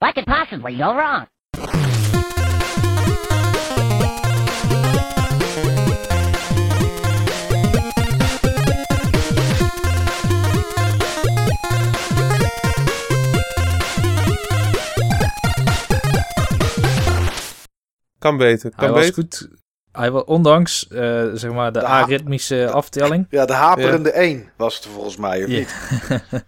What could possibly go wrong? Kan beter, Hij kan was beter. goed. Hij was, ondanks eh, zeg maar de De aritmische aftelling. Ja, de haperende 1 was het volgens mij, of Ja. niet?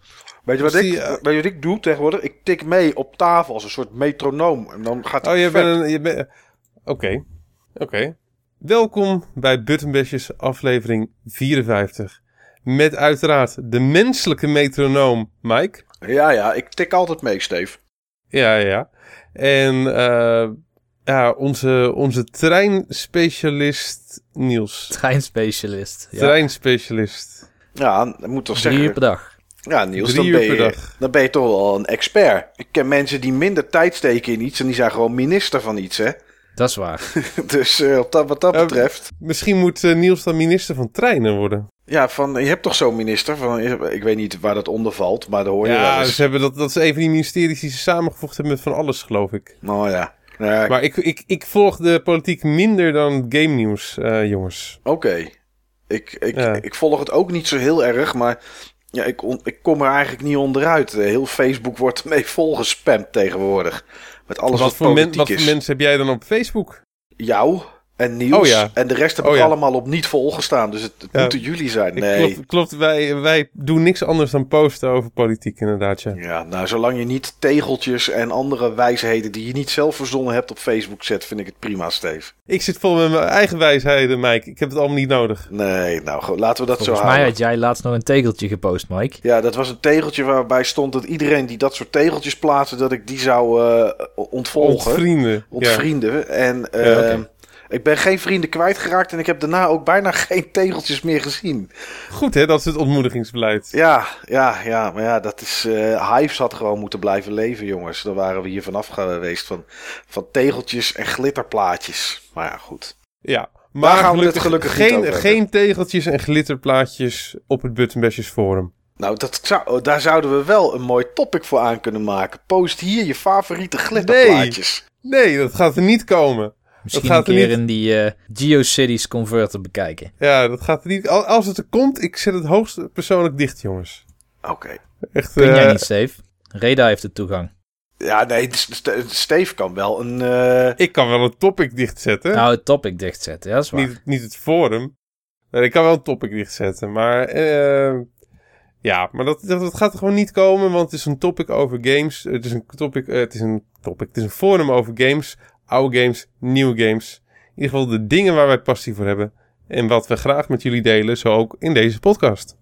Weet je, wat Dus ik, die, eh, weet je wat ik doe tegenwoordig? Ik tik mee op tafel als een soort metronoom. En dan gaat het Oh, je bent een... je bent- Oké, oké. Welkom bij Buttonbashers aflevering 54. Met uiteraard de menselijke metronoom Mike. Ja, ja, ik tik altijd mee, Steve. Ja, ja. En eh, ja, onze, onze treinspecialist Niels. Treinspecialist. Ja. Treinspecialist. Ja, dat moet toch Drie uur zeggen... per dag. Ja, Niels, dan ben, je, dan ben je toch wel een expert. Ik ken mensen die minder tijd steken in iets en die zijn gewoon minister van iets, hè. Dat is waar. Dus eh, op dat, wat dat betreft... Misschien moet eh, Niels dan minister van treinen worden. Ja, van, je hebt toch zo'n minister van... Ik weet niet waar dat onder valt, maar daar hoor je wel Ja, eens. ze hebben dat, dat is een van die ministeries die ze samengevoegd hebben met van alles, geloof ik. Nou ja. Ja, Maar ik, ik, ik volg de politiek minder dan game nieuws, eh, jongens. Oké. Ik, ik, Ja. ik volg het ook niet zo heel erg, maar ja, ik, on- ik kom er eigenlijk niet onderuit. Eh, Heel Facebook wordt ermee volgespamd tegenwoordig. Met alles wat, Wat, voor, men, wat voor mensen heb jij dan op Facebook? Jou en Niels Oh ja. en de rest heb Oh ik ja. allemaal op niet volgestaan. Dus het, het Ja. moeten jullie zijn. Ik- Nee. Klopt, klopt wij, wij doen niks anders dan posten over politiek, inderdaad. Ja. Ja, nou, zolang je niet tegeltjes en andere wijsheden die je niet zelf verzonnen hebt op Facebook zet, vind ik het prima, Steve. Ik zit vol met mijn eigen wijsheden, Mike. Ik heb het allemaal niet nodig. Nee, nou, laten we dat Volgens zo mij houden. had jij laatst nog een tegeltje gepost, Mike. Ja, dat was een tegeltje waarbij stond dat iedereen die dat soort tegeltjes plaatste, dat ik die zou eh, ontvolgen. Ontvrienden. Ja. Ontvrienden. En eh. Ik ben geen vrienden kwijtgeraakt en ik heb daarna ook bijna geen tegeltjes meer gezien. Goed hè, dat is het ontmoedigingsbeleid. Ja, ja, ja, maar ja, dat is. eh Hives had gewoon moeten blijven leven, jongens. Dan waren we hier vanaf geweest van, van tegeltjes en glitterplaatjes. Maar ja, goed. Ja. Maar gaan we het gelukkig, gelukkig geen, geen tegeltjes en glitterplaatjes op het Buttonbashers forum. Nou, dat zou, oh, daar zouden we wel een mooi topic voor aan kunnen maken. Post hier je favoriete glitterplaatjes. Nee, dat gaat er niet komen. Misschien een er keer niet- in die eh, GeoCities converter bekijken. Ja, dat gaat er niet. Al- Als het er komt, ik zet het hoogst persoonlijk dicht, jongens. Oké. Echt. Kun jij eh, niet, Steve? Reda heeft de toegang. Ja, nee, St- St- Steve kan wel een. eh, Ik kan wel een topic dichtzetten. Nou, het topic dichtzetten, ja, dat is waar. niet, niet het forum. Nee, ik kan wel een topic dichtzetten. Maar eh, ja, maar dat, dat, dat gaat er gewoon niet komen. Want het is een topic over games. Het is een topic. het is een topic. Het is een forum over games. Oude games, nieuwe games. In ieder geval de dingen waar wij passie voor hebben. En wat we graag met jullie delen. Zo ook in deze podcast.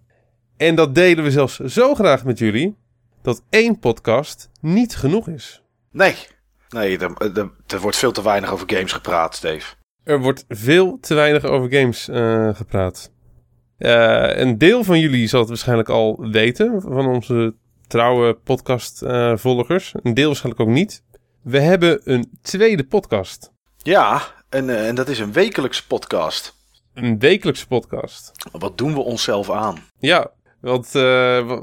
En dat delen we zelfs zo graag met jullie. Dat één podcast niet genoeg is. nee. Nee, er, er, er wordt veel te weinig over games gepraat, Steve. Er wordt veel te weinig over games eh, gepraat. Eh, een deel van jullie zal het waarschijnlijk al weten, van onze trouwe podcast-volgers. een deel waarschijnlijk ook niet. We hebben een tweede podcast. Ja, en, eh, en dat is een wekelijkse podcast. Een wekelijkse podcast. Wat doen we onszelf aan? Ja, want eh,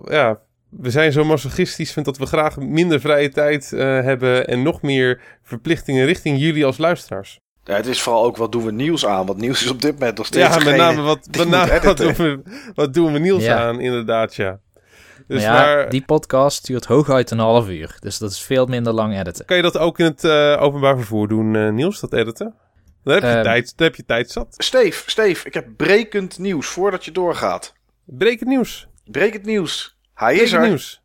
ja, we zijn zo masochistisch vind dat we graag minder vrije tijd eh, hebben... en nog meer verplichtingen richting jullie als luisteraars. Ja, het is vooral ook wat doen we nieuws aan. Want nieuws is op dit moment nog steeds Ja, met name wat, met name wat, doen we, wat doen we Ja. aan, inderdaad, ja. Dus maar ja, maar, die podcast duurt hooguit een half uur. Dus dat is veel minder lang editen. kan je dat ook in het eh, openbaar vervoer doen, eh, Niels, dat editen? Dan heb, je Ehm. tijd, dan heb je tijd zat. Steve, Steve, ik heb brekend nieuws voordat je doorgaat. Breek het nieuws. Brekend nieuws. Hij is er. nieuws.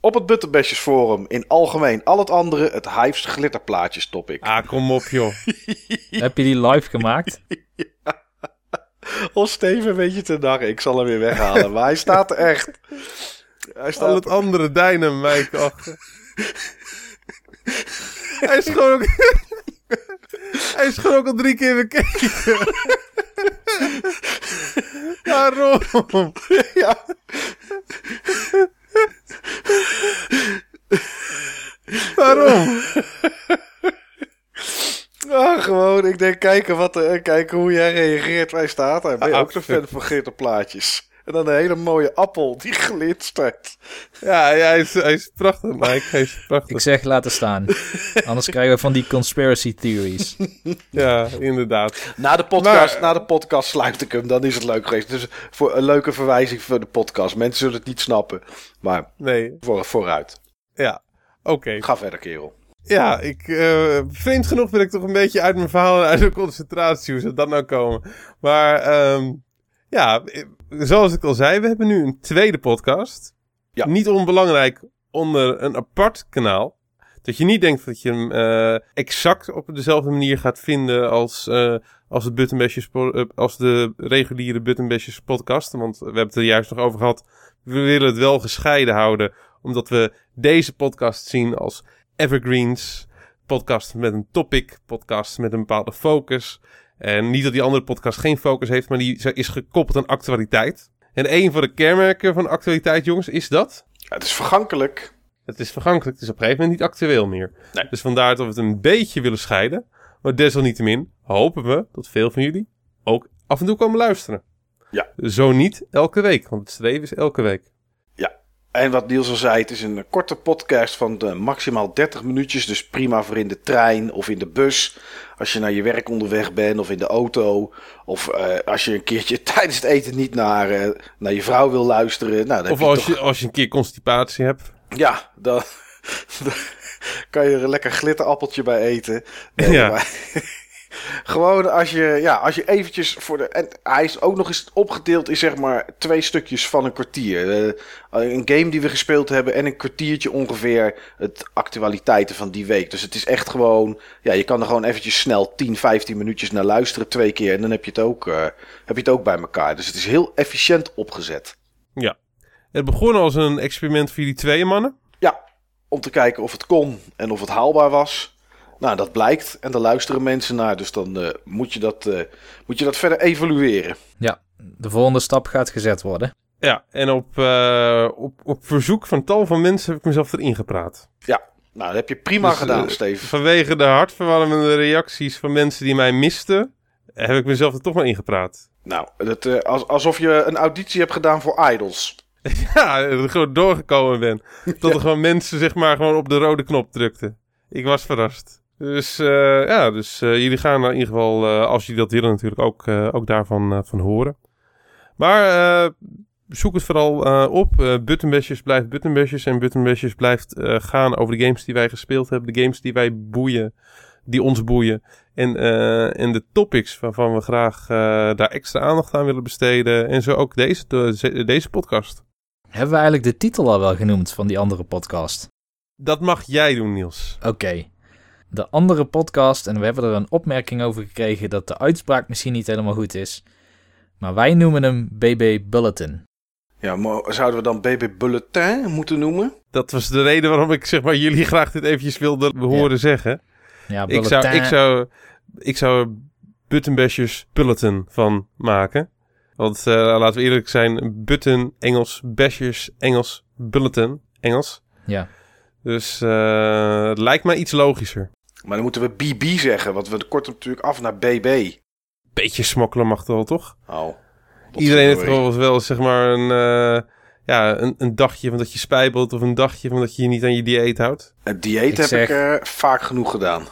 Op het Butterbashers Forum in algemeen. Al het andere, het Hives glitterplaatjes topic. Ah, kom op, joh. Heb je die live gemaakt? Oh, Steven, weet je te narren. Ik zal hem weer weghalen. maar hij staat er echt. Hij staat Al het andere dynamite achter. Hij is gewoon ook... Hij is gewoon ook al drie keer bekeken. Waarom? ja. Waarom? Ah, gewoon, ik denk kijken, wat, eh, kijken hoe jij reageert. Hij staat er. Ben je Ah, ook een fan van glitterplaatjes? En dan een hele mooie appel die glinstert. Ja, ja hij, is, hij is prachtig, Mike. Hij is prachtig. Ik zeg laten staan. Anders krijgen we van die conspiracy theories. Ja, inderdaad. Na de, podcast, Maar- na de podcast sluit ik hem, dan is het leuk geweest. Dus voor een leuke verwijzing voor de podcast. Mensen zullen het niet snappen, maar Nee, voor, vooruit. ja. Oké. Ga verder, kerel. Ja, ik, eh, vreemd genoeg ben ik toch een beetje uit mijn verhaal en uit de concentratie. Hoe zou dat nou komen? Maar ehm, ja, zoals ik al zei, we hebben nu een tweede podcast. Ja. Niet onbelangrijk onder een apart kanaal. Dat je niet denkt dat je hem eh, exact op dezelfde manier gaat vinden als, eh, als, de eh, als de reguliere Buttonbashers podcast. Want we hebben het er juist nog over gehad. We willen het wel gescheiden houden, omdat we deze podcast zien als evergreens. Podcast met een topic, podcast met een bepaalde focus. En niet dat die andere podcast geen focus heeft, maar die is gekoppeld aan actualiteit. En een van de kenmerken van actualiteit, jongens, is dat Ja, het is vergankelijk. het is vergankelijk. Het is op een gegeven moment niet actueel meer. Nee. Dus vandaar dat we het een beetje willen scheiden. Maar desalniettemin hopen we dat veel van jullie ook af en toe komen luisteren. Ja. Zo niet elke week, want het streven is elke week. En wat Niels al zei, het is een korte podcast van de maximaal 30 minuutjes. Dus prima voor in de trein of in de bus. Als je naar je werk onderweg bent of in de auto. Of eh, als je een keertje tijdens het eten niet naar, eh, naar je vrouw wil luisteren. Nou, dan Of je als toch- je, als je een keer constipatie hebt. Ja, dan, dan kan je er een lekker glitterappeltje bij eten. Nee, Ja. maar- gewoon als je, ja, als je eventjes voor de... En hij is ook nog eens opgedeeld in zeg maar twee stukjes van een kwartier. Eh, een game die we gespeeld hebben en een kwartiertje ongeveer het actualiteiten van die week. Dus het is echt gewoon... Ja, je kan er gewoon eventjes snel 10, 15 minuutjes naar luisteren twee keer. En dan heb je het ook, eh, heb je het ook bij elkaar. Dus het is heel efficiënt opgezet. Ja. Het begon als een experiment voor jullie tweeën mannen. Ja, om te kijken of het kon en of het haalbaar was. Nou, dat blijkt en daar luisteren mensen naar. Dus dan eh, moet, je dat, eh, moet je dat verder evalueren. Ja, de volgende stap gaat gezet worden. Ja, en op, eh, op, op verzoek van tal van mensen heb ik mezelf erin gepraat. Nou, dat heb je prima Dus, gedaan, Steven. Vanwege de hartverwarmende reacties van mensen die mij misten, heb ik mezelf er toch maar ingepraat. Nou, dat, eh, als, alsof je een auditie hebt gedaan voor Idols. Ja, dat ik gewoon doorgekomen ben. Dat er gewoon mensen zeg maar gewoon op de rode knop drukten. Ik was verrast. Dus eh, ja, dus eh, jullie gaan in ieder geval, eh, als jullie dat willen natuurlijk, ook, ook daarvan van horen. Maar zoek het vooral op. Eh Buttonbashers blijft Buttonbashers. En Buttonbashers blijft gaan over de games die wij gespeeld hebben. De games die wij boeien. Die ons boeien. En, en de topics waarvan we graag daar extra aandacht aan willen besteden. En zo ook deze, de- deze podcast. Hebben we eigenlijk de titel al wel genoemd van die andere podcast? Dat mag jij doen, Niels. Oké. De andere podcast, en we hebben er een opmerking over gekregen dat de uitspraak misschien niet helemaal goed is. Maar wij noemen hem BB Bulletin. Ja, maar zouden we dan BB Bulletin moeten noemen? Dat was de reden waarom ik zeg maar jullie graag dit eventjes wilde horen zeggen. Ja, Ik zou, bulletin. ik zou, ik zou Buttonbashers Bulletin van maken. Want eh, laten we eerlijk zijn, Button Engels, Bashers Engels, Bulletin Engels. Ja. Dus eh, het lijkt mij iets logischer. Maar dan moeten we BB zeggen, want we korten natuurlijk af naar BB. Beetje smokkelen mag toch wel, toch? Oh. Iedereen heeft gewoon wel zeg maar een, eh, ja, een, een dagje van dat je spijbelt of een dagje van dat je je niet aan je dieet houdt. Het dieet Ik heb zeg- ik eh, vaak genoeg gedaan.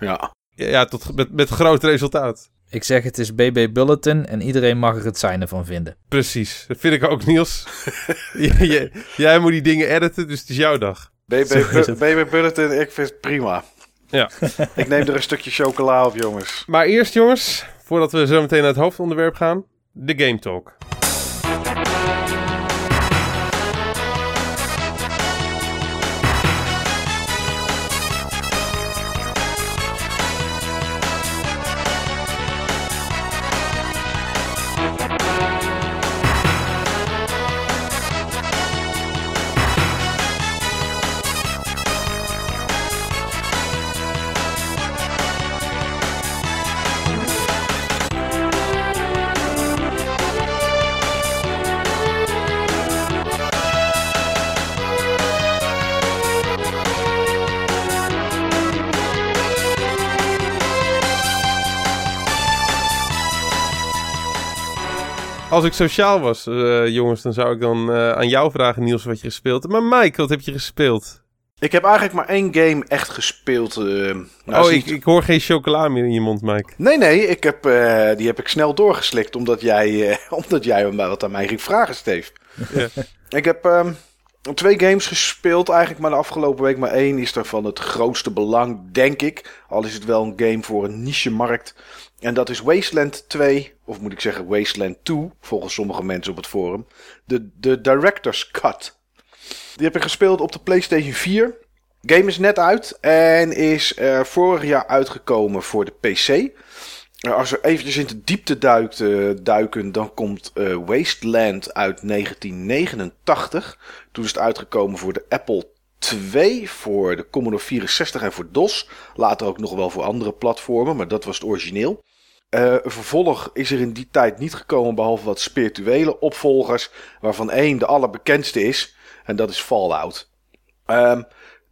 Ja. Ja, ja tot, met, met groot resultaat. Ik zeg het is BB Bulletin en iedereen mag er het zijne van vinden. Precies, dat vind ik ook, Niels. J- j- jij moet die dingen editen, dus het is jouw dag. BB. BB Bulletin, ik vind het prima. Ja. Ik neem er een stukje chocola op, jongens. Maar eerst, jongens, voordat we zo meteen naar het hoofdonderwerp gaan, de Game Talk. Als ik sociaal was, eh, jongens, dan zou ik dan eh, aan jou vragen, Niels, wat je gespeeld hebt. Maar Mike, wat heb je gespeeld? Ik heb eigenlijk maar één game echt gespeeld. eh, nou, oh, ik, niet- ik hoor geen chocola meer in je mond, Mike. Nee, nee, ik heb, die heb ik snel doorgeslikt omdat jij, omdat jij wat aan mij ging vragen, Steve. Ja. Ik heb ehm, twee games gespeeld eigenlijk, maar de afgelopen week maar één is daarvan het grootste belang, denk ik. Al is het wel een game voor een niche-markt. En dat is Wasteland 2, of moet ik zeggen Wasteland 2, volgens sommige mensen op het forum. De, de Director's Cut. Die heb ik gespeeld op de PlayStation 4. Game is net uit en is eh, vorig jaar uitgekomen voor de PC. Nou, als we eventjes in de diepte eh, duiken, dan komt eh, Wasteland uit 1989. Toen is het uitgekomen voor de Apple II, voor de Commodore 64 en voor DOS. Later ook nog wel voor andere platformen, maar dat was het origineel. Een vervolg is er in die tijd niet gekomen, behalve wat spirituele opvolgers, waarvan één de allerbekendste is, en dat is Fallout. Ehm,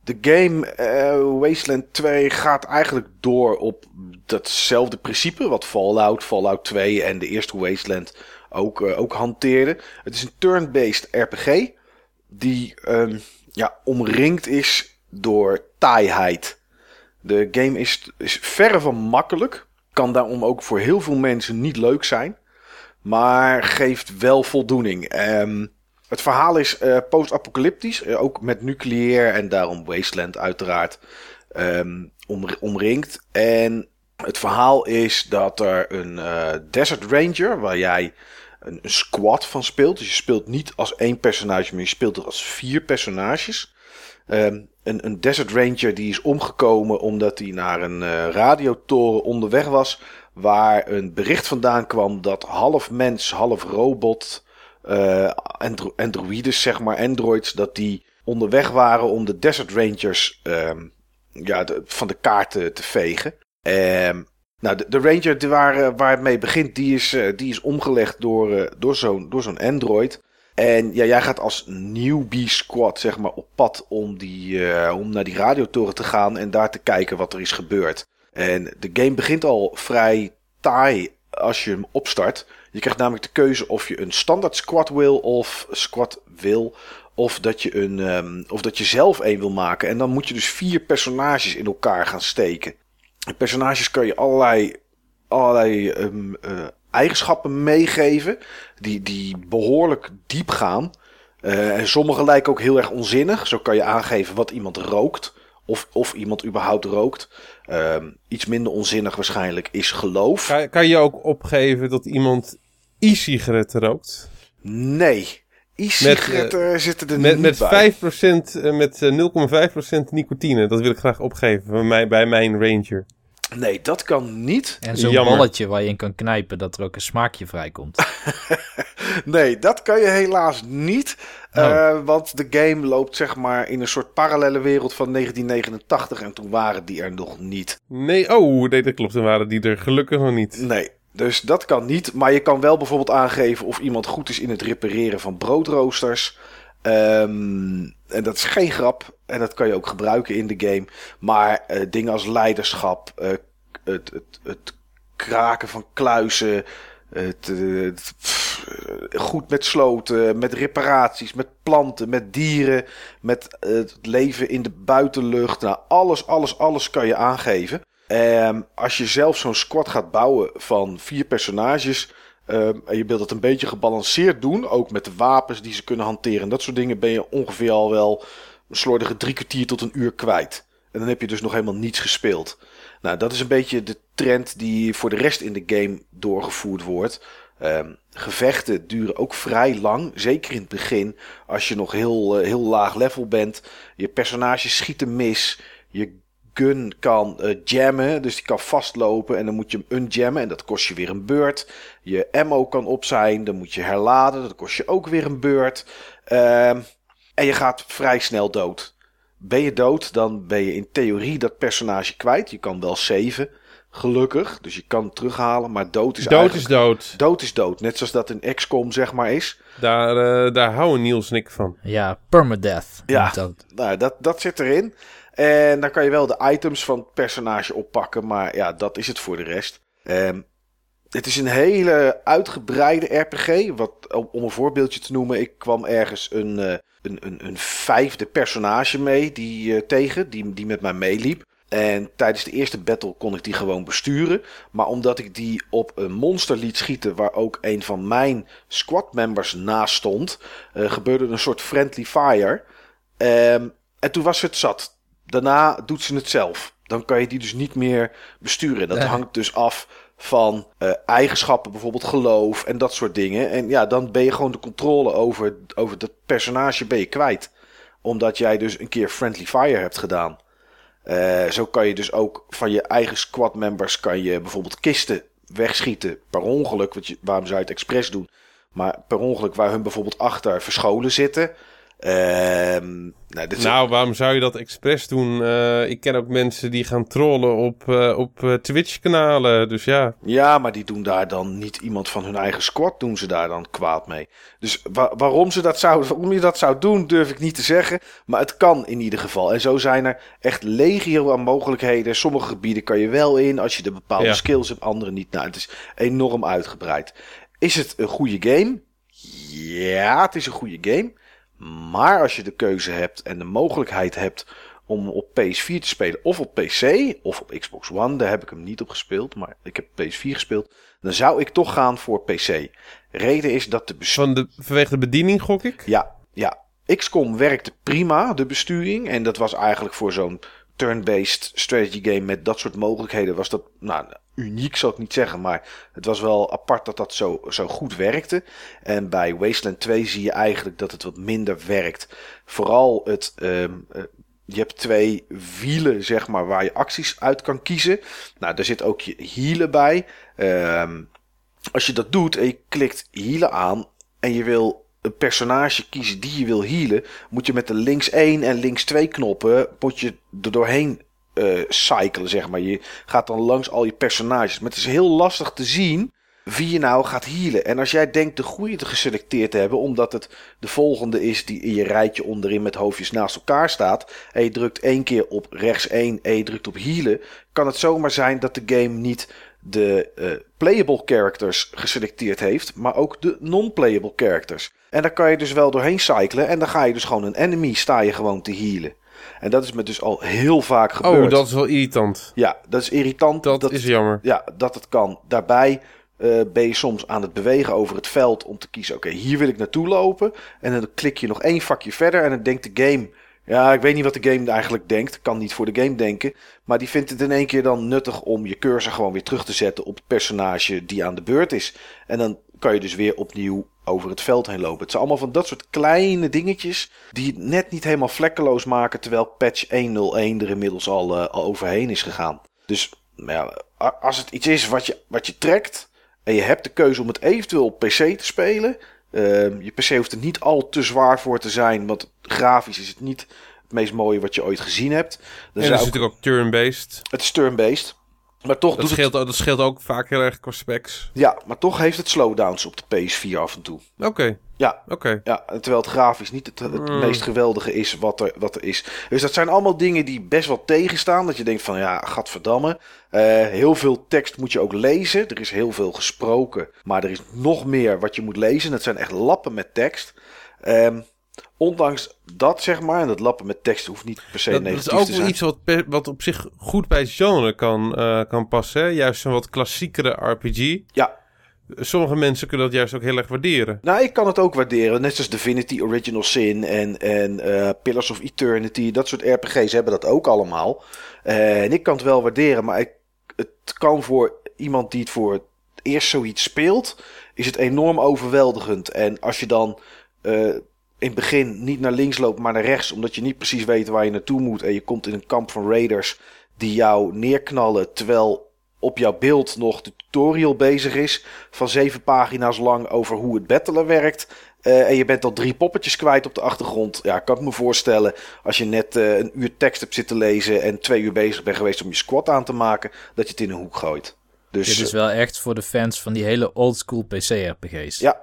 de game eh, Wasteland 2 gaat eigenlijk door op datzelfde principe wat Fallout, Fallout 2 en de eerste Wasteland ook, eh, ook hanteerden. Het is een turn-based RPG die ehm, ja, omringd is door taaiheid. De game is, is verre van makkelijk. Kan daarom ook voor heel veel mensen niet leuk zijn. Maar geeft wel voldoening. Ehm, het verhaal is eh, post-apocalyptisch. eh, ook met nucleair en daarom Wasteland uiteraard om, omringd. En het verhaal is dat er een eh, Desert Ranger, waar jij een, squad van speelt. Dus je speelt niet als één personage, maar je speelt er als vier personages. Ehm, een, een Desert Ranger die is omgekomen omdat hij naar een eh, radiotoren onderweg was. Waar een bericht vandaan kwam dat half mens, half robot, eh andro androides, zeg maar, androids, dat die onderweg waren om de Desert Rangers ehm, ja, van de kaart te, vegen. Ehm, nou, de, de Ranger die waar, eh, waar het mee begint, die is, eh, die is omgelegd door, eh, door zo'n door zo'n android. En ja, jij gaat als newbie squad zeg maar op pad om, die, eh, om naar die radiotoren te gaan en daar te kijken wat er is gebeurd. En de game begint al vrij taai als je hem opstart. Je krijgt namelijk de keuze of je een standaard squad wil of squad wil. Of dat je, een, ehm, of dat je zelf een wil maken. En dan moet je dus vier personages in elkaar gaan steken. En personages kan je allerlei, allerlei ehm, eh, eigenschappen meegeven. Die, die behoorlijk diep gaan. Eh, en sommige lijken ook heel erg onzinnig. Zo kan je aangeven wat iemand rookt. Of, of iemand überhaupt rookt. Ehm, iets minder onzinnig waarschijnlijk is geloof. Kan, kan je ook opgeven dat iemand e-sigaretten rookt? Nee. E-sigaretten zitten er Met, niet met, bij. 5%, eh, met eh, 0,5% nicotine. Dat wil ik graag opgeven bij, mij, bij mijn Ranger. Nee, dat kan niet. En zo'n balletje waar je in kan knijpen, dat er ook een smaakje vrijkomt. Nee, dat kan je helaas niet. Oh. Eh, want de game loopt zeg maar in een soort parallele wereld van 1989. En toen waren die er nog niet. Nee, oh, nee, dat klopt. Dan waren die er gelukkig nog niet. Nee, dus dat kan niet. Maar je kan wel bijvoorbeeld aangeven of iemand goed is in het repareren van broodroosters. Ehm, en dat is geen grap. En dat kan je ook gebruiken in de game. Maar eh, dingen als leiderschap, eh, het, het, het kraken van kluizen. Het, eh, goed met sloten, met reparaties, met planten, met dieren, met het leven in de buitenlucht. Nou, alles, alles, alles kan je aangeven. Ehm, als je zelf zo'n squad gaat bouwen van vier personages. Ehm, en je wilt het een beetje gebalanceerd doen. Ook met de wapens die ze kunnen hanteren. En dat soort dingen ben je ongeveer al wel een slordige drie kwartier tot een uur kwijt. En dan heb je dus nog helemaal niets gespeeld. Nou, dat is een beetje de trend die voor de rest in de game doorgevoerd wordt. Ehm, gevechten duren ook vrij lang. Zeker in het begin. Als je nog heel, eh, heel laag level bent. Je personages schieten mis. Je gun kan eh, jammen. Dus die kan vastlopen. En dan moet je hem unjammen. En dat kost je weer een beurt. Je ammo kan op zijn. Dan moet je herladen. Dat kost je ook weer een beurt. Ehm, en je gaat vrij snel dood. Ben je dood, dan ben je in theorie dat personage kwijt. Je kan wel saven, gelukkig. Dus je kan het terughalen, maar dood is Dood is dood. Dood is dood, net zoals dat in XCOM zeg maar is. Daar, eh, daar houden Niels en ik van. Ja, permadeath. Ja. Dat. Nou, dat, dat zit erin. En dan kan je wel de items van het personage oppakken, maar ja, dat is het voor de rest. Ehm, het is een hele uitgebreide RPG. Wat, om een voorbeeldje te noemen, ik kwam ergens een, uh, een, een, een, vijfde personage mee die, uh, tegen, die, die met mij meeliep. En tijdens de eerste battle kon ik die gewoon besturen. Maar omdat ik die op een monster liet schieten, waar ook een van mijn squad members naast stond, uh, gebeurde een soort friendly fire. Um, en toen was het zat. Daarna doet ze het zelf. Dan kan je die dus niet meer besturen. Dat hangt dus af van uh, eigenschappen, bijvoorbeeld geloof en dat soort dingen. En ja, dan ben je gewoon de controle over, over dat personage ben je kwijt. Omdat jij dus een keer friendly fire hebt gedaan. Uh, zo kan je dus ook van je eigen squad members kan je bijvoorbeeld kisten wegschieten per ongeluk. Want je, waarom zou je het expres doen? Maar per ongeluk waar hun bijvoorbeeld achter verscholen zitten. Ehm, nou, nou waarom zou je dat expres doen? Uh, ik ken ook mensen die gaan trollen op, uh, op uh, Twitch-kanalen, dus ja. Ja, maar die doen daar dan niet iemand van hun eigen squad, doen ze daar dan kwaad mee. Dus wa waarom, ze dat zou, waarom je dat zou doen, durf ik niet te zeggen. Maar het kan in ieder geval. En zo zijn er echt legio aan mogelijkheden. Sommige gebieden kan je wel in, als je de bepaalde ja. skills hebt, andere niet. Nou, het is enorm uitgebreid. Is het een goede game? Ja, het is een goede game. Maar als je de keuze hebt en de mogelijkheid hebt om op PS4 te spelen of op PC of op Xbox One, daar heb ik hem niet op gespeeld, maar ik heb PS4 gespeeld, dan zou ik toch gaan voor PC. Reden is dat de Van de, vanwege de bediening gok ik? Ja, ja. XCOM werkte prima, de besturing. En dat was eigenlijk voor zo'n turn-based strategy game met dat soort mogelijkheden was dat nou, uniek, zal ik niet zeggen. Maar het was wel apart dat dat zo, zo goed werkte. En bij Wasteland 2 zie je eigenlijk dat het wat minder werkt. Vooral het. Um, je hebt twee wielen, zeg maar, waar je acties uit kan kiezen. Nou, daar zit ook je healen bij. Um, als je dat doet en je klikt healen aan en je wil een personage kiezen die je wil healen, moet je met de links 1 en links 2 knoppen moet je er doorheen uh, cyclen, zeg maar. Je gaat dan langs al je personages. Maar het is heel lastig te zien wie je nou gaat healen. En als jij denkt de goede te geselecteerd te hebben, omdat het de volgende is die in je rijtje onderin met hoofdjes naast elkaar staat, en je drukt één keer op rechts 1 en je drukt op healen, kan het zomaar zijn dat de game niet de uh, playable characters geselecteerd heeft, maar ook de non-playable characters. En daar kan je dus wel doorheen cyclen en dan ga je dus gewoon een enemy sta je gewoon te healen. En dat is me dus al heel vaak gebeurd. Oh, dat is wel irritant. Ja, dat is irritant. Dat, dat is jammer. Ja, dat het kan. Daarbij uh, ben je soms aan het bewegen over het veld om te kiezen: oké, hier wil ik naartoe lopen. En dan klik je nog één vakje verder en dan denkt de game. Ja, ik weet niet wat de game eigenlijk denkt. Kan niet voor de game denken. Maar die vindt het in één keer dan nuttig om je cursor gewoon weer terug te zetten op het personage die aan de beurt is. En dan kan je dus weer opnieuw over het veld heen lopen. Het zijn allemaal van dat soort kleine dingetjes die het net niet helemaal vlekkeloos maken, terwijl patch 101 er inmiddels al, uh, al overheen is gegaan. Dus nou ja, als het iets is wat je, wat je trekt en je hebt de keuze om het eventueel op PC te spelen, uh, je PC hoeft er niet al te zwaar voor te zijn, want grafisch is het niet het meest mooie wat je ooit gezien hebt. En het is natuurlijk ook turn-based. Het is turn-based. Maar toch dat, scheelt, dat scheelt ook vaak heel erg qua specs. Ja, maar toch heeft het slowdowns op de PS4 af en toe. Oké. Ja. Oké. ja, terwijl het grafisch niet het, het hmm. meest geweldige is wat er, wat er is. Dus dat zijn allemaal dingen die best wel tegenstaan. Dat je denkt van ja, gadverdamme. Uh, heel veel tekst moet je ook lezen. Er is heel veel gesproken. Maar er is nog meer wat je moet lezen. Dat zijn echt lappen met tekst. Um, ondanks dat, zeg maar, en dat lappen met tekst hoeft niet per se dat, negatief te zijn. Dat is ook iets wat, wat op zich goed bij het genre kan, uh, kan passen. Juist een wat klassiekere RPG. Ja. Sommige mensen kunnen dat juist ook heel erg waarderen. Nou, ik kan het ook waarderen. Net zoals Divinity Original Sin en, en uh, Pillars of Eternity. Dat soort RPG's hebben dat ook allemaal. Uh, en ik kan het wel waarderen, maar ik, het kan voor iemand die het voor het eerst zoiets speelt... is het enorm overweldigend. En als je dan... Uh, in het begin niet naar links loopt, maar naar rechts. Omdat je niet precies weet waar je naartoe moet. En je komt in een kamp van raiders die jou neerknallen. Terwijl op jouw beeld nog de tutorial bezig is. Van zeven pagina's lang over hoe het battelen werkt. Uh, en je bent al drie poppetjes kwijt op de achtergrond. Ja, kan ik me voorstellen. Als je net uh, een uur tekst hebt zitten lezen. En twee uur bezig bent geweest om je squad aan te maken. Dat je het in een hoek gooit. Dus, Dit is wel echt voor de fans van die hele oldschool PC-RPG's. Ja,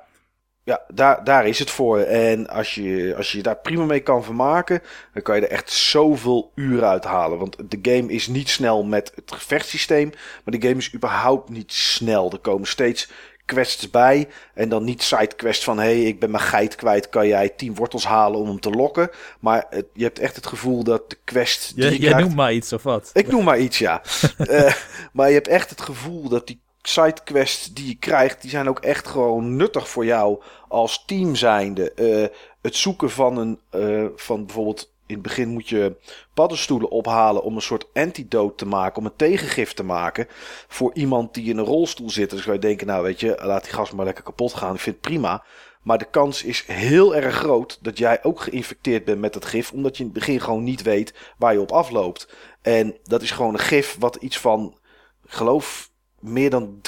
Ja, daar, daar is het voor. En als je, als je daar prima mee kan vermaken, dan kan je er echt zoveel uren uit halen. Want de game is niet snel met het gevechtssysteem, maar de game is überhaupt niet snel. Er komen steeds quests bij. En dan niet sidequest van: hé, hey, ik ben mijn geit kwijt. Kan jij tien wortels halen om hem te lokken? Maar het, je hebt echt het gevoel dat de quest. Die Je, je jij krijgt- noemt maar iets of wat? Ik noem maar iets, ja. Eh, maar je hebt echt het gevoel dat die sidequests die je krijgt, die zijn ook echt gewoon nuttig voor jou als team zijnde. Eh, het zoeken van een, eh, van bijvoorbeeld in het begin moet je paddenstoelen ophalen om een soort antidote te maken, om een tegengif te maken voor iemand die in een rolstoel zit. Dus ga je denken, nou weet je, laat die gast maar lekker kapot gaan. Ik vind het prima. Maar de kans is heel erg groot dat jij ook geïnfecteerd bent met dat gif, omdat je in het begin gewoon niet weet waar je op afloopt. En dat is gewoon een gif wat iets van, geloof, meer dan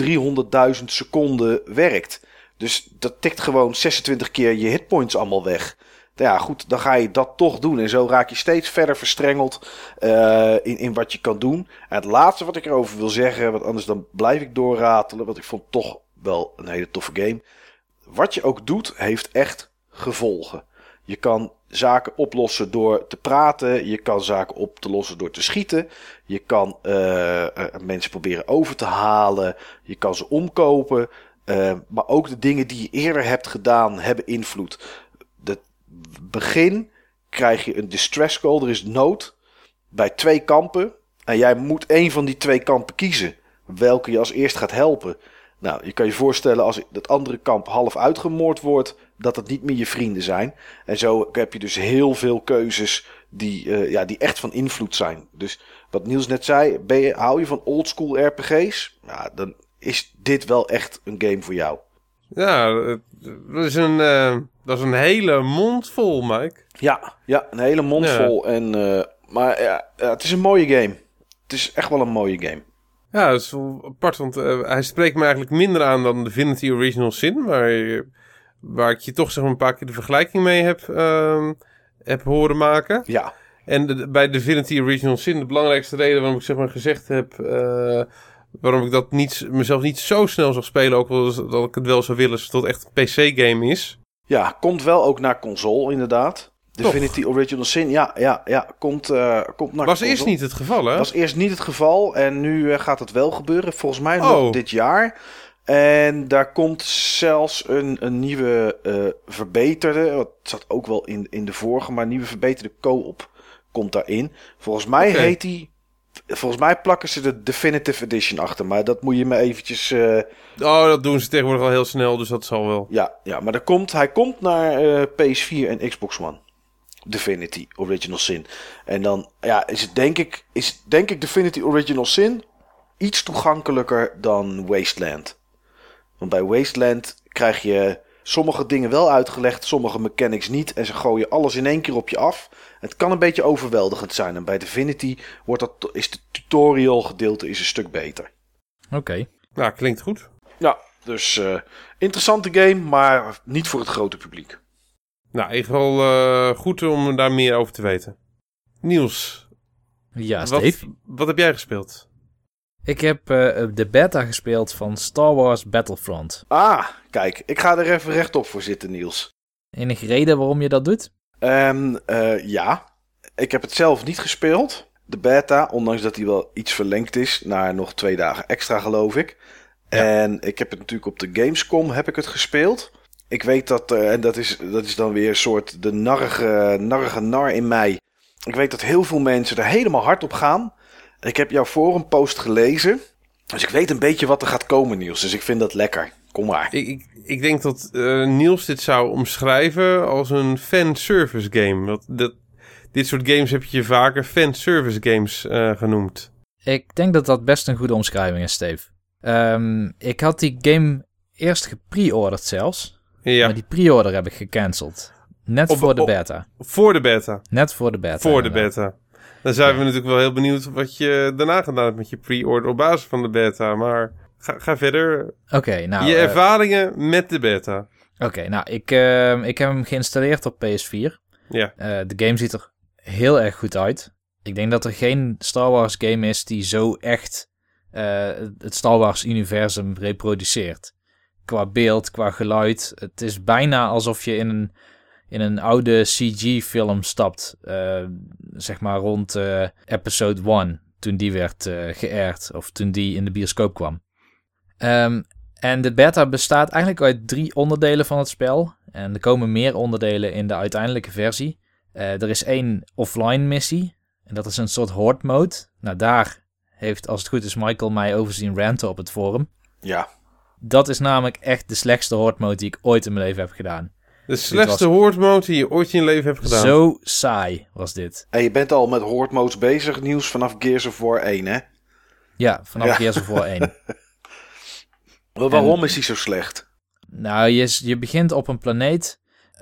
300.000 seconden werkt. Dus dat tikt gewoon 26 keer je hitpoints allemaal weg. Nou ja, goed, dan ga je dat toch doen. En zo raak je steeds verder verstrengeld eh, in, in wat je kan doen. En het laatste wat ik erover wil zeggen, want anders dan blijf ik doorratelen. Want ik vond toch wel een hele toffe game. Wat je ook doet, heeft echt gevolgen. Je kan zaken oplossen door te praten. Je kan zaken op te lossen door te schieten. Je kan eh, eh, mensen proberen over te halen. Je kan ze omkopen. Eh, maar ook de dingen die je eerder hebt gedaan hebben invloed. Het begin krijg je een distress call. Er is nood bij twee kampen. En jij moet één van die twee kampen kiezen. Welke je als eerst gaat helpen. Nou, je kan je voorstellen als het andere kamp half uitgemoord wordt, dat het niet meer je vrienden zijn. En zo heb je dus heel veel keuzes die, eh, ja, die echt van invloed zijn. Dus wat Niels net zei, ben je, hou je van oldschool RPG's? Ja, dan is dit wel echt een game voor jou. Ja, dat is een, eh, dat is een hele mond vol, Mike. Ja, ja een hele mond Ja. vol. En, eh, maar ja, het is een mooie game. Het is echt wel een mooie game. Ja, dat is wel apart, want hij spreekt me eigenlijk minder aan dan Divinity Original Sin, maar waar ik je toch zeg maar een paar keer de vergelijking mee heb, ehm, heb horen maken. Ja, En de- bij Divinity Original Sin, de belangrijkste reden waarom ik zeg maar gezegd heb, eh, waarom ik dat niet, mezelf niet zo snel zag spelen, ook wel dat ik het wel zou willen, dat het echt een PC-game is. ja, komt wel ook naar console inderdaad. Toch? Divinity Original Sin, ja, ja, ja, komt, eh, komt naar Was console. eerst niet het geval, hè? was eerst niet het geval en nu eh, gaat het wel gebeuren. Volgens mij Oh. nog dit jaar. En daar komt zelfs een, een nieuwe eh, verbeterde. Het zat ook wel in, in de vorige, maar een nieuwe verbeterde co-op komt daarin. Volgens mij heet die. Volgens mij plakken ze de Definitive Edition achter. Maar dat moet je me eventjes. eh, Oh, dat doen ze tegenwoordig al heel snel, dus dat zal wel. ja, ja, maar er komt, hij komt naar eh, PS4 en Xbox One. Divinity Original Sin. En dan ja, is het denk ik, is denk ik Divinity Original Sin iets toegankelijker dan Wasteland. Want bij Wasteland krijg je sommige dingen wel uitgelegd, sommige mechanics niet. En ze gooien alles in één keer op je af. Het kan een beetje overweldigend zijn. En bij Divinity wordt dat, is de tutorial gedeelte is een stuk beter. Oké. Nou, klinkt goed. Ja, dus eh, interessante game, maar niet voor het grote publiek. Nou, in ieder geval eh, goed om daar meer over te weten. Niels, Ja, wat, Steve. wat heb jij gespeeld? Ik heb eh, de beta gespeeld van Star Wars Battlefront. Ah, kijk, ik ga er even rechtop voor zitten, Niels. Enige reden waarom je dat doet? Ehm, eh, ja, ik heb het zelf niet gespeeld. De beta, ondanks dat hij wel iets verlengd is naar nog twee dagen extra, geloof ik. En ik heb het natuurlijk op de Gamescom heb ik het gespeeld. Ik weet dat, eh, en dat is, dat is dan weer een soort de narrige, narrige nar in mij. Ik weet dat heel veel mensen er helemaal hard op gaan. Ik heb jouw forumpost gelezen. Dus ik weet een beetje wat er gaat komen, Niels. Dus ik vind dat lekker. Kom maar. Ik, ik, ik denk dat eh, Niels dit zou omschrijven als een fanservice game. Dat, dat, dit soort games heb je vaker fanservice games eh, genoemd. Ik denk dat dat best een goede omschrijving is, Steve. Ehm, ik had die game eerst gepre-orderd zelfs. Ja, Maar die pre-order heb ik gecanceld. Net Op- voor de op- beta. voor de beta. Net voor de beta. voor de beta. Dan zijn we natuurlijk wel heel benieuwd wat je daarna gedaan hebt met je pre-order op basis van de beta. Maar ga, ga verder. Oké, nou... je eh, ervaringen met de beta. Oké, nou, ik, ehm, ik heb hem geïnstalleerd op PS4. Ja. Eh, de game ziet er heel erg goed uit. Ik denk dat er geen Star Wars game is die zo echt eh, het Star Wars universum reproduceert. qua beeld, qua geluid. Het is bijna alsof je in een, in een oude CG-film stapt. Uh, zeg maar rond uh, episode 1, toen die werd uh, geëerd. Of toen die in de bioscoop kwam. Um, en de beta bestaat eigenlijk uit drie onderdelen van het spel. En er komen meer onderdelen in de uiteindelijke versie. er is één offline missie. En dat is een soort horde mode. Nou, daar heeft, als het goed is, Michael mij over zien ranten op het forum. Ja. Dat is namelijk echt de slechtste horde mode die ik ooit in mijn leven heb gedaan. De slechtste was... die je ooit in je leven hebt gedaan. Zo saai was dit. En je bent al met horde modes bezig, nieuws vanaf Gears of War 1, hè? Ja, vanaf ja. Gears of War 1. waarom en, is die zo slecht? Nou, je, je begint op een planeet uh,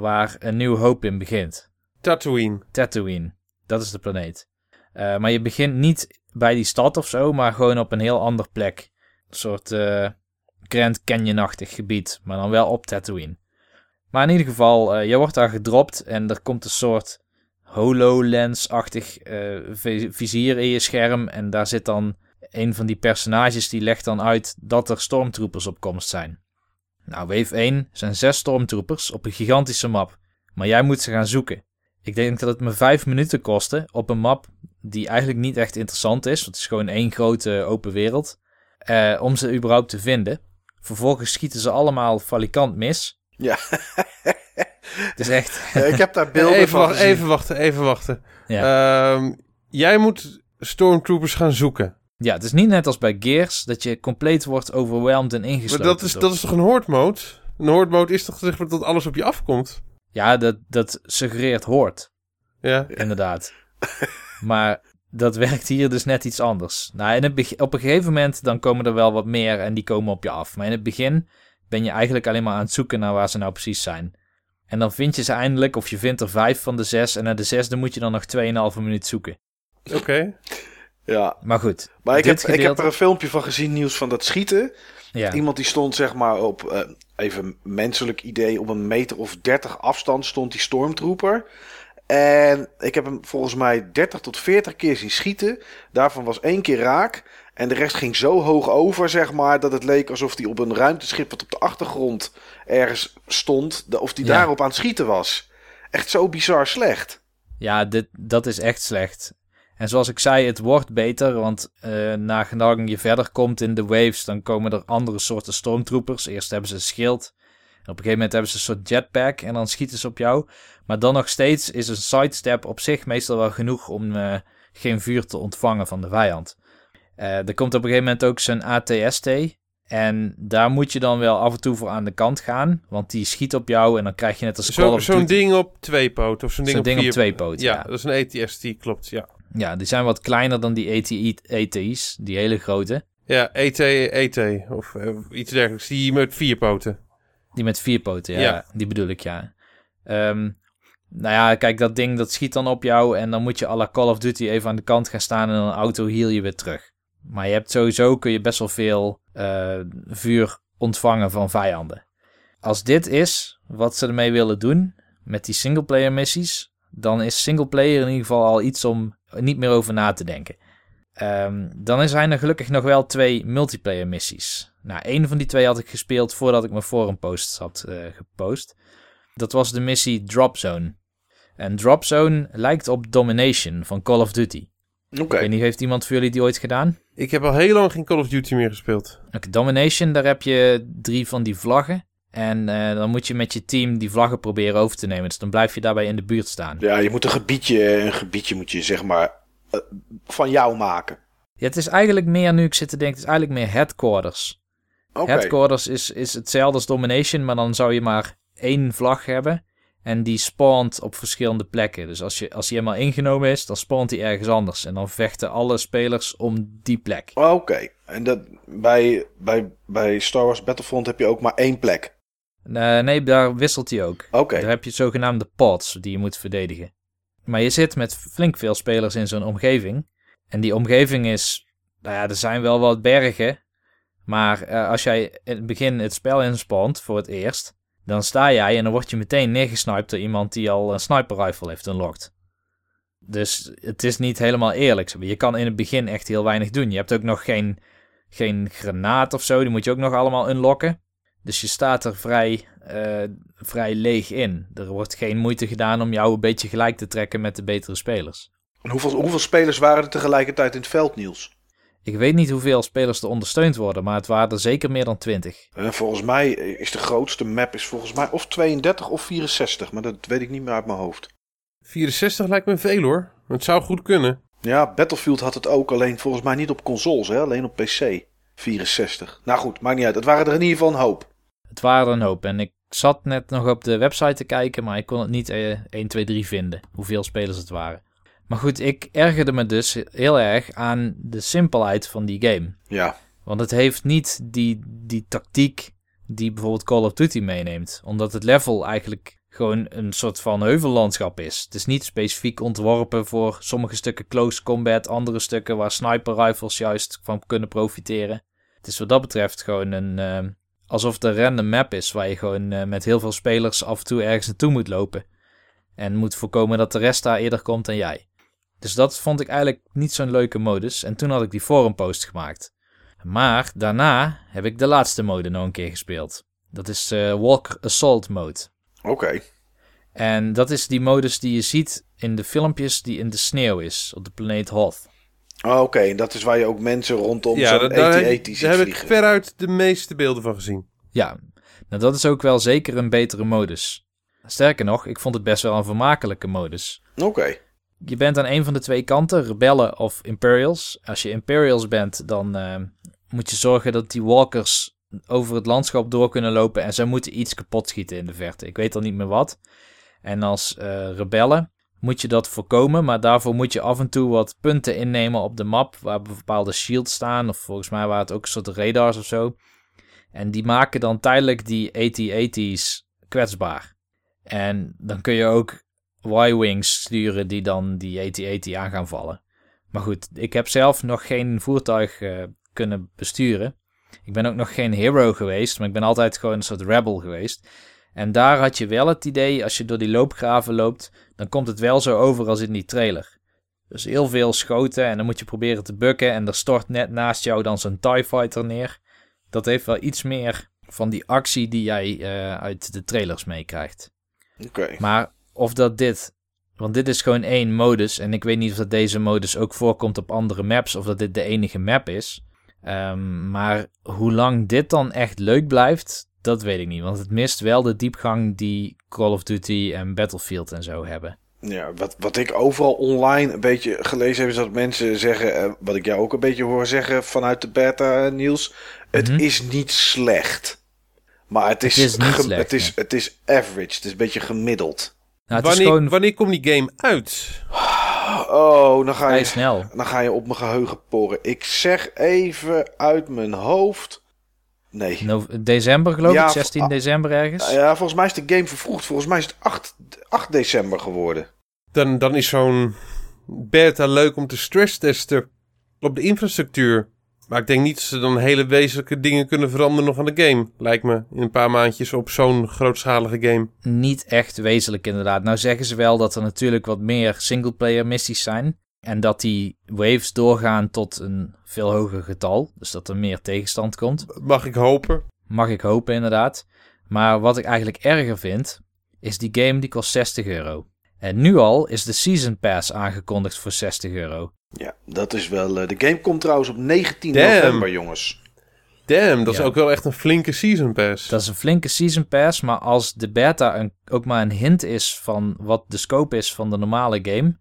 waar een nieuw hoop in begint. Tatooine. Tatooine, dat is de planeet. Uh, maar je begint niet bij die stad of zo, maar gewoon op een heel ander plek. Een soort uh, Grand Canyon-achtig gebied, maar dan wel op Tatooine. Maar in ieder geval, uh, je wordt daar gedropt en er komt een soort HoloLens-achtig uh, vizier in je scherm. En daar zit dan een van die personages die legt dan uit dat er stormtroopers op komst zijn. Nou, Wave 1 zijn zes stormtroopers op een gigantische map. Maar jij moet ze gaan zoeken. Ik denk dat het me vijf minuten kostte op een map die eigenlijk niet echt interessant is. Want het is gewoon één grote open wereld. Uh, om ze überhaupt te vinden. Vervolgens schieten ze allemaal falikant mis. Ja. het is echt... ik heb daar beelden even van wachten, Even wachten, even wachten. Ja. Uh, jij moet stormtroopers gaan zoeken. Ja, het is niet net als bij Gears dat je compleet wordt overweldigd en ingesloten. Maar dat is, dat is toch een horde mode? Een horde mode is toch zeg maar dat alles op je afkomt? Ja, dat, dat suggereert hoort. Ja. Inderdaad. maar dat werkt hier dus net iets anders. Nou, in het op een gegeven moment dan komen er wel wat meer en die komen op je af. Maar in het begin ben je eigenlijk alleen maar aan het zoeken naar waar ze nou precies zijn. En dan vind je ze eindelijk, of je vindt er vijf van de zes. En naar de zesde moet je dan nog 2,5 minuut zoeken. Oké. Ja. Maar goed. Maar ik heb, ik heb er een filmpje van gezien, nieuws van dat schieten. Ja. Iemand die stond zeg maar op, uh, even menselijk idee, op een meter of 30 afstand stond die stormtrooper. En ik heb hem volgens mij 30 tot 40 keer zien schieten. Daarvan was één keer raak. En de rest ging zo hoog over, zeg maar, dat het leek alsof hij op een ruimteschip wat op de achtergrond ergens stond, of die daarop aan het schieten was. Echt zo bizar slecht. Ja, dit, dat is echt slecht. En zoals ik zei, het wordt beter, want uh, na gelang je verder komt in de waves, dan komen er andere soorten stormtroopers. Eerst hebben ze een schild, en op een gegeven moment hebben ze een soort jetpack en dan schieten ze op jou. Maar dan nog steeds is een sidestep op zich meestal wel genoeg om uh, geen vuur te ontvangen van de vijand. Uh, er komt op een gegeven moment ook zijn ATST. En daar moet je dan wel af en toe voor aan de kant gaan. Want die schiet op jou en dan krijg je net als Zo'n zo ding op twee poten of zo'n ding, zo op, ding op twee poten. Ja, dat is een ATST, klopt, ja. Ja, die zijn wat kleiner dan die ATI's, die hele grote. Ja, ET, ET of uh, iets dergelijks. Die met vier poten. Die met vier poten, ja. ja. Die bedoel ik, ja. Um, nou ja, kijk, dat ding dat schiet dan op jou en dan moet je à la Call of Duty even aan de kant gaan staan en dan auto heal je weer terug. Maar je hebt sowieso, kun je best wel veel uh, vuur ontvangen van vijanden. Als dit is wat ze ermee willen doen met die singleplayer missies, dan is singleplayer in ieder geval al iets om niet meer over na te denken. Um, dan zijn er gelukkig nog wel twee multiplayer missies. Nou, één van die twee had ik gespeeld voordat ik mijn forum posts had uh, gepost. Dat was de missie Drop Zone. En Drop Zone lijkt op Domination van Call of Duty. Oké. Okay. Ik weet niet, heeft iemand voor jullie die ooit gedaan? Ik heb al heel lang geen Call of Duty meer gespeeld. Okay, Domination, daar heb je drie van die vlaggen. En uh, dan moet je met je team die vlaggen proberen over te nemen. Dus dan blijf je daarbij in de buurt staan. Ja, je moet een gebiedje, een gebiedje moet je zeg maar uh, van jou maken. Ja, het is eigenlijk meer, nu ik zit te denken, het is eigenlijk meer headquarters. Okay. Headquarters is, is hetzelfde als Domination, maar dan zou je maar één vlag hebben. En die spawnt op verschillende plekken. Dus als, je, als die helemaal ingenomen is, dan spawnt hij ergens anders. En dan vechten alle spelers om die plek. Oké. En dat, bij, bij, bij Star Wars Battlefront heb je ook maar één plek? Uh, nee, daar wisselt hij ook. Oké. Daar heb je zogenaamde pods die je moet verdedigen. Maar je zit met flink veel spelers in zo'n omgeving. En die omgeving is... Nou ja, er zijn wel wat bergen. Maar uh, als jij in het begin het spel inspant voor het eerst dan sta jij en dan word je meteen neergesniped door iemand die al een sniper rifle heeft unlocked. Dus het is niet helemaal eerlijk. Je kan in het begin echt heel weinig doen. Je hebt ook nog geen, geen granaat of zo. Die moet je ook nog allemaal unlocken. Dus je staat er vrij, uh, vrij leeg in. Er wordt geen moeite gedaan om jou een beetje gelijk te trekken met de betere spelers. En hoeveel, hoeveel spelers waren er tegelijkertijd in het veld, Niels? Ik weet niet hoeveel spelers er ondersteund worden, maar het waren er zeker meer dan 20. En volgens mij is de grootste map is volgens mij of 32 of 64, maar dat weet ik niet meer uit mijn hoofd. 64 lijkt me veel hoor. Het zou goed kunnen. Ja, Battlefield had het ook, alleen volgens mij niet op consoles, hè? alleen op PC. 64. Nou goed, maakt niet uit. Het waren er in ieder geval een hoop. Het waren er een hoop. En ik zat net nog op de website te kijken, maar ik kon het niet eh, 1, 2, 3 vinden. Hoeveel spelers het waren. Maar goed, ik ergerde me dus heel erg aan de simpelheid van die game. Ja. Want het heeft niet die, die tactiek die bijvoorbeeld Call of Duty meeneemt. Omdat het level eigenlijk gewoon een soort van heuvellandschap is. Het is niet specifiek ontworpen voor sommige stukken close combat, andere stukken waar sniper rifles juist van kunnen profiteren. Het is wat dat betreft gewoon een. Uh, alsof het een random map is waar je gewoon uh, met heel veel spelers af en toe ergens naartoe moet lopen. En moet voorkomen dat de rest daar eerder komt dan jij. Dus dat vond ik eigenlijk niet zo'n leuke modus. En toen had ik die forumpost gemaakt. Maar daarna heb ik de laatste mode nog een keer gespeeld. Dat is uh, Walker Assault mode. Oké. En dat is die modus die je ziet in de filmpjes die in de sneeuw is op de planeet Hoth. Oh, Oké, en dat is waar je ook mensen rondom ja, zo'n daar, AT-AT ziet Daar heb ik veruit de meeste beelden van gezien. Ja, nou dat is ook wel zeker een betere modus. Sterker nog, ik vond het best wel een vermakelijke modus. Oké. Je bent aan een van de twee kanten, rebellen of Imperials. Als je Imperials bent, dan uh, moet je zorgen dat die walkers over het landschap door kunnen lopen en zij moeten iets kapot schieten in de verte. Ik weet al niet meer wat. En als uh, rebellen moet je dat voorkomen, maar daarvoor moet je af en toe wat punten innemen op de map waar bepaalde shields staan, of volgens mij waren het ook een soort radars of zo. En die maken dan tijdelijk die AT-AT's kwetsbaar. En dan kun je ook Y-Wings sturen die dan die AT-AT aan gaan vallen. Maar goed, ik heb zelf nog geen voertuig uh, kunnen besturen. Ik ben ook nog geen hero geweest, maar ik ben altijd gewoon een soort rebel geweest. En daar had je wel het idee, als je door die loopgraven loopt, dan komt het wel zo over als in die trailer. Dus heel veel schoten en dan moet je proberen te bukken en er stort net naast jou dan zo'n TIE Fighter neer. Dat heeft wel iets meer van die actie die jij uh, uit de trailers meekrijgt. Oké. Maar of dat dit, want dit is gewoon één modus en ik weet niet of dat deze modus ook voorkomt op andere maps of dat dit de enige map is. Um, maar hoe lang dit dan echt leuk blijft, dat weet ik niet. Want het mist wel de diepgang die Call of Duty en Battlefield en zo hebben. Ja, wat, wat ik overal online een beetje gelezen heb, is dat mensen zeggen, uh, wat ik jou ook een beetje hoor zeggen vanuit de beta, Niels. Het mm-hmm. is niet slecht. Maar het is, het is, niet slecht, het, is, het is average. Het is een beetje gemiddeld. Nou, wanneer, gewoon... wanneer komt die game uit? Oh, dan ga, je, snel. dan ga je op mijn geheugen poren. Ik zeg even uit mijn hoofd. Nee. No december geloof ja, ik, 16 december ergens. Ja, volgens mij is de game vervroegd. Volgens mij is het 8, 8 december geworden. Dan, dan is zo'n beta leuk om te stresstesten op de infrastructuur. Maar ik denk niet dat ze dan hele wezenlijke dingen kunnen veranderen nog aan de game. Lijkt me in een paar maandjes op zo'n grootschalige game. Niet echt wezenlijk inderdaad. Nou zeggen ze wel dat er natuurlijk wat meer singleplayer missies zijn. En dat die waves doorgaan tot een veel hoger getal. Dus dat er meer tegenstand komt. Mag ik hopen? Mag ik hopen, inderdaad. Maar wat ik eigenlijk erger vind, is die game die kost 60 euro. En nu al is de Season Pass aangekondigd voor 60 euro. Ja, dat is wel... Uh, de game komt trouwens op 19 Damn. november, jongens. Damn, dat ja. is ook wel echt een flinke Season Pass. Dat is een flinke Season Pass, maar als de beta een, ook maar een hint is van wat de scope is van de normale game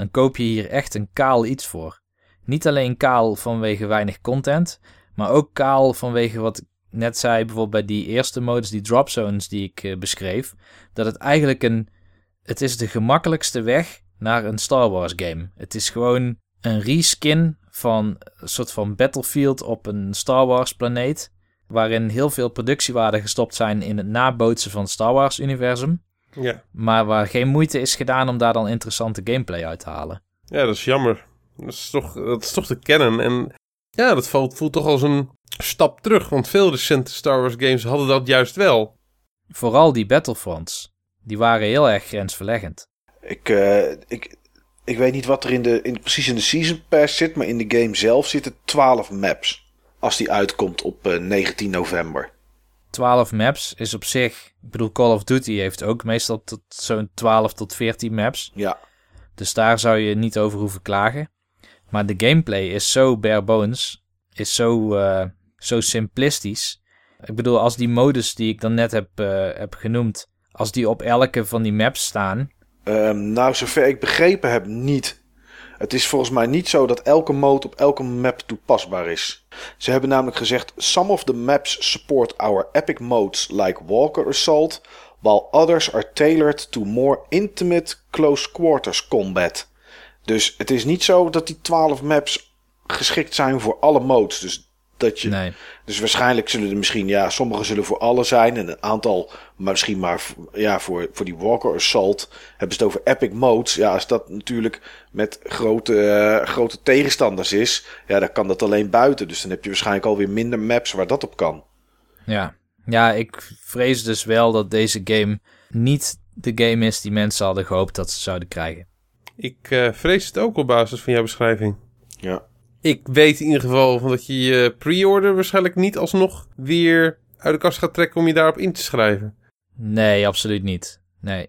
dan koop je hier echt een kaal iets voor. Niet alleen kaal vanwege weinig content, maar ook kaal vanwege wat ik net zei, bijvoorbeeld bij die eerste modus, die drop zones die ik uh, beschreef, dat het eigenlijk een, het is de gemakkelijkste weg naar een Star Wars game. Het is gewoon een reskin van een soort van Battlefield op een Star Wars planeet, waarin heel veel productiewaarden gestopt zijn in het nabootsen van het Star Wars universum. Ja. Maar waar geen moeite is gedaan om daar dan interessante gameplay uit te halen. Ja, dat is jammer. Dat is toch, dat is toch te kennen. En ja, dat voelt, voelt toch als een stap terug. Want veel recente Star Wars games hadden dat juist wel. Vooral die Battlefronts. Die waren heel erg grensverleggend. Ik, uh, ik, ik weet niet wat er in de, in, precies in de Season Pass zit. Maar in de game zelf zitten 12 maps. Als die uitkomt op uh, eh, 19 november. 12 maps is op zich... Ik bedoel, Call of Duty heeft ook meestal tot zo'n 12 tot 14 maps. Ja. Dus daar zou je niet over hoeven klagen. Maar de gameplay is zo bare bones. Is zo, uh, zo simplistisch. Ik bedoel, als die modus die ik dan net heb, uh, heb genoemd... Als die op elke van die maps staan... Um, nou, zover ik begrepen heb, niet. Het is volgens mij niet zo dat elke mode op elke map toepasbaar is. Ze hebben namelijk gezegd: Some of the maps support our epic modes like Walker Assault, while others are tailored to more intimate close quarters combat. Dus het is niet zo dat die 12 maps geschikt zijn voor alle modes. Dus dat je, nee. Dus waarschijnlijk zullen er misschien, ja, sommige zullen voor alle zijn. En een aantal misschien maar ja, voor, voor die Walker Assault hebben ze het over epic modes. Ja, als dat natuurlijk met grote, uh, grote tegenstanders is, ja, dan kan dat alleen buiten. Dus dan heb je waarschijnlijk alweer minder maps waar dat op kan. Ja, ja ik vrees dus wel dat deze game niet de game is die mensen hadden gehoopt dat ze zouden krijgen. Ik uh, vrees het ook op basis van jouw beschrijving. Ja. Ik weet in ieder geval van dat je je pre-order waarschijnlijk niet alsnog weer uit de kast gaat trekken om je daarop in te schrijven. Nee, absoluut niet. Nee.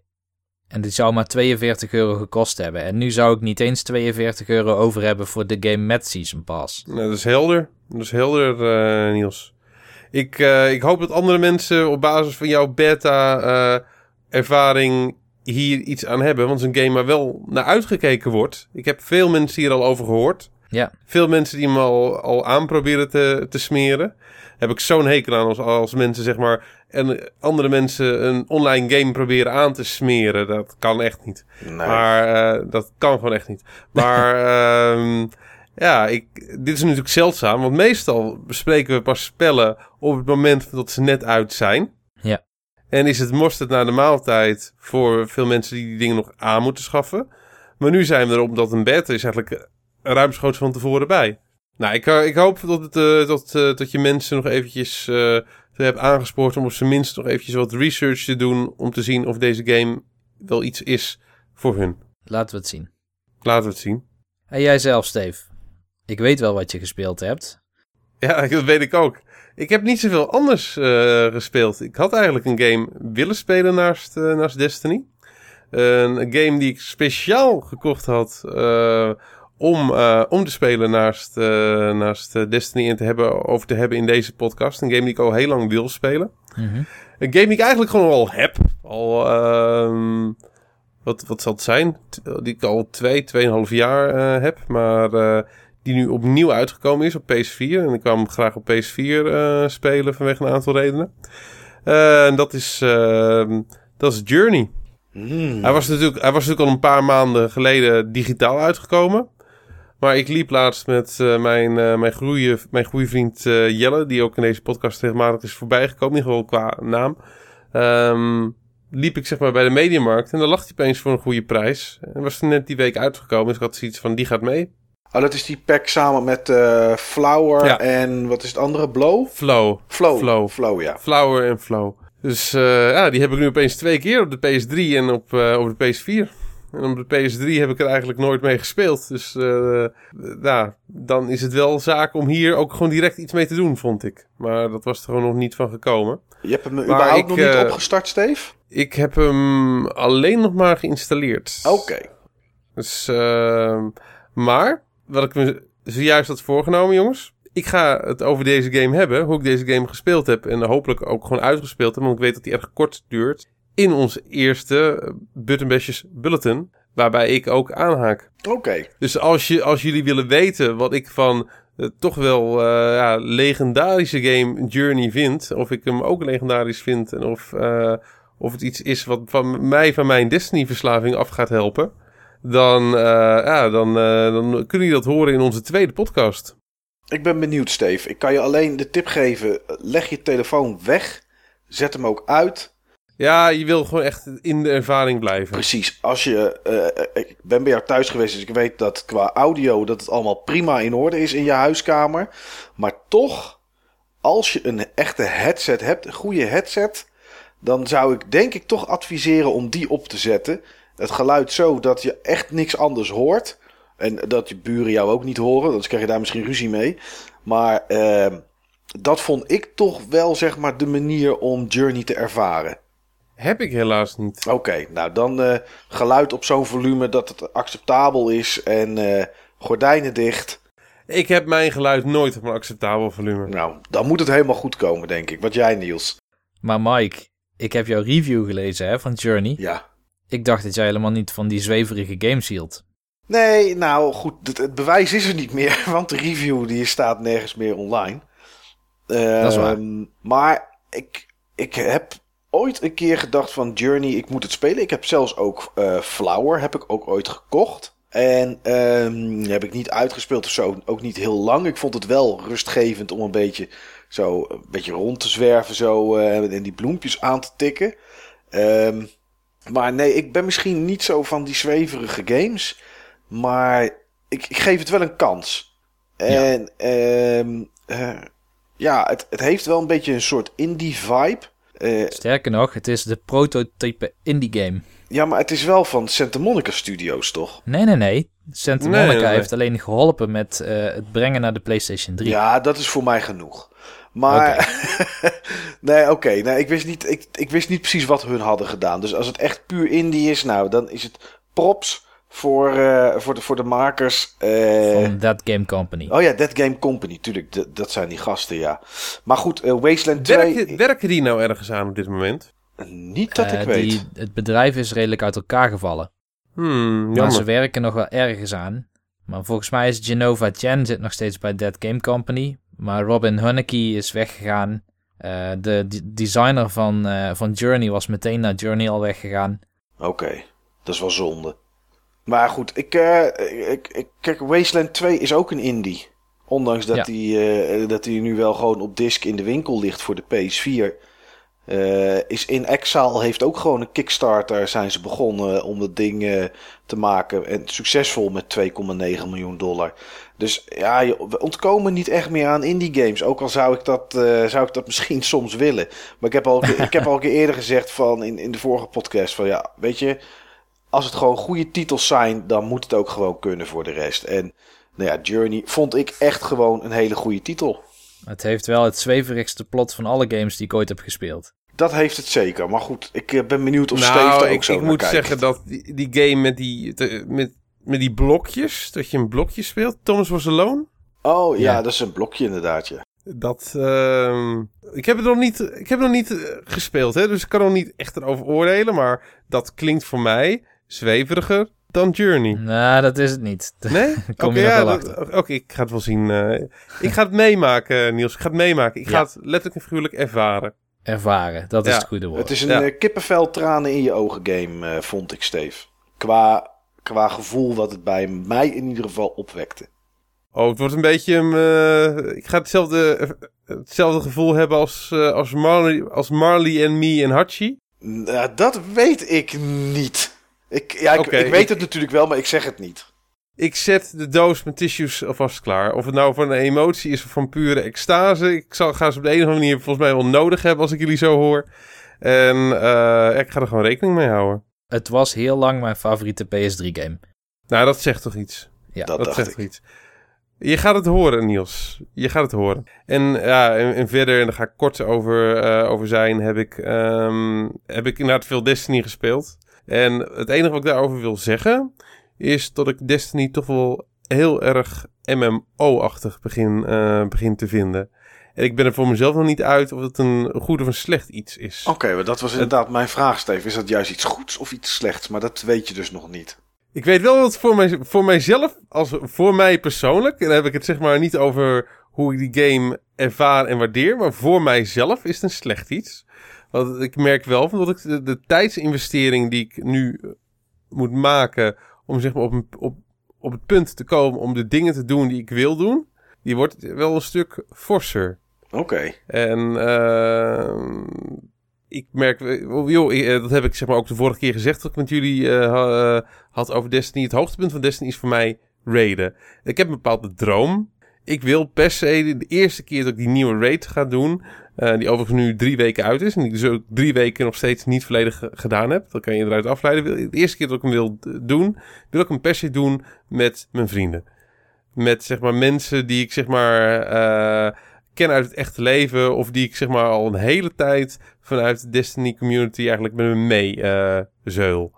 En die zou maar 42 euro gekost hebben. En nu zou ik niet eens 42 euro over hebben voor de game met Season Pass. Nou, dat is helder. Dat is helder, uh, Niels. Ik, uh, ik hoop dat andere mensen op basis van jouw beta-ervaring uh, hier iets aan hebben. Want zo'n game maar wel naar uitgekeken wordt. Ik heb veel mensen hier al over gehoord. Ja. Veel mensen die me al, al aanproberen te, te smeren. Heb ik zo'n hekel aan als, als mensen, zeg maar, en andere mensen een online game proberen aan te smeren. Dat kan echt niet. Nee. Maar uh, dat kan gewoon echt niet. Maar um, ja, ik, dit is natuurlijk zeldzaam. Want meestal bespreken we pas spellen op het moment dat ze net uit zijn. Ja. En is het mosterd naar de maaltijd voor veel mensen die die dingen nog aan moeten schaffen. Maar nu zijn we erop dat een beta is eigenlijk ruimschoots van tevoren bij. Nou, ik, ik hoop dat, het, uh, dat, uh, dat je mensen nog eventjes uh, hebt aangespoord om op zijn minst nog eventjes wat research te doen om te zien of deze game wel iets is voor hun. Laten we het zien. Laten we het zien. En jij zelf, Steve. Ik weet wel wat je gespeeld hebt. Ja, dat weet ik ook. Ik heb niet zoveel anders gespeeld. Ik had eigenlijk een game willen spelen naast, naast Destiny. een game die ik speciaal gekocht had om, uh, om te spelen naast, uh, naast Destiny en te hebben, over te hebben in deze podcast. Een game die ik al heel lang wil spelen. Mm -hmm. Een game die ik eigenlijk gewoon al heb. Al, uh, wat, wat zal het zijn? Die ik al twee, tweeënhalf jaar uh, heb. Maar die nu opnieuw uitgekomen is op PS4. En ik kwam graag op PS4 spelen vanwege een aantal redenen. en dat is, ehm, dat is Journey. Mm. Hij, was natuurlijk, hij was natuurlijk al een paar maanden geleden digitaal uitgekomen. Maar ik liep laatst met uh, mijn, uh, mijn, goeie, mijn goede vriend uh, Jelle, die ook in deze podcast regelmatig is voorbijgekomen, in ieder geval qua naam. Um, liep ik zeg maar bij de Mediamarkt en daar lag hij opeens voor een goede prijs. En was er net die week uitgekomen, dus ik had zoiets van, die gaat mee. Oh, dat is die pack samen met Flower ja. en wat is het andere? Blow? Flow. Flow. Flow, Flow ja. Flower en Flow. Dus ja, die heb ik nu opeens twee keer op de PS3 en op, op de PS4. En op de PS3 heb ik er eigenlijk nooit mee gespeeld. Dus uh, nou, dan is het wel zaak om hier ook gewoon direct iets mee te doen, vond ik. Maar dat was er gewoon nog niet van gekomen. Je hebt hem maar überhaupt ik, nog niet uh, opgestart, Steve? Ik heb hem alleen nog maar geïnstalleerd. Oké. Okay. Dus, uh, maar, wat ik me zojuist had voorgenomen, jongens. Ik ga het over deze game hebben, hoe ik deze game gespeeld heb. En hopelijk ook gewoon uitgespeeld heb, want ik weet dat die erg kort duurt in ons eerste Buttonbashers Bulletin, waarbij ik ook aanhaak. Oké. Okay. Dus als, je, als jullie willen weten wat ik van uh, toch wel uh, ja, legendarische game Journey vind, of ik hem ook legendarisch vind en of, uh, of het iets is wat van mij van mijn Destiny-verslaving af gaat helpen, dan, ja, dan, dan kunnen jullie dat horen in onze tweede podcast. Ik ben benieuwd, Steve. Ik kan je alleen de tip geven: leg je telefoon weg, zet hem ook uit. Ja, je wil gewoon echt in de ervaring blijven. Precies. Als je, uh, ik ben bij jou thuis geweest, dus ik weet dat qua audio dat het allemaal prima in orde is in je huiskamer. Maar toch, als je een echte headset hebt, een goede headset, dan zou ik denk ik toch adviseren om die op te zetten. Het geluid zo dat je echt niks anders hoort. En dat je buren jou ook niet horen, anders krijg je daar misschien ruzie mee. Maar uh, dat vond ik toch wel zeg maar de manier om Journey te ervaren. Heb ik helaas niet. Oké, nou dan eh, geluid op zo'n volume dat het acceptabel is en eh, gordijnen dicht. Ik heb mijn geluid nooit op een acceptabel volume. Nou, dan moet het helemaal goed komen, denk ik. Wat jij, Niels? Maar Mike, ik heb jouw review gelezen hè, van Journey. Ja. Ik dacht dat jij helemaal niet van die zweverige games hield. Nee, nou goed, het, het bewijs is er niet meer, want de review die staat nergens meer online. Dat is waar. Ehm, Maar ik, ik heb ooit een keer gedacht van Journey, ik moet het spelen. Ik heb zelfs ook eh, Flower, heb ik ook ooit gekocht. En ehm, heb ik niet uitgespeeld of zo, ook niet heel lang. Ik vond het wel rustgevend om een beetje zo een beetje rond te zwerven zo, eh, en die bloempjes aan te tikken. Ehm, maar nee, ik ben misschien niet zo van die zweverige games. Maar ik, ik geef het wel een kans. En ehm, eh, ja, het, het heeft wel een beetje een soort indie vibe. Eh, Sterker nog, het is de prototype indie game. ja, maar het is wel van Santa Monica Studios, toch? Nee, nee, nee. Santa Nee, Monica nee. heeft alleen geholpen met eh, het brengen naar de PlayStation 3. Ja, dat is voor mij genoeg. Maar nee, oké. nee, ik, wist niet, ik, ik wist niet precies wat hun hadden gedaan. Dus als het echt puur indie is, nou, dan is het props voor, eh, voor, de, voor de makers. eh, Van That Game Company. Oh ja, Dead Game Company, tuurlijk. d- dat zijn die gasten, ja. Maar goed, eh, Wasteland 2... Werken, werken die nou ergens aan op dit moment? Niet dat ik weet. die, het bedrijf is redelijk uit elkaar gevallen. Hmm, Maar jammer. ze werken nog wel ergens aan. Maar volgens mij is Genova Chen zit nog steeds bij Dead Game Company. Maar Robin Hunneke is weggegaan. Eh, de designer van, eh, van Journey was meteen naar Journey al weggegaan. Oké, dat is wel zonde. Maar goed, ik, eh, ik, ik, kijk, Wasteland 2 is ook een indie. Ondanks dat Ja. die, eh, dat die nu wel gewoon op disc in de winkel ligt voor de PS4. Eh, is In Exile heeft ook gewoon een Kickstarter zijn ze begonnen om dat ding te maken. En succesvol met 2,9 miljoen dollar. Dus ja, je- we ontkomen niet echt meer aan indie games. Ook al zou ik dat, zou ik dat misschien soms willen. Maar ik heb al, ik heb al een keer eerder gezegd van in, in de vorige podcast van ja, weet je, als het gewoon goede titels zijn, dan moet het ook gewoon kunnen voor de rest. En nou ja, Journey vond ik echt gewoon een hele goede titel. Het heeft wel het zweverigste plot van alle games die ik ooit heb gespeeld. Dat heeft het zeker. Maar goed, ik eh, ben benieuwd of Steve er nou, ook ik, zo ik naar moet kijkt. zeggen dat die, die game met die, te- met, met die blokjes, dat je een blokje speelt, Thomas Was Alone, Oh ja, Ja. dat is een blokje inderdaad, ja. dat... ehm, ik heb het nog niet, ik heb het nog niet eh, gespeeld, hè, dus ik kan nog niet echt erover oordelen, maar dat klinkt voor mij zweveriger dan Journey. Nou, dat is het niet. Nee? Kom Oké, ja, Oké, ik ga het wel zien. eh. ik ga het meemaken, Niels. Ik ga het meemaken. Ik ga het letterlijk en figuurlijk ervaren. Ervaren, dat is het goede woord. Het is een Ja. eh, kippenvel tranen in je ogen game, eh, vond ik, Steve. Qua, qua gevoel wat het bij mij in ieder geval opwekte. Oh, het wordt een beetje... eh, ik ga hetzelfde, eh, hetzelfde gevoel hebben als, eh, als, Marley, als Marley en Me en Hachi. Nou, dat weet ik niet. Ik, ja, ik, ik weet ik- het natuurlijk wel, maar ik zeg het niet. Ik zet de doos met tissues alvast klaar. Of het nou van een emotie is of van pure extase. Ik zal, ga ze op de een of andere manier volgens mij wel nodig hebben als ik jullie zo hoor. En eh, ik ga er gewoon rekening mee houden. Het was heel lang mijn favoriete PS3-game. Nou, dat zegt toch iets. Ja, dat dat dacht zegt ik. toch iets. Je gaat het horen, Niels. Je gaat het horen. En ja, en, en verder, en daar ga ik kort over, eh, over zijn, heb ik, ehm, heb ik inderdaad veel Destiny gespeeld. En het enige wat ik daarover wil zeggen, is dat ik Destiny toch wel heel erg MMO-achtig begin, eh, begin te vinden. En ik ben er voor mezelf nog niet uit of het een goed of een slecht iets is. Oké, maar dat was inderdaad mijn vraag, Steve. Is dat juist iets goeds of iets slechts? Maar dat weet je dus nog niet. Ik weet wel dat voor, mij, voor mijzelf, als voor mij persoonlijk, en dan heb ik het zeg maar niet over hoe ik die game ervaar en waardeer, maar voor mijzelf is het een slecht iets. Want ik merk wel van dat ik de, de tijdsinvestering die ik nu eh, moet maken om zeg maar op, een, op, op het punt te komen om de dingen te doen die ik wil doen, die wordt wel een stuk forser. Oké. En eh, ik merk, eh, joh, ik, eh, dat heb ik zeg maar ook de vorige keer gezegd dat ik met jullie ha- had over Destiny. Het hoogtepunt van Destiny is voor mij raiden. Ik heb een bepaalde droom. Ik wil per se de eerste keer dat ik die nieuwe raid ga doen, eh, die overigens nu drie weken uit is en die ik dus ook drie weken nog steeds niet volledig ge- gedaan heb. Dat kan je eruit afleiden. De eerste keer dat ik hem wil doen, wil ik hem per se doen met mijn vrienden. Met zeg maar mensen die ik zeg maar eh, ken uit het echte leven. Of die ik zeg maar al een hele tijd vanuit de Destiny community eigenlijk met me mee eh, zeul.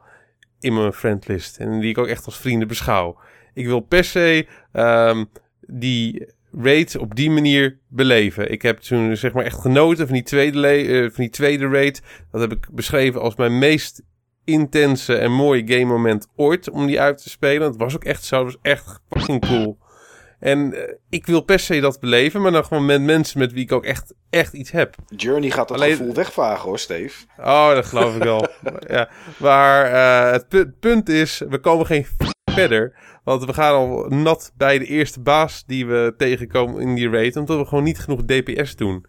In mijn friendlist. En die ik ook echt als vrienden beschouw. Ik wil per se ehm, die raid op die manier beleven. Ik heb toen zeg maar echt genoten van die tweede, uh, van die tweede raid. Dat heb ik beschreven als mijn meest intense en mooie game moment ooit om die uit te spelen. Het was ook echt zo. Het was echt fucking cool. En uh, ik wil per se dat beleven, maar dan gewoon met mensen met wie ik ook echt, echt iets heb. Journey gaat dat Alleen... gevoel wegvagen hoor, Steve. Oh, dat geloof ik wel. ja. Maar uh, het, pu punt is, we komen geen verder. Want we gaan al nat bij de eerste baas die we tegenkomen in die raid. Omdat we gewoon niet genoeg DPS doen.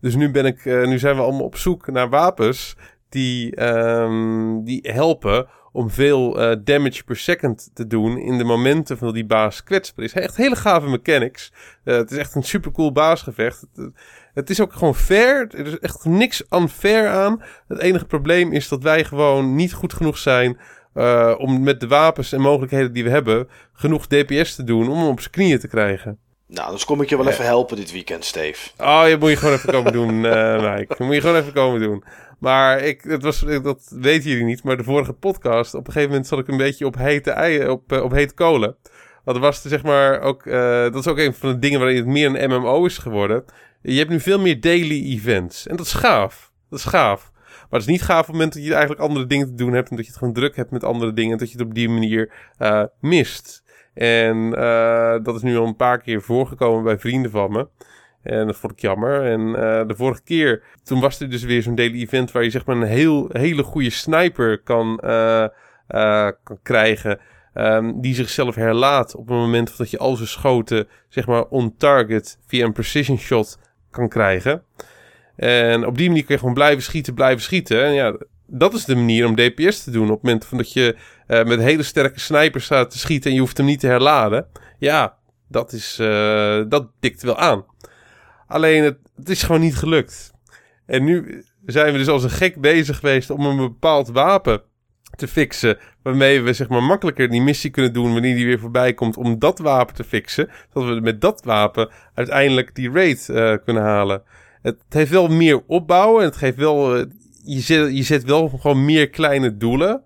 Dus nu, ben ik, uh, nu zijn we allemaal op zoek naar wapens die, um, die helpen om veel uh, damage per second te doen in de momenten van die baas kwetsbaar is. Echt hele gave mechanics. Uh, het is echt een super cool baasgevecht. Het, het, is ook gewoon fair. Er is echt niks unfair aan. Het enige probleem is dat wij gewoon niet goed genoeg zijn uh, om met de wapens en mogelijkheden die we hebben genoeg DPS te doen om hem op zijn knieën te krijgen. Nou, dus kom ik je wel even helpen dit weekend, Steve. Oh, je moet je gewoon even komen doen, uh, Mike. Dat moet je gewoon even komen doen. Maar ik, het was, dat weten jullie niet, maar de vorige podcast, op een gegeven moment zat ik een beetje op hete eieren, op, uh, op hete kolen. Dat was zeg maar ook, uh, dat is ook een van de dingen waarin het meer een MMO is geworden. Je hebt nu veel meer daily events. En dat is gaaf. Dat is gaaf. Maar het is niet gaaf op het moment dat je eigenlijk andere dingen te doen hebt. En dat je het gewoon druk hebt met andere dingen. En dat je het op die manier uh, mist. En uh, dat is nu al een paar keer voorgekomen bij vrienden van me. En dat vond ik jammer. En uh, de vorige keer, toen was er dus weer zo'n daily event waar je zeg maar een heel, hele goede sniper kan, kan krijgen. Um, die zichzelf herlaat op het moment dat je al zijn schoten, zeg maar, on target via een precision shot kan krijgen. En op die manier kun je gewoon blijven schieten, blijven schieten. En ja, dat is de manier om DPS te doen. Op het moment dat je uh, met hele sterke snipers staat te schieten en je hoeft hem niet te herladen. Ja, dat, is, uh, dat dikt wel aan. Alleen het, het is gewoon niet gelukt. En nu zijn we dus als een gek bezig geweest om een bepaald wapen te fixen. Waarmee we zeg maar makkelijker die missie kunnen doen wanneer die weer voorbij komt om dat wapen te fixen. Dat we met dat wapen uiteindelijk die raid uh, kunnen halen. Het heeft wel meer opbouwen. En het geeft wel. Uh, je, zet, je zet wel gewoon meer kleine doelen.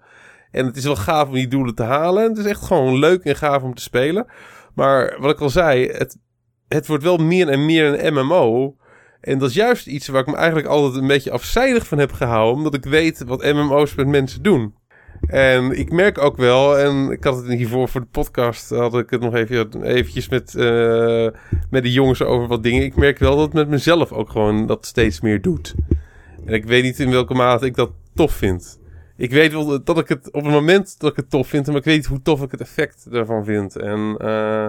En het is wel gaaf om die doelen te halen. Het is echt gewoon leuk en gaaf om te spelen. Maar wat ik al zei, het, het wordt wel meer en meer een MMO. En dat is juist iets waar ik me eigenlijk altijd een beetje afzijdig van heb gehouden. Omdat ik weet wat MMO's met mensen doen. En ik merk ook wel, en ik had het hiervoor voor de podcast, had ik het nog even eventjes met, uh, met de jongens over wat dingen. Ik merk wel dat het met mezelf ook gewoon dat steeds meer doet. En ik weet niet in welke mate ik dat tof vind. Ik weet wel dat ik het op het moment dat ik het tof vind, maar ik weet niet hoe tof ik het effect daarvan vind. En uh,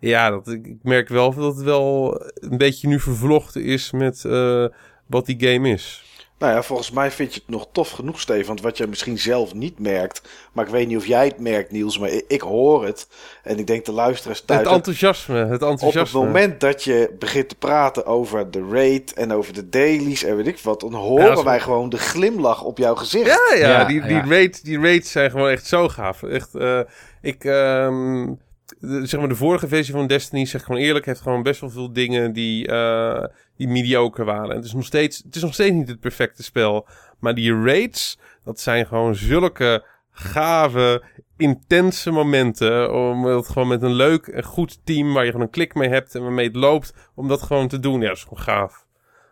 ja, dat, ik, merk wel dat het wel een beetje nu vervlochten is met uh, wat die game is. Nou ja, volgens mij vind je het nog tof genoeg, Steven. Want wat jij misschien zelf niet merkt. Maar ik weet niet of jij het merkt, Niels. Maar ik, hoor het. En ik denk de luisteraars thuis. Het enthousiasme. Het enthousiasme. Op het moment dat je begint te praten over de raid. En over de dailies en weet ik wat. Dan horen wij gewoon de glimlach op jouw gezicht. Ja, ja. ja die, die, ja. Raid, die raids zijn gewoon echt zo gaaf. Echt, uh, ik... Um, de, zeg maar de vorige versie van Destiny, zeg gewoon eerlijk, heeft gewoon best wel veel dingen die, uh, die mediocre waren. En het is, nog steeds, het is nog steeds niet het perfecte spel. Maar die raids, dat zijn gewoon zulke gave, intense momenten. Om het gewoon met een leuk en goed team waar je gewoon een klik mee hebt en waarmee het loopt, om dat gewoon te doen. Ja, dat is gewoon gaaf.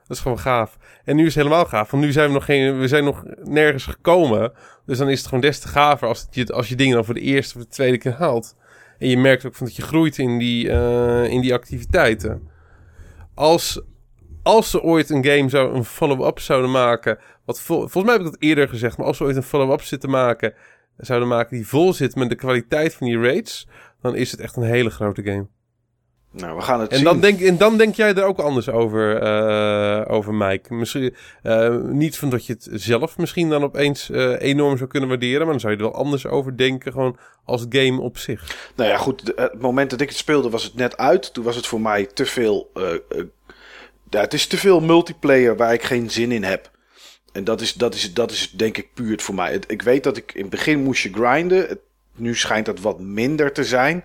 Dat is gewoon gaaf. En nu is het helemaal gaaf. Want nu zijn we nog geen, we zijn nog nergens gekomen. Dus dan is het gewoon des te gaver als je, als je dingen dan voor de eerste of de tweede keer haalt. En je merkt ook van dat je groeit in die, uh, in die activiteiten. Als, als ze ooit een game zou, een follow-up zouden maken. Wat vol, volgens mij heb ik dat eerder gezegd. Maar als ze ooit een follow-up zitten maken. Zouden maken die vol zit met de kwaliteit van die raids. Dan is het echt een hele grote game. Nou, we gaan het en zien. Dan denk, en dan denk jij er ook anders over, uh, over Mike. Misschien, uh, niet van dat je het zelf misschien dan opeens uh, enorm zou kunnen waarderen. Maar dan zou je er wel anders over denken. Gewoon als game op zich. Nou ja, goed. Het moment dat ik het speelde was het net uit. Toen was het voor mij te veel... ja, het is te veel multiplayer waar ik geen zin in heb. En dat is, dat is, dat is denk ik puur het voor mij. ik weet dat ik in het begin moest je grinden. Het, nu schijnt dat wat minder te zijn.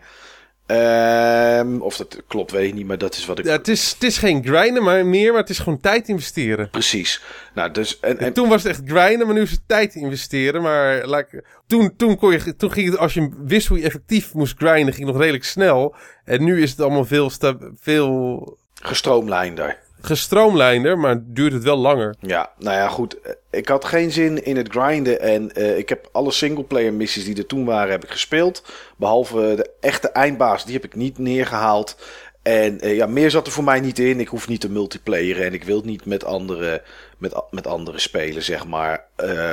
Ehm, of dat klopt, weet ik niet, maar dat is wat ik... Ja, het, is, het is geen grinden maar meer, maar het is gewoon tijd investeren. Precies. Nou, dus, en, En en, toen was het echt grinden, maar nu is het tijd investeren. Maar like, toen, toen, kon je, toen ging het, als je wist hoe je effectief moest grinden, ging het nog redelijk snel. En nu is het allemaal veel, veel gestroomlijnder. Gestroomlijnder, maar duurt het wel langer. Ja, nou ja, goed. Ik had geen zin in het grinden. En eh, ik heb alle singleplayer missies die er toen waren, heb ik gespeeld. Behalve de echte eindbaas, die heb ik niet neergehaald. En eh, ja, meer zat er voor mij niet in. Ik hoef niet te multiplayeren en ik wil niet met anderen, met, met anderen spelen, zeg maar. eh,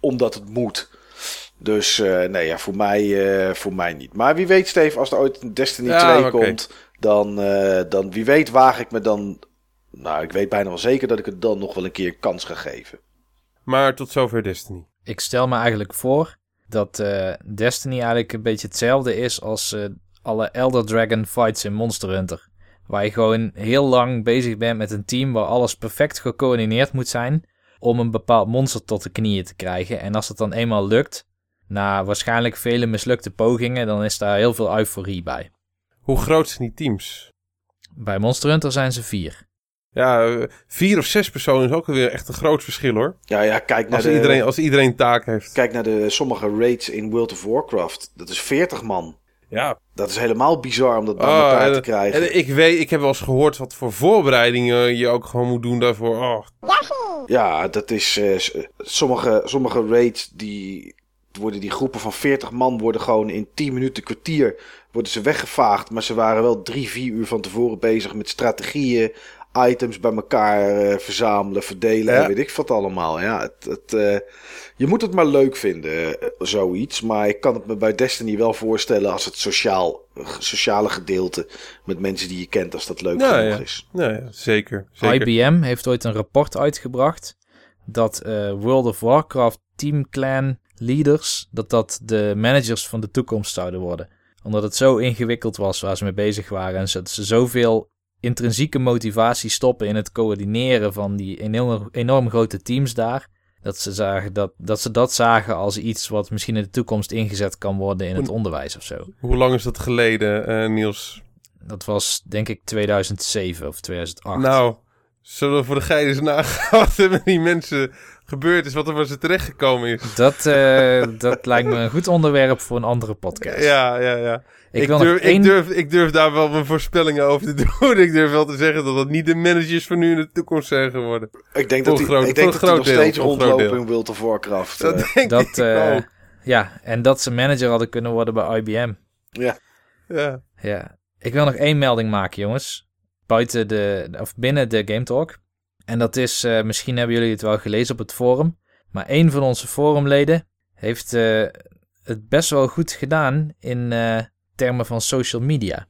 omdat het moet. Dus nee, ja, voor mij, voor mij niet. Maar wie weet, Steve, als er ooit een Destiny Ja, 2 oké. komt, dan, dan wie weet waag ik me dan... Nou, ik weet bijna wel zeker dat ik het dan nog wel een keer kans ga geven. Maar tot zover Destiny. Ik stel me eigenlijk voor dat eh, Destiny eigenlijk een beetje hetzelfde is als eh, alle Elder Dragon fights in Monster Hunter. Waar je gewoon heel lang bezig bent met een team waar alles perfect gecoördineerd moet zijn om een bepaald monster tot de knieën te krijgen. En als het dan eenmaal lukt, na waarschijnlijk vele mislukte pogingen, dan is daar heel veel euforie bij. Hoe groot zijn die teams? Bij Monster Hunter zijn ze vier. Ja, vier of zes personen is ook weer echt een groot verschil hoor. Ja, ja, kijk naar, Als de, iedereen, als iedereen taak heeft. kijk naar de sommige raids in World of Warcraft. Dat is 40 man. Ja, Dat is helemaal bizar om dat bij Oh, elkaar en- te krijgen. En ik weet, ik heb wel eens gehoord wat voor voorbereidingen je ook gewoon moet doen daarvoor. Oh, Ja, dat is. eh, sommige, sommige raids die. Worden die groepen van 40 man worden gewoon in 10 minuten kwartier worden ze weggevaagd. Maar ze waren wel drie, vier uur van tevoren bezig met strategieën, items bij elkaar eh, verzamelen, verdelen Ja. en weet ik wat allemaal. Ja, het, het, eh, je moet het maar leuk vinden, eh, zoiets. Maar ik kan het me bij Destiny wel voorstellen als het sociaal, sociale gedeelte met mensen die je kent, als dat leuk Ja, genoeg ja. is. nee, ja, zeker. zeker. IBM heeft ooit een rapport uitgebracht dat eh, World of Warcraft Team Clan leaders, dat dat de managers van de toekomst zouden worden. Omdat het zo ingewikkeld was waar ze mee bezig waren en dat ze zoveel intrinsieke motivatie stoppen in het coördineren van die enorm, enorm grote teams daar. Dat ze, zagen dat, dat ze dat zagen als iets wat misschien in de toekomst ingezet kan worden in het onderwijs of zo. Hoe lang is dat geleden, eh, Niels? Dat was denk ik 2007 of 2008. Nou, zullen we voor de gein eens nagaan wat er met die mensen gebeurd is, wat er van ze terechtgekomen is? Dat, eh, dat lijkt me een goed onderwerp voor een andere podcast. Ja, ja, ja. ik, durf, één... ik, durf, ik durf daar wel mijn voorspellingen over te doen. Ik durf wel te zeggen dat het niet de managers van nu in de toekomst zijn geworden. Ik denk Voor dat voor dat die nog steeds voor rondlopen in World of Warcraft. Dat eh. denk Dat, ik eh, ja, en dat ze manager hadden kunnen worden bij IBM. Ja. Ja. Ik wil nog één melding maken, jongens. Buiten de, of binnen de Game Talk. En dat is, eh, misschien hebben jullie het wel gelezen op het forum. Maar één van onze forumleden heeft eh, het best wel goed gedaan in eh, termen van social media.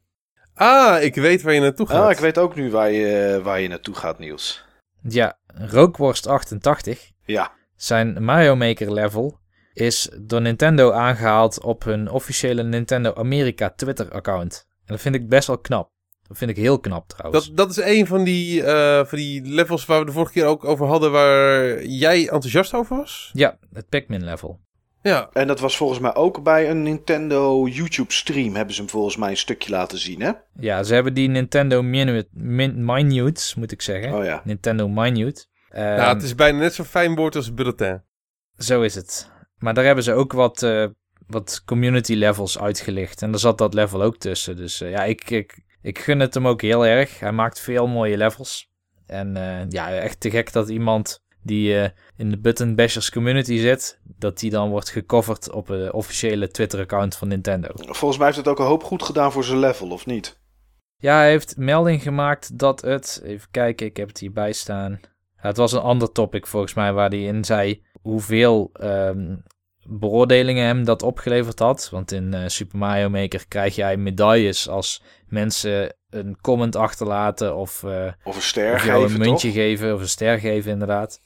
Ah, ik weet waar je naartoe gaat. Ah, ik weet ook nu waar je, waar je naartoe gaat, Niels. Ja, Rookworst88, Ja, zijn Mario Maker level, is door Nintendo aangehaald op hun officiële Nintendo Amerika Twitter account. En dat vind ik best wel knap. Dat vind ik heel knap trouwens. Dat, dat is een van die, eh, van die levels waar we de vorige keer ook over hadden, waar jij enthousiast over was. Ja, het Pikmin level. Ja, en dat was volgens mij ook bij een Nintendo YouTube stream. Hebben ze hem volgens mij een stukje laten zien, hè? Ja, ze hebben die Nintendo Minute, min, Minutes, moet ik zeggen. Oh ja. Nintendo Minute. Nou, het is bijna net zo'n fijn woord als bulletin. Zo is het. Maar daar hebben ze ook wat, eh, wat community levels uitgelicht. En daar zat dat level ook tussen. Dus eh, ja, ik, ik, ik gun het hem ook heel erg. Hij maakt veel mooie levels. En eh, ja, echt te gek dat iemand die eh, in de Button Bashers community zit, dat die dan wordt gecoverd op een officiële Twitter-account van Nintendo. Volgens mij heeft het ook een hoop goed gedaan voor zijn level, of niet? Ja, hij heeft melding gemaakt dat het. Even kijken, ik heb het hierbij staan. Ja, het was een ander topic volgens mij waar hij in zei hoeveel ehm, beoordelingen hem dat opgeleverd had. Want in eh, Super Mario Maker krijg jij medailles als mensen een comment achterlaten of, eh, Of een ster of geven, een muntje toch? geven of een ster geven, inderdaad.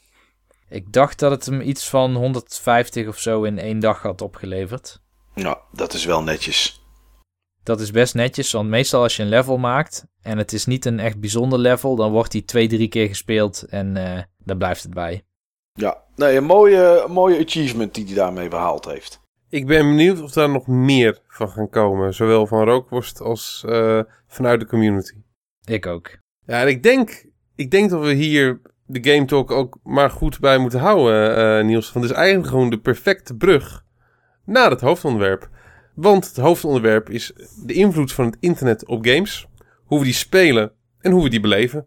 Ik dacht dat het hem iets van 150 of zo in één dag had opgeleverd. Nou, dat is wel netjes. Dat is best netjes, want meestal als je een level maakt en het is niet een echt bijzonder level, dan wordt die twee, drie keer gespeeld en eh daar blijft het bij. Ja, nee, een mooie, mooie achievement die hij daarmee behaald heeft. Ik ben benieuwd of daar nog meer van gaan komen. Zowel van Rookworst als uh, vanuit de community. Ik ook. Ja, en ik denk, ik denk dat we hier de Game Talk ook maar goed bij moeten houden, uh, Niels. Want het is eigenlijk gewoon de perfecte brug naar het hoofdonderwerp. Want het hoofdonderwerp is de invloed van het internet op games. Hoe we die spelen en hoe we die beleven.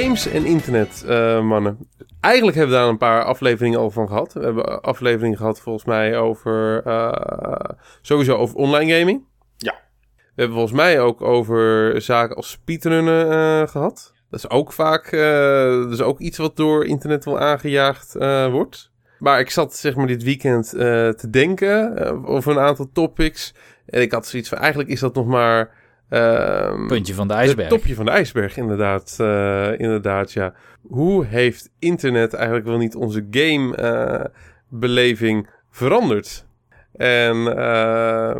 Games en internet, uh, mannen. Eigenlijk hebben we daar een paar afleveringen over van gehad. We hebben afleveringen gehad volgens mij over... Uh, sowieso over online gaming. Ja. We hebben volgens mij ook over zaken als speedrunnen uh, gehad. Dat is ook vaak... dat is ook iets wat door internet wel aangejaagd wordt. Maar ik zat zeg maar dit weekend te denken over een aantal topics. En ik had zoiets van... Eigenlijk is dat nog maar Um, Puntje van de ijsberg. Het topje van de ijsberg, inderdaad. Uh, inderdaad, ja. Hoe heeft internet eigenlijk wel niet onze gamebeleving uh, veranderd? En uh,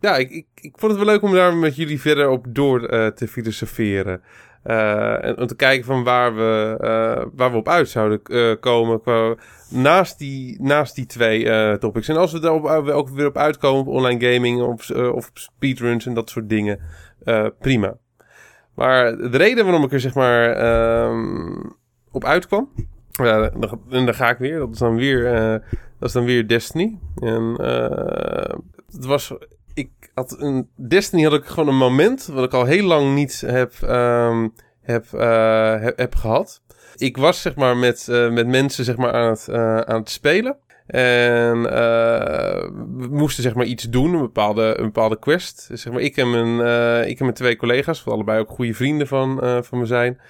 ja, ik, ik, ik vond het wel leuk om daar met jullie verder op door uh, te filosoferen. Uh, en om te kijken van waar we, uh, waar we op uit zouden uh, komen. Qua, naast, die, naast die twee topics. En als we daar ook weer op uitkomen op online gaming of, of speedruns en dat soort dingen. prima. Maar de reden waarom ik er zeg maar ehm, op uitkwam. en daar ga ik weer. Dat is dan weer, dat is dan weer Destiny. En het was ik had een Destiny had ik gewoon een moment wat ik al heel lang niet heb, um, heb, uh, heb, gehad. Ik was zeg maar met, uh, met mensen zeg maar aan het, uh, aan het spelen. En we moesten zeg maar iets doen, een bepaalde, een bepaalde quest. Zeg maar, ik, en mijn, ik en mijn twee collega's, wat allebei ook goede vrienden van, van me zijn.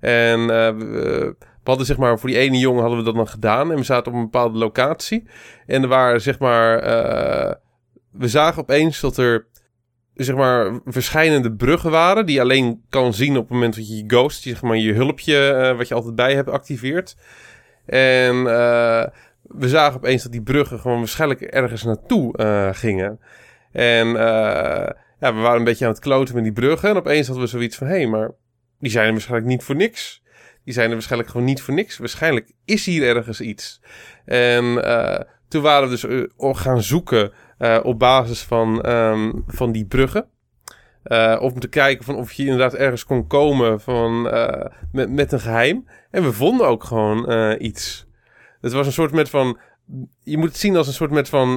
En we, we hadden zeg maar, voor die ene jongen hadden we dat dan gedaan. En we zaten op een bepaalde locatie. En er waren zeg maar we zagen opeens dat er zeg maar verschillende bruggen waren die je alleen kan zien op het moment dat je je ghost, zeg maar je hulpje uh, wat je altijd bij hebt activeert. En uh, we zagen opeens dat die bruggen gewoon waarschijnlijk ergens naartoe uh, gingen. En ja, we waren een beetje aan het kloten met die bruggen en opeens hadden we zoiets van hé, hey, maar die zijn er waarschijnlijk niet voor niks. Die zijn er waarschijnlijk gewoon niet voor niks. Waarschijnlijk is hier ergens iets. En toen waren we dus gaan zoeken uh, op basis van, um, van die bruggen. Uh, om te kijken van of je inderdaad ergens kon komen van, uh, met, met een geheim. En we vonden ook gewoon iets. Het was een soort met van. Je moet het zien als een soort met van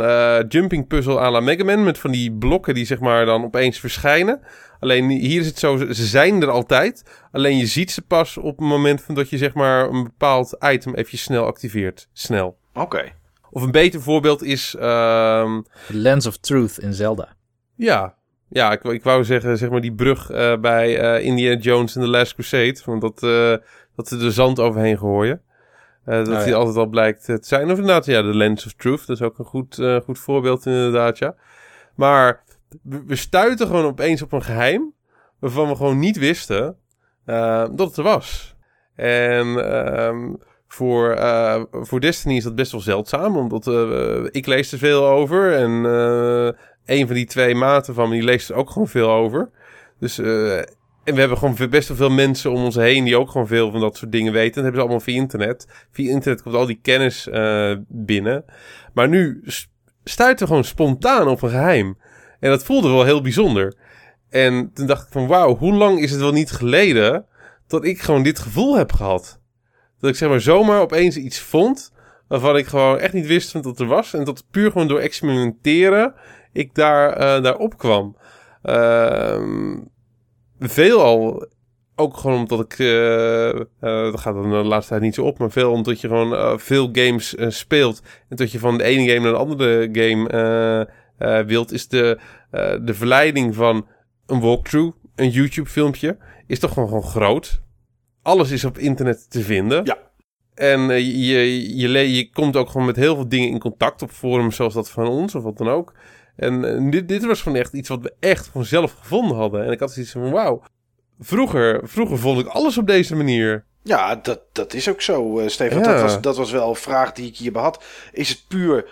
jumping puzzle à la Mega Man. Met van die blokken die zeg maar dan opeens verschijnen. Alleen hier is het zo, ze zijn er altijd. Alleen je ziet ze pas op het moment dat je zeg maar een bepaald item even snel activeert. Snel. Oké. Of een beter voorbeeld is... Um, Lens of Truth in Zelda. Ja, ja ik, ik wou zeggen, zeg maar die brug uh, bij uh, Indiana Jones in The Last Crusade. Want dat, uh, dat ze er zand overheen gooien. dat oh, die altijd al blijkt te zijn. Of inderdaad, ja, de Lens of Truth. Dat is ook een goed, goed voorbeeld inderdaad, ja. Maar we stuiten gewoon opeens op een geheim... waarvan we gewoon niet wisten dat het er was. En... Um, voor, uh, voor Destiny is dat best wel zeldzaam, omdat uh, ik lees er veel over. En uh, een van die twee maten van me, leest er ook gewoon veel over. Dus, en we hebben gewoon best wel veel mensen om ons heen die ook gewoon veel van dat soort dingen weten. Dat hebben ze allemaal via internet. Via internet komt al die kennis binnen. Maar nu stuiten we gewoon spontaan op een geheim. En dat voelde wel heel bijzonder. En toen dacht ik van wauw, hoe lang is het wel niet geleden dat ik gewoon dit gevoel heb gehad? Dat ik zeg maar zomaar opeens iets vond. Waarvan ik gewoon echt niet wist dat er was. En dat puur gewoon door experimenteren ik daar, uh, daar opkwam. Uh, veelal ook gewoon omdat ik, uh, uh, dat gaat dan de laatste tijd niet zo op, maar veel omdat je gewoon veel games speelt. En dat je van de ene game naar de andere game wilt, is de, de verleiding van een walkthrough, een YouTube filmpje, is toch gewoon, gewoon groot. Alles is op internet te vinden. Ja. En je, je, je komt ook gewoon met heel veel dingen in contact op forums zoals dat van ons of wat dan ook. En dit, dit was gewoon echt iets wat we echt vanzelf gevonden hadden. En ik had zoiets van, wauw, Vroeger, vroeger vond ik alles op deze manier. Ja, dat, dat is ook zo, uh, Stefan. Dat, was, dat was wel een vraag die ik hier had. Is het puur,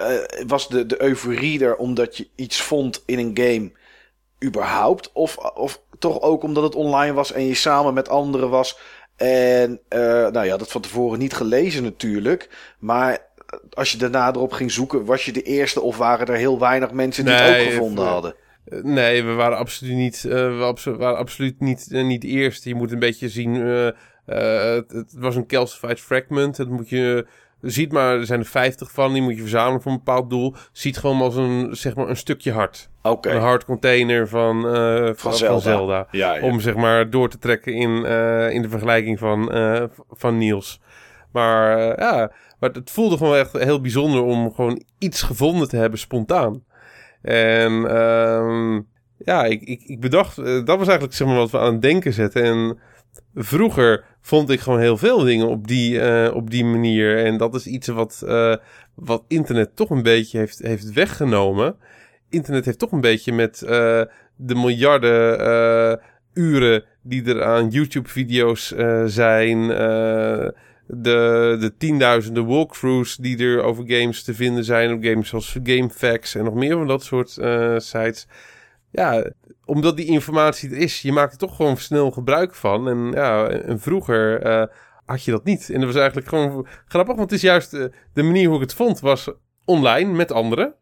uh, was de, de euforie er omdat je iets vond in een game überhaupt? Of, of toch ook omdat het online was en je samen met anderen was? En uh, nou ja, dat van tevoren niet gelezen natuurlijk. Maar als je daarna erop ging zoeken, was je de eerste of waren er heel weinig mensen die het ook gevonden hadden? Eh, nee, we waren absoluut niet, uh, we waren absoluut niet, uh, niet eerst. Je moet een beetje zien, het, het, was een calcified fragment. Dat moet je, ziet maar, er zijn er 50 van, die moet je verzamelen voor een bepaald doel. Ziet gewoon als een, zeg maar, een stukje hart. Okay. Een hard container van, van, van, Zelda. Van Zelda. Ja, ja. Om zeg maar door te trekken in, in de vergelijking van, van Niels. Maar ja, maar het voelde gewoon echt heel bijzonder om gewoon iets gevonden te hebben spontaan. En um, ja, ik, ik, ik bedacht, eh, dat was eigenlijk zeg maar wat we aan het denken zetten. En vroeger vond ik gewoon heel veel dingen op die, uh, op die manier. En dat is iets wat, uh, wat internet toch een beetje heeft, heeft weggenomen. Internet heeft toch een beetje met uh, de miljarden uren die er aan YouTube-video's zijn de, de tienduizenden walkthroughs die er over games te vinden zijn. Op games zoals GameFAQs en nog meer van dat soort sites. Ja, omdat die informatie er is, je maakt er toch gewoon snel gebruik van. En ja, en vroeger uh, had je dat niet. En dat was eigenlijk gewoon grappig, want het is juist uh, de manier hoe ik het vond, was online met anderen.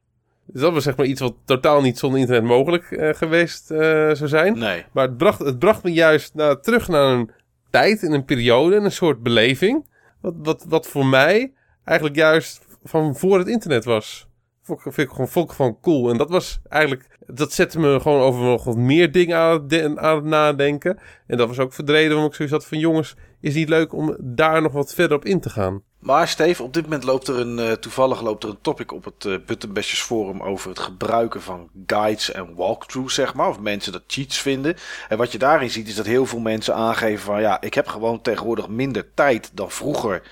Dus dat was zeg maar iets wat totaal niet zonder internet mogelijk uh, geweest zou zijn. Nee. Maar het bracht, het bracht me juist naar, terug naar een tijd, in een periode, een soort beleving. Wat, wat, wat voor mij eigenlijk juist van voor het internet was. Vond, vind ik gewoon, vond ik gewoon cool. En dat was eigenlijk, dat zette me gewoon over nog wat meer dingen aan het, nadenken. En dat was ook verdreden, omdat ik zoiets had van jongens, is niet leuk om daar nog wat verder op in te gaan. Maar Steve, op dit moment loopt er een, uh, toevallig loopt er een topic op het uh, forum over het gebruiken van guides en walkthroughs, zeg maar. Of mensen dat cheats vinden. En wat je daarin ziet is dat heel veel mensen aangeven van ja, ik heb gewoon tegenwoordig minder tijd dan vroeger.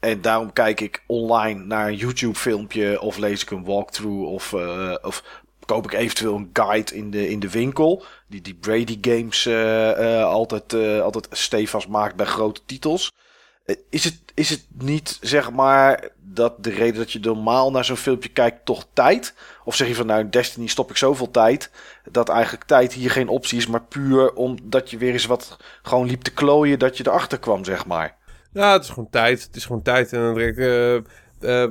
En daarom kijk ik online naar een YouTube filmpje of lees ik een walkthrough of, uh, of koop ik eventueel een guide in de, in de winkel. Die, die Brady Games altijd, altijd stevast maakt bij grote titels. Is het, is het niet, zeg maar, dat de reden dat je normaal naar zo'n filmpje kijkt toch tijd? Of zeg je van, nou, in Destiny stop ik zoveel tijd, dat eigenlijk tijd hier geen optie is, maar puur omdat je weer eens wat gewoon liep te klooien, dat je erachter kwam, zeg maar? Ja, het is gewoon tijd. Het is gewoon tijd. En dan denk ik, uh,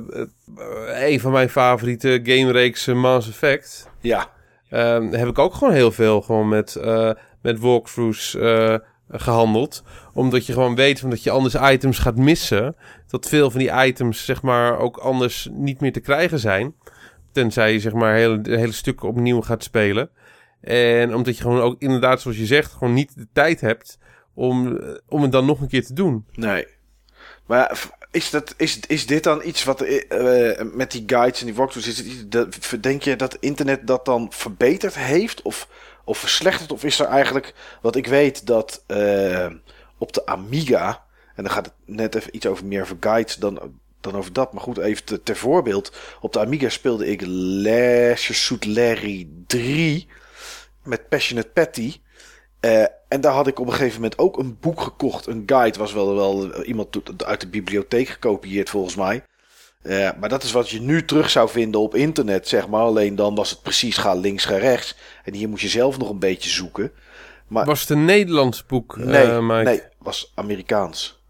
een van mijn favoriete gamereeksen, Mass Effect. Ja. Ehm, heb ik ook gewoon heel veel gewoon met, met walkthroughs gehandeld. Omdat je gewoon weet van dat je anders items gaat missen. Dat veel van die items zeg maar ook anders niet meer te krijgen zijn. Tenzij je zeg maar hele, hele stukken opnieuw gaat spelen. En omdat je gewoon ook inderdaad zoals je zegt gewoon niet de tijd hebt om, om het dan nog een keer te doen. Nee. Maar is, dat, is, is dit dan iets wat uh, met die guides en die walkthroughs... Is het iets, dat, denk je dat internet dat dan verbeterd heeft? Of of verslechterd? Of is er eigenlijk, wat ik weet, dat uh, op de Amiga, en dan gaat het net even iets over meer over guides dan, dan over dat. Maar goed, even te, ter voorbeeld. Op de Amiga speelde ik Leisure Suit Larry 3 met Passionate Patty. Uh, en daar had ik op een gegeven moment ook een boek gekocht. Een guide was wel, wel iemand uit de bibliotheek gekopieerd volgens mij. Uh, maar dat is wat je nu terug zou vinden op internet, zeg maar. Alleen dan was het precies ga links, ga rechts. En hier moet je zelf nog een beetje zoeken. Maar, was het een Nederlands boek? Nee, uh, Mike? nee, was Amerikaans.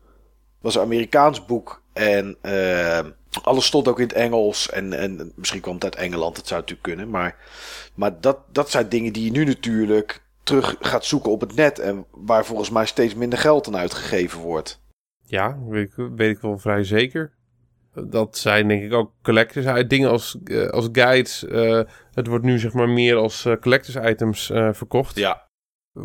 was een Amerikaans boek. En uh, alles stond ook in het Engels. En, en misschien kwam het uit Engeland, dat zou natuurlijk kunnen. Maar, maar dat, dat zijn dingen die je nu natuurlijk terug gaat zoeken op het net. En waar volgens mij steeds minder geld aan uitgegeven wordt. Ja, weet ik, weet ik wel vrij zeker dat zijn denk ik ook collectors dingen als, uh, als guides. Uh, het wordt nu zeg maar meer als uh, collectors items verkocht. Ja.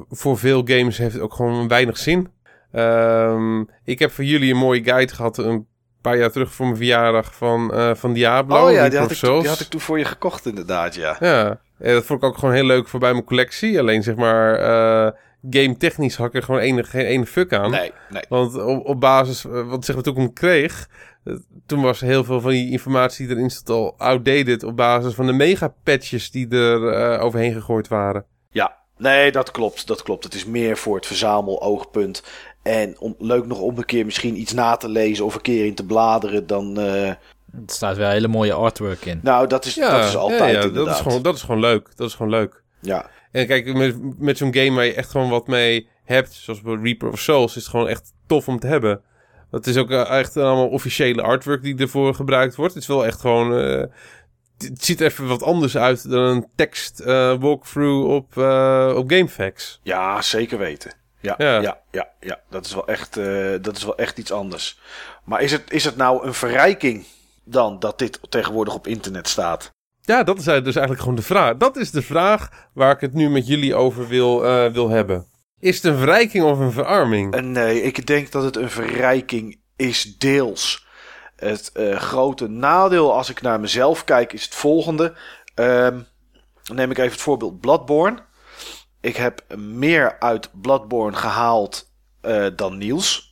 voor veel games heeft het ook gewoon weinig zin. Ehm, ik heb voor jullie een mooie guide gehad een paar jaar terug voor mijn verjaardag van, eh, van Diablo. Oh ja, die had, ik, die had ik toen voor je gekocht inderdaad, ja. Ja, dat vond ik ook gewoon heel leuk voor bij mijn collectie. Alleen zeg maar, eh, game technisch had ik er gewoon enig, geen ene fuck aan. Nee, nee. Want op, op basis, eh, wat zeg maar toen ik hem kreeg, eh, toen was heel veel van die informatie die erin al outdated op basis van de mega-patches die er eh, overheen gegooid waren. Ja, nee, dat klopt. Dat klopt. Het is meer voor het verzameloogpunt. En om, leuk nog om een keer misschien iets na te lezen of een keer in te bladeren. Dan, eh, Er staat wel hele mooie artwork in. nou, dat is, dat is altijd ja, ja, dat, inderdaad. is gewoon, dat is gewoon leuk. Dat is gewoon leuk. Ja, En kijk, met, met zo'n game waar je echt gewoon wat mee hebt, zoals bij Reaper of Souls, is het gewoon echt tof om te hebben. Dat is ook eh, echt allemaal officiële artwork die ervoor gebruikt wordt. Het is wel echt gewoon... eh, het ziet er even wat anders uit dan een tekst eh, walkthrough op, eh op GameFAQs. ja zeker weten. Ja, Ja. ja. ja, ja, Dat, is wel echt, eh, dat is wel echt iets anders. Maar is het, is het nou een verrijking dan dat dit tegenwoordig op internet staat? Ja, dat is dus eigenlijk gewoon de vraag. Dat is de vraag waar ik het nu met jullie over wil, eh, wil hebben. Is het een verrijking of een verarming? En nee, ik denk dat het een verrijking is deels. Het eh, grote nadeel als ik naar mezelf kijk is het volgende. Ehm, dan neem ik even het voorbeeld Bloodborne. Ik heb meer uit Bloodborne gehaald eh, dan Niels.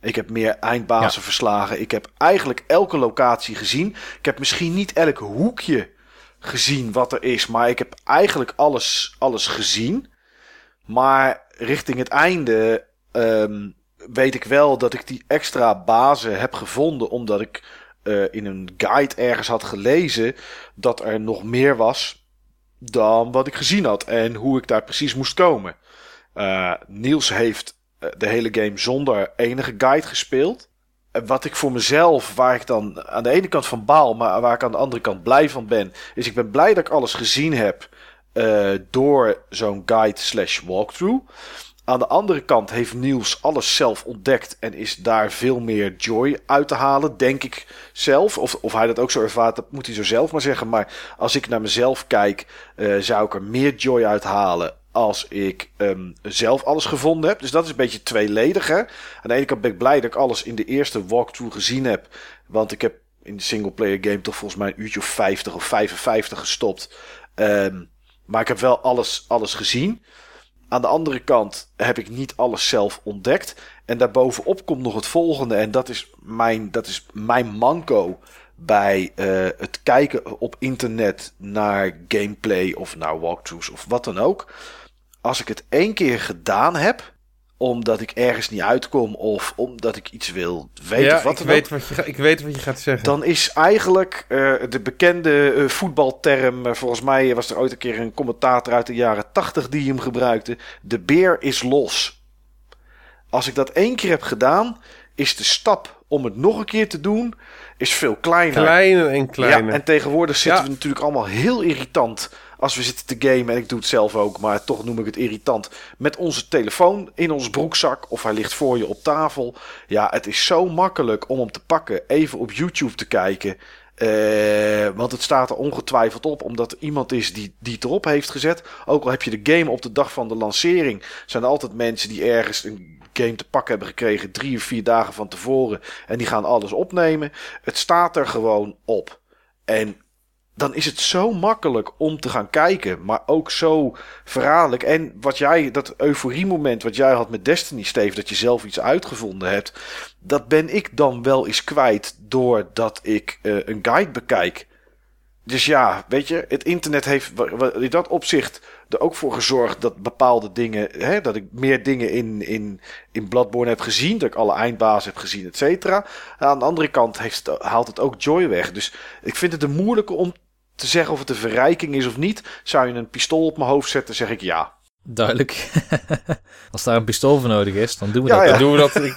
Ik heb meer eindbazen verslagen. Ik heb eigenlijk elke locatie gezien. Ik heb misschien niet elk hoekje gezien wat er is. Maar ik heb eigenlijk alles, alles gezien. Maar richting het einde ehm, weet ik wel dat ik die extra bazen heb gevonden. Omdat ik eh, in een guide ergens had gelezen dat er nog meer was dan wat ik gezien had. En hoe ik daar precies moest komen. Eh, Niels heeft de hele game zonder enige guide gespeeld. Wat ik voor mezelf, waar ik dan aan de ene kant van baal, maar waar ik aan de andere kant blij van ben, is ik ben blij dat ik alles gezien heb eh, door zo'n guide slash walkthrough. Aan de andere kant heeft Niels alles zelf ontdekt en is daar veel meer joy uit te halen, denk ik zelf. Of, of hij dat ook zo ervaart, dat moet hij zo zelf maar zeggen. Maar als ik naar mezelf kijk, eh, zou ik er meer joy uit halen als ik ehm, zelf alles gevonden heb. Dus dat is een beetje tweeledig. Hè? Aan de ene kant ben ik blij dat ik alles in de eerste walkthrough gezien heb. Want ik heb in de singleplayer game toch volgens mij een uurtje of 50 of 55 gestopt. Ehm, maar ik heb wel alles, alles gezien. Aan de andere kant heb ik niet alles zelf ontdekt. En daarbovenop komt nog het volgende. En dat is mijn, dat is mijn manco bij eh, het kijken op internet naar gameplay of naar walkthroughs of wat dan ook. Als ik het één keer gedaan heb, omdat ik ergens niet uitkom of omdat ik iets wil weten ja, of wat ik dan weet, wat je, ik weet wat je gaat zeggen. Dan is eigenlijk eh, de bekende eh, voetbalterm, eh, volgens mij was er ooit een keer een commentator uit de jaren 80 die hem gebruikte. De beer is los. Als ik dat één keer heb gedaan, is de stap om het nog een keer te doen, is veel kleiner. Kleiner en kleiner. Ja, en tegenwoordig zitten Ja. we natuurlijk allemaal heel irritant als we zitten te gamen. En ik doe het zelf ook, maar toch noem ik het irritant. Met onze telefoon in ons broekzak of hij ligt voor je op tafel. Ja, het is zo makkelijk om hem te pakken, even op YouTube te kijken. Eh, want het staat er ongetwijfeld op, omdat er iemand is die, die het erop heeft gezet. Ook al heb je de game op de dag van de lancering, zijn er altijd mensen die ergens een game te pakken hebben gekregen drie of vier dagen van tevoren. En die gaan alles opnemen. Het staat er gewoon op. En dan is het zo makkelijk om te gaan kijken, maar ook zo verraderlijk. En wat jij, dat euforie-moment wat jij had met Destiny, Steve, dat je zelf iets uitgevonden hebt, dat ben ik dan wel eens kwijt doordat ik eh, een guide bekijk. Dus ja, weet je, het internet heeft in dat opzicht er ook voor gezorgd dat bepaalde dingen, hè, dat ik meer dingen in, in, in Bloodborne heb gezien, dat ik alle eindbazen heb gezien, et cetera. Aan de andere kant haalt het ook joy weg. Dus ik vind het een moeilijke om te zeggen of het een verrijking is of niet. Zou je een pistool op mijn hoofd zetten, zeg ik ja. Duidelijk. Als daar een pistool voor nodig is, dan doen we Ja, dat. ja. Dan doen we dat.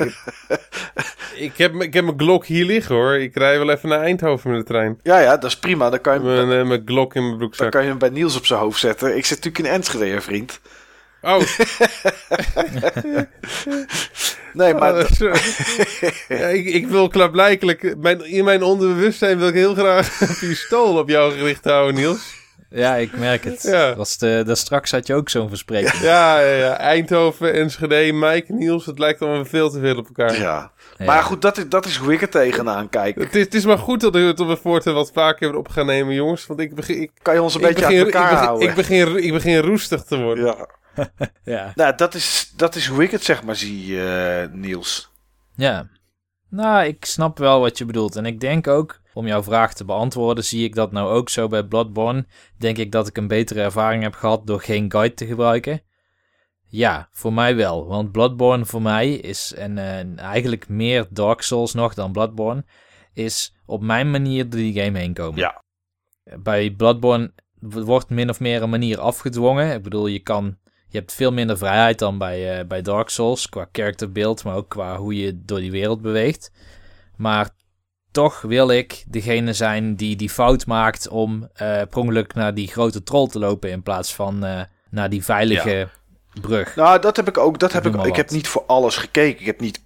Ik, ik, heb, ik heb mijn Glock hier liggen hoor. Ik rij wel even naar Eindhoven met de trein. Ja, ja, dat is prima. Dan kan je, Mijn, dan, eh, mijn Glock in mijn dan broekzak. kan je hem bij Niels op zijn hoofd zetten. Ik zit natuurlijk in Enschede, hè, vriend. Oh, Nee, maar oh, ja, ik, ik wil klaarblijkelijk... Mijn, in mijn onderbewustzijn wil ik heel graag een pistool op jou gericht houden, Niels. Ja, ik merk het. Ja. Was de, daar straks had je ook zo'n verspreking. Ja, ja, ja. Eindhoven, Enschede, Mike, Niels. Het lijkt allemaal veel te veel op elkaar. Ja. Maar goed, dat is, dat is hoe ik er tegenaan kijk. Het, is, het is maar goed dat we het op het voortaan wat vaker hebben op gaan nemen, jongens. Want ik begin, ik, Kan je ons een beetje begin, uit elkaar ik begin, houden? ik, begin, ik begin roestig te worden. Ja. Ja. Nou, dat is, dat is hoe ik het zeg maar zie, eh, Niels. Ja. Nou, ik snap wel wat je bedoelt. En ik denk ook, om jouw vraag te beantwoorden, zie ik dat nou ook zo bij Bloodborne. Denk ik dat ik een betere ervaring heb gehad door geen guide te gebruiken. Ja, voor mij wel. Want Bloodborne voor mij is, en eigenlijk meer Dark Souls nog dan Bloodborne, is op mijn manier door die game heen komen. Ja. Bij Bloodborne wordt min of meer een manier afgedwongen. Ik bedoel, je kan... Je hebt veel minder vrijheid dan bij, eh, bij Dark Souls, qua character build, maar ook qua hoe je door die wereld beweegt. Maar toch wil ik degene zijn die die fout maakt om per ongeluk naar die grote troll te lopen in plaats van eh, naar die veilige brug. Nou, dat heb ik ook. Dat heb ik, ik heb niet voor alles gekeken. Ik heb niet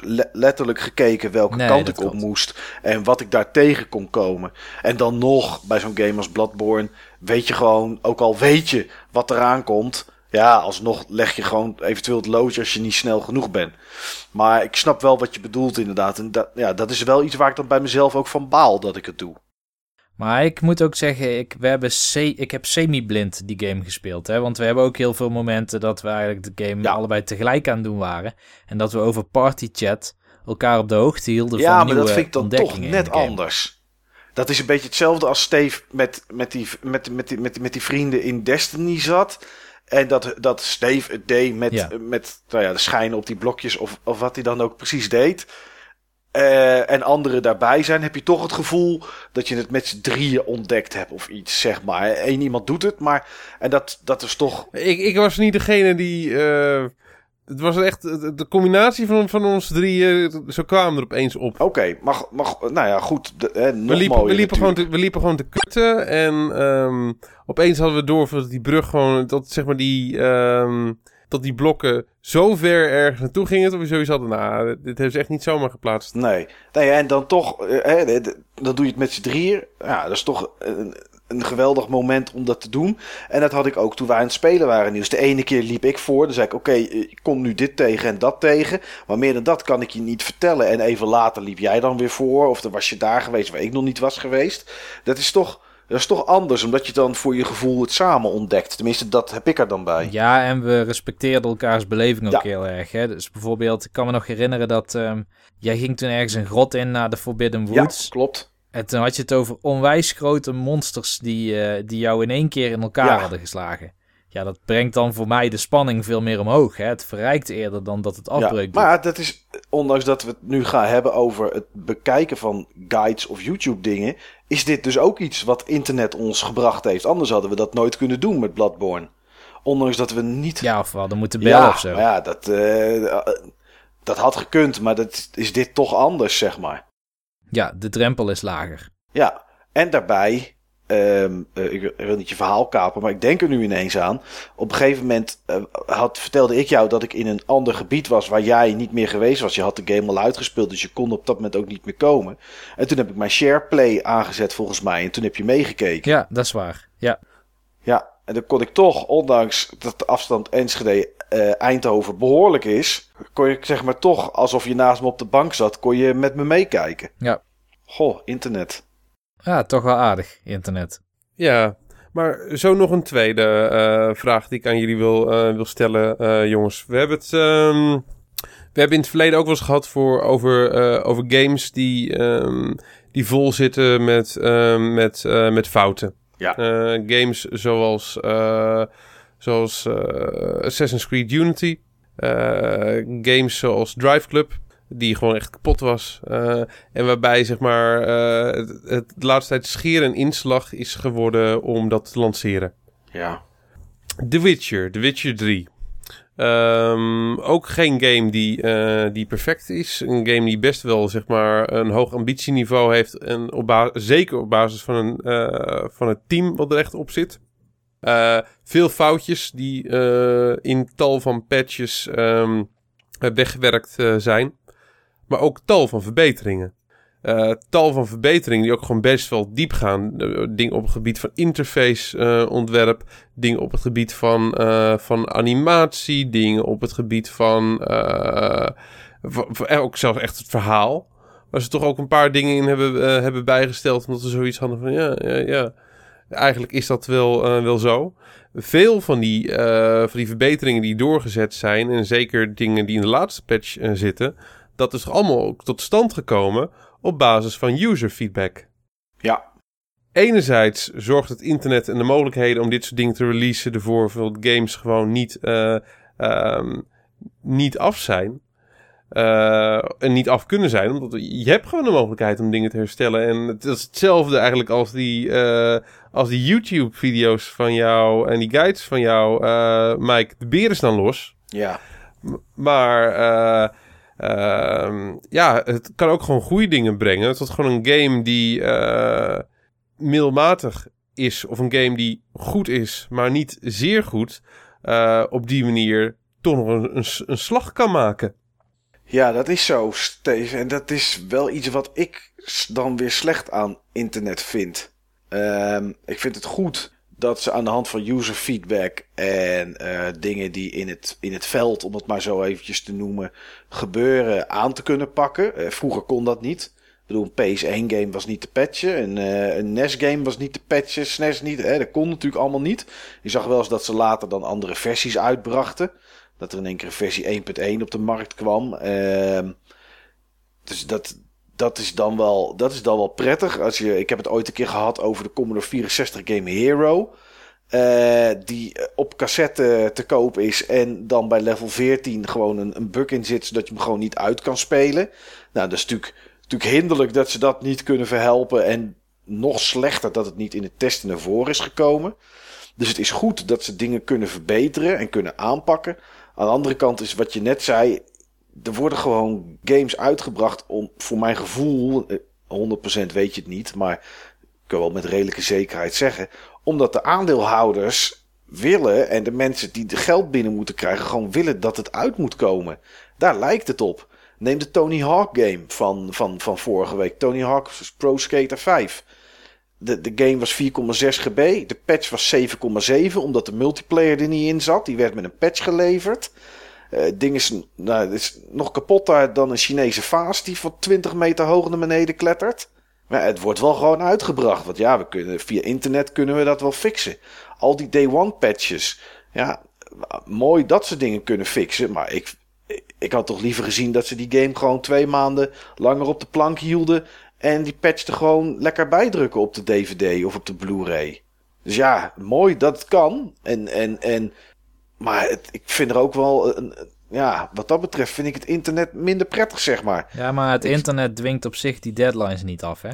le- letterlijk gekeken welke Nee, kant ik op klopt. moest en wat ik daar tegen kon komen. En dan nog, bij zo'n game als Bloodborne, weet je gewoon, ook al weet je wat eraan komt, ja, alsnog leg je gewoon eventueel het loodje als je niet snel genoeg bent. Maar ik snap wel wat je bedoelt inderdaad. En dat, ja, dat is wel iets waar ik dan bij mezelf ook van baal dat ik het doe. Maar ik moet ook zeggen, ik, we hebben ik heb semi-blind die game gespeeld. Hè? Want we hebben ook heel veel momenten dat we eigenlijk de game Ja. allebei tegelijk aan het doen waren. En dat we over party chat elkaar op de hoogte hielden Ja, van maar nieuwe dat vind ik dan toch net anders. Dat is een beetje hetzelfde als Steve met, met, die, met, met, die, met, die- met die vrienden in Destiny zat. En dat, dat Steve het deed met, Ja. met nou ja, de schijnen op die blokjes of, of wat hij dan ook precies deed. Eh, en anderen daarbij zijn, heb je toch het gevoel dat je het met z'n drieën ontdekt hebt of iets, zeg maar. Eén iemand doet het, maar en dat, dat is toch... Ik, ik was niet degene die... eh, het was echt de combinatie van, van ons drieën. Zo kwamen er opeens op. Oké, mag, mag, nou ja, goed. De, hè, nog we, liepen, mooier we, liepen gewoon te, we liepen gewoon te kutten. En ehm, opeens hadden we door dat die brug gewoon... Dat zeg maar die... ehm, dat die blokken zo ver ergens naartoe gingen. Dat we sowieso hadden... Nou, dit hebben ze echt niet zomaar geplaatst. Nee. nee en dan toch, eh, hè, dan doe je het met z'n drieën. Ja, dat is toch een, een geweldig moment om dat te doen. En dat had ik ook toen wij aan het spelen waren. Dus de ene keer liep ik voor. Dan zei ik, oké, eh, ik kom nu dit tegen en dat tegen. Maar meer dan dat kan ik je niet vertellen. En even later liep jij dan weer voor. Of dan was je daar geweest waar ik nog niet was geweest. Dat is toch, dat is toch anders. Omdat je dan voor je gevoel het samen ontdekt. Tenminste, dat heb ik er dan bij. Ja, en we respecteerden elkaars beleving ook Ja. heel erg. Hè? Dus bijvoorbeeld, ik kan me nog herinneren dat ehm, jij ging toen ergens een grot in naar de Forbidden Ja, Woods. klopt. En toen had je het over onwijs grote monsters die, eh, die jou in één keer in elkaar Ja. hadden geslagen. Ja, dat brengt dan voor mij de spanning veel meer omhoog. Hè? Het verrijkt eerder dan dat het afbreuk doet. maar dat is, ondanks dat we het nu gaan hebben over het bekijken van guides of YouTube dingen, is dit dus ook iets wat internet ons gebracht heeft. Anders hadden we dat nooit kunnen doen met Bloodborne. Ondanks dat we niet... Ja, of we hadden moeten bellen ja, of zo. maar ja, dat, eh, dat had gekund, maar dat is dit toch anders, zeg maar. Ja, de drempel is lager. Ja, en daarbij, ehm, eh, ik, wil- ik niet je verhaal kapen, maar ik denk er nu ineens aan. Op een gegeven moment eh, had, vertelde ik jou dat ik in een ander gebied was waar jij niet meer geweest was. Je had de game al uitgespeeld, dus je kon op dat moment ook niet meer komen. En toen heb ik mijn SharePlay aangezet volgens mij en toen heb je meegekeken. Ja, dat is waar. Ja, Ja, en dan kon ik toch, ondanks dat de afstand Enschede eh, Eindhoven behoorlijk is, kon je zeg maar toch, alsof je naast me op de bank zat, kon je met me meekijken. Ja. Goh, internet. Ja toch wel aardig, internet. Ja, maar zo nog een tweede eh, vraag die ik aan jullie wil, eh, wil stellen, eh, jongens. We hebben het... ehm, we hebben in het verleden ook wel eens gehad voor, over, eh, over games die, ehm, die vol zitten met, ehm, met, eh, met fouten. Ja. Eh, games zoals, eh, zoals eh, Assassin's Creed Unity. Eh, games zoals Drive Club, die gewoon echt kapot was. Eh, en waarbij zeg maar eh, het, het de laatste tijd scheer en inslag is geworden om dat te lanceren. Ja. The Witcher, The Witcher 3. Ehm, ook geen game die, eh, die perfect is. Een game die best wel zeg maar een hoog ambitieniveau heeft. En op zeker op basis van, een, van het team wat er echt op zit. Veel foutjes die in tal van patches ehm, weggewerkt zijn. Maar ook tal van verbeteringen. eh, tal van verbeteringen die ook gewoon best wel diep gaan. Uh, dingen op het gebied van interface uh, ontwerp, dingen op het gebied van, van animatie, dingen op het gebied van, ook zelfs echt het verhaal. Waar ze toch ook een paar dingen in hebben, hebben bijgesteld, omdat ze zoiets hadden van ja, ja, ja. Eigenlijk is dat wel, wel zo. Veel van die, van die verbeteringen die doorgezet zijn, en zeker dingen die in de laatste patch zitten, dat is allemaal ook tot stand gekomen op basis van user feedback. Ja. Enerzijds zorgt het internet en de mogelijkheden om dit soort dingen te releasen ervoor dat games gewoon niet, uh, um, niet af zijn. Uh, en niet af kunnen zijn, omdat je hebt gewoon de mogelijkheid om dingen te herstellen. En het is hetzelfde eigenlijk als die, uh, als die YouTube-video's van jou en die guides van jou, Mike. De beren staan los. Ja. M maar ja, het kan ook gewoon goede dingen brengen. Het is gewoon een game die uh, middelmatig is. Of een game die goed is, maar niet zeer goed. Uh, op die manier toch nog een, een, een, slag kan maken. Ja, dat is zo, Steven. En dat is wel iets wat ik dan weer slecht aan internet vind. Ehm, ik vind het goed dat ze aan de hand van user feedback en uh, dingen die in het, in het veld, om het maar zo eventjes te noemen, gebeuren aan te kunnen pakken. Uh, vroeger kon dat niet. Ik bedoel, een PS1 game was niet te patchen, een, uh, een NES game was niet te patchen, SNES niet. Hè? Dat kon natuurlijk allemaal niet. Je zag wel eens dat ze later dan andere versies uitbrachten. Dat er in één keer versie 1.1 op de markt kwam. Ehm, dus dat, dat is dan wel, dat is dan wel prettig. Als je, ik heb het ooit een keer gehad over de Commodore 64 game Hero. Uh, die op cassette te koop is en dan bij level 14 gewoon een, een bug in zit, zodat je hem gewoon niet uit kan spelen. Nou, dat is natuurlijk, natuurlijk hinderlijk dat ze dat niet kunnen verhelpen. En nog slechter dat het niet in de testen naar voren is gekomen. Dus het is goed dat ze dingen kunnen verbeteren en kunnen aanpakken. Aan de andere kant is wat je net zei, er worden gewoon games uitgebracht om, voor mijn gevoel, 100% eh, weet je het niet, maar ik kan wel met redelijke zekerheid zeggen, omdat de aandeelhouders willen en de mensen die de geld binnen moeten krijgen, gewoon willen dat het uit moet komen. Daar lijkt het op. Neem de Tony Hawk game van, van, van vorige week. Tony Hawk Pro Skater 5. De, de game was 4,6 GB. De patch was 7,7 omdat de multiplayer er niet in zat. Die werd met een patch geleverd. Uh, ding is, nou, is nog kapotter dan een Chinese vaas die van 20 meter hoog naar beneden klettert. Maar het wordt wel gewoon uitgebracht. Want ja, we kunnen, via internet kunnen we dat wel fixen. Al die day one patches. Ja, mooi dat ze dingen kunnen fixen. Maar ik, ik had toch liever gezien dat ze die game gewoon twee maanden langer op de plank hielden. En die patch er gewoon lekker bijdrukken op de DVD of op de Blu-ray. Dus ja, mooi dat het kan. En, en, en maar het, ik vind er ook wel. Een, ja, wat dat betreft vind ik het internet minder prettig, zeg maar. Ja, maar het internet dwingt op zich die deadlines niet af, hè?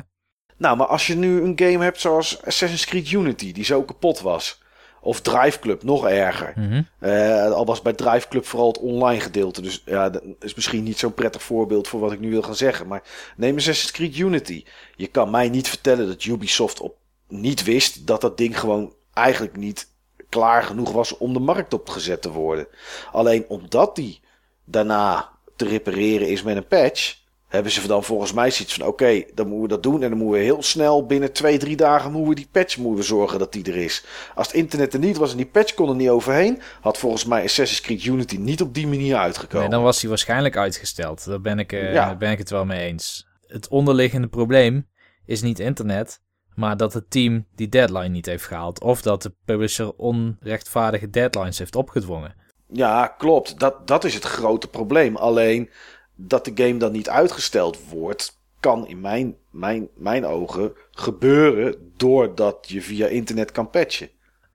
Nou, maar als je nu een game hebt zoals Assassin's Creed Unity, die zo kapot was. Of Drive Club, nog erger. Mm uh, al was bij Drive Club vooral het online gedeelte. Dus ja, dat is misschien niet zo'n prettig voorbeeld voor wat ik nu wil gaan zeggen. Maar neem Assassin's Creed Unity. Je kan mij niet vertellen dat Ubisoft op niet wist dat dat ding gewoon eigenlijk niet klaar genoeg was om de markt op gezet te worden. Alleen omdat die daarna te repareren is met een patch, hebben ze dan volgens mij zoiets van: oké, dan moeten we dat doen. En dan moeten we heel snel binnen twee, drie dagen moeten we die patch moeten we zorgen dat die er is. Als het internet er niet was en die patch kon er niet overheen, had volgens mij Assassin's Creed Unity niet op die manier uitgekomen. Nee, dan was hij waarschijnlijk uitgesteld. Daar ben ik, uh, ja. ben ik het wel mee eens. Het onderliggende probleem is niet internet, maar dat het team die deadline niet heeft gehaald. Of dat de publisher onrechtvaardige deadlines heeft opgedwongen. Ja, klopt. Dat, dat is het grote probleem. Alleen dat de game dan niet uitgesteld wordt, kan in mijn, mijn, mijn ogen gebeuren doordat je via internet kan patchen.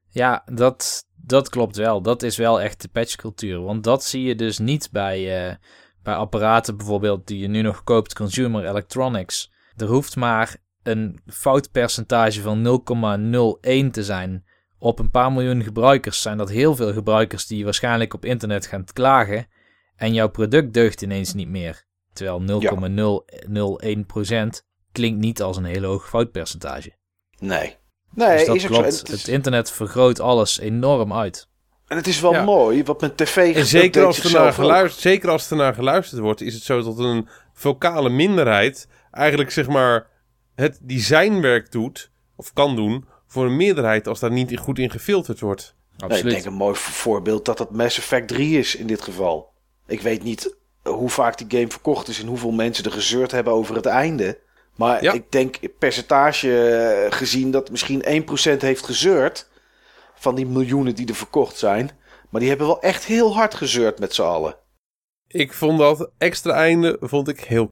Ja, dat, dat klopt wel. Dat is wel echt de patchcultuur. Want dat zie je dus niet bij, uh, bij apparaten bijvoorbeeld die je nu nog koopt, consumer electronics. Er hoeft maar een foutpercentage van 0,01 te zijn op een paar miljoen gebruikers, zijn dat heel veel gebruikers die waarschijnlijk op internet gaan klagen en jouw product deugt ineens niet meer. Terwijl 0,001% klinkt niet als een hele hoog foutpercentage. Nee. Nee, dus dat is klopt. Het, het, internet vergroot alles enorm uit. En het is wel mooi, wat met tv en zeker als, er naar geluisterd, zeker als er naar geluisterd wordt, is het zo dat een vocale minderheid eigenlijk zeg maar het designwerk doet, of kan doen, voor een meerderheid als daar niet goed in gefilterd wordt. Nee, Absoluut. ik denk een mooi voorbeeld dat dat Mass Effect 3 is in dit geval. Ik weet niet hoe vaak die game verkocht is en hoeveel mensen er gezeurd hebben over het einde. Maar Ja. ik denk percentage eh, gezien dat misschien 1% heeft gezeurd van die miljoenen die er verkocht zijn. Maar die hebben wel echt heel hard gezeurd met z'n allen. Ik vond dat extra einde vond ik heel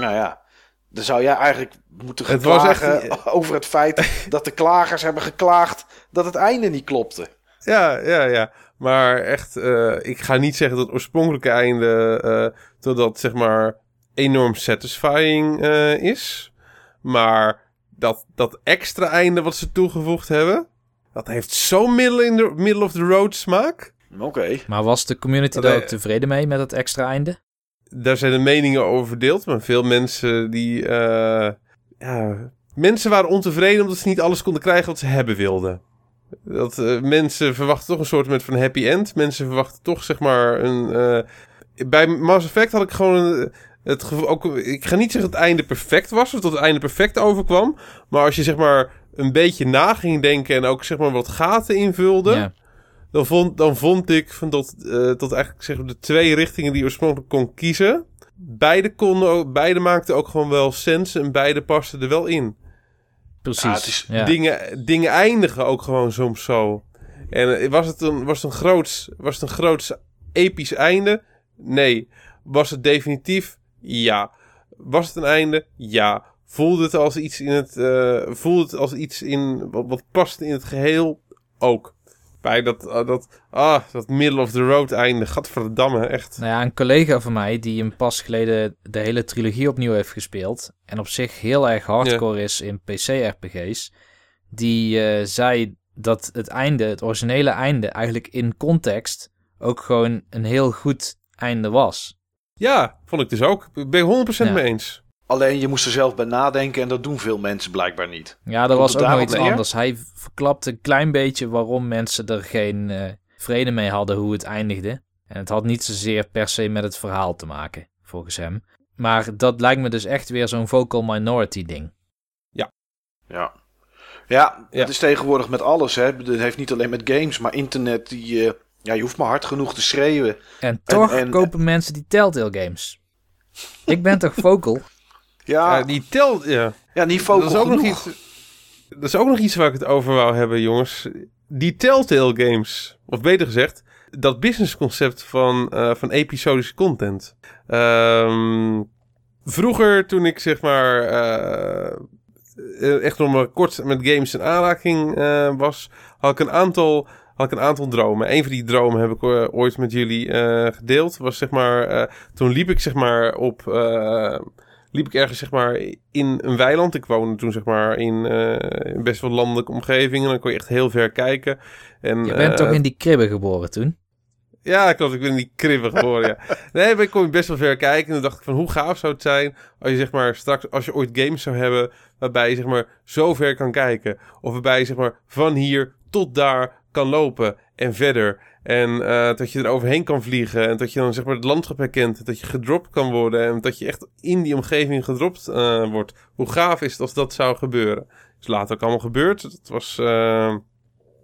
Nou ja, dan zou jij eigenlijk moeten gaan Het was echt- over het feit dat de klagers hebben geklaagd dat het einde niet klopte. Ja, ja, ja. Maar echt, eh, ik ga niet zeggen dat het oorspronkelijke einde, eh dat dat zeg maar enorm satisfying eh, is. Maar dat, dat extra einde wat ze toegevoegd hebben, dat heeft zo'n middle, in de, middle of the road smaak. Oké. Maar was de community Dat daar ook tevreden mee met het extra einde? Daar zijn de meningen over verdeeld, maar veel mensen die, eh, ja, mensen waren ontevreden omdat ze niet alles konden krijgen wat ze hebben wilden. Dat eh, mensen verwachten toch een soort met van happy end. Mensen verwachten toch zeg maar een. eh, bij Mass Effect had ik gewoon het gevoel. Ook, ik ga niet zeggen dat het einde perfect was, of dat het einde perfect overkwam. Maar als je zeg maar een beetje na ging denken en ook zeg maar wat gaten invulde. Dan, vond, dan vond ik van dat, eh, dat eigenlijk zeg maar de twee richtingen die je oorspronkelijk kon kiezen. Beide, konden, ook- beide maakten ook gewoon wel sens en beide pasten er wel in Precies. Ja, het is ja. dingen, dingen eindigen ook gewoon soms zo. En eh, was het een, was het een groots, was het een groots episch einde? Nee. Was het definitief? Ja. Was het een einde? Ja. Voelde het als iets in het, eh, voelde het als iets in, wat, wat past in het geheel? Ook. Bij dat, ah, dat, ah, dat middle of the road einde. Gadverdamme, echt. Nou ja, een collega van mij die een pas geleden de hele trilogie opnieuw heeft gespeeld. En op zich heel erg hardcore is in PC-RPG's. Die eh, zei dat het einde, het originele einde, eigenlijk in context ook gewoon een heel goed einde was. Ja, vond ik dus ook. Ik ben 100% Ja. mee eens. Alleen je moest er zelf bij nadenken en dat doen veel mensen blijkbaar niet. Ja, er was ook nog iets neer? anders. Hij verklapte een klein beetje waarom mensen er geen eh, vrede mee hadden hoe het eindigde. En het had niet zozeer per se met het verhaal te maken, volgens hem. Maar dat lijkt me dus echt weer zo'n vocal minority ding. Ja. Ja, Ja. het is tegenwoordig met alles. Hè. Het heeft niet alleen met games, maar internet. Die, eh, ja, je hoeft maar hard genoeg te schreeuwen. En toch en- kopen mensen die Telltale games. Ik ben toch vocal? Ja, die telt, ja. ja niet vocal dat is ook nog iets. Dat is ook nog iets waar ik het over wou hebben, jongens. Die Telltale Games, of beter gezegd, dat businessconcept van, eh, van episodische content. Ehm, vroeger, toen ik zeg maar eh, eh, echt nog maar kort met games in aanraking eh, was, had ik een aantal. Had ik een aantal dromen. Een van die dromen heb ik ooit met jullie eh, gedeeld. Was zeg maar. toen liep ik zeg maar op. eh, liep ik ergens zeg maar in een weiland. Ik woonde toen zeg maar in eh, een best wel landelijke omgeving. En dan kon je echt heel ver kijken. En, Je bent eh, toch in die kribbe geboren toen? ja, klopt. Ik ben in die kribben geboren, ja. Nee, maar ik kon best wel ver kijken. En toen dacht ik van, hoe gaaf zou het zijn... als je zeg maar straks, als je ooit games zou hebben... waarbij je zeg maar zo ver kan kijken. Of waarbij je zeg maar van hier tot daar kan lopen en verder. En eh, dat je er overheen kan vliegen. En dat je dan zeg maar het landschap herkent. Dat je gedropt kan worden. En dat je echt in die omgeving gedropt eh, wordt. Hoe gaaf is het als dat zou gebeuren? Is later ook allemaal gebeurd. Dat was, eh,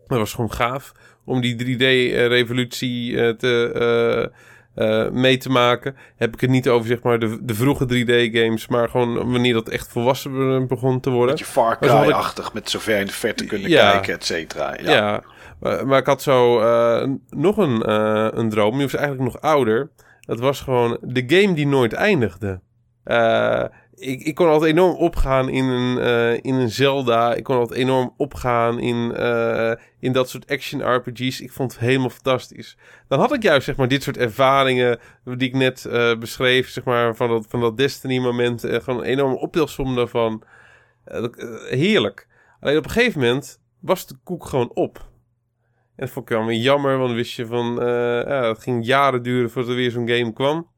dat was gewoon gaaf om die 3D-revolutie eh, te, mee te maken. Heb ik het niet over zeg maar de, de vroege 3D-games, maar gewoon wanneer dat echt volwassen begon te worden. Beetje Far Cry-achtig, met zover in de verte kunnen Ja. kijken, et cetera. Ja. Ja, maar, ik had zo eh, nog een, eh, een droom. Die was eigenlijk nog ouder. Dat was gewoon de game die nooit eindigde. Eh, ik, ik kon altijd enorm opgaan in een, in een Zelda. Ik kon altijd enorm opgaan in, in dat soort action RPG's. Ik vond het helemaal fantastisch. Dan had ik juist zeg maar dit soort ervaringen die ik net beschreef. Zeg maar van dat, van dat Destiny moment. gewoon een enorme optelsom daarvan. Heerlijk. Alleen op een gegeven moment was de koek gewoon op. Dat vond ik wel weer jammer, want wist je van... eh, ja, het ging jaren duren voordat er weer zo'n game kwam.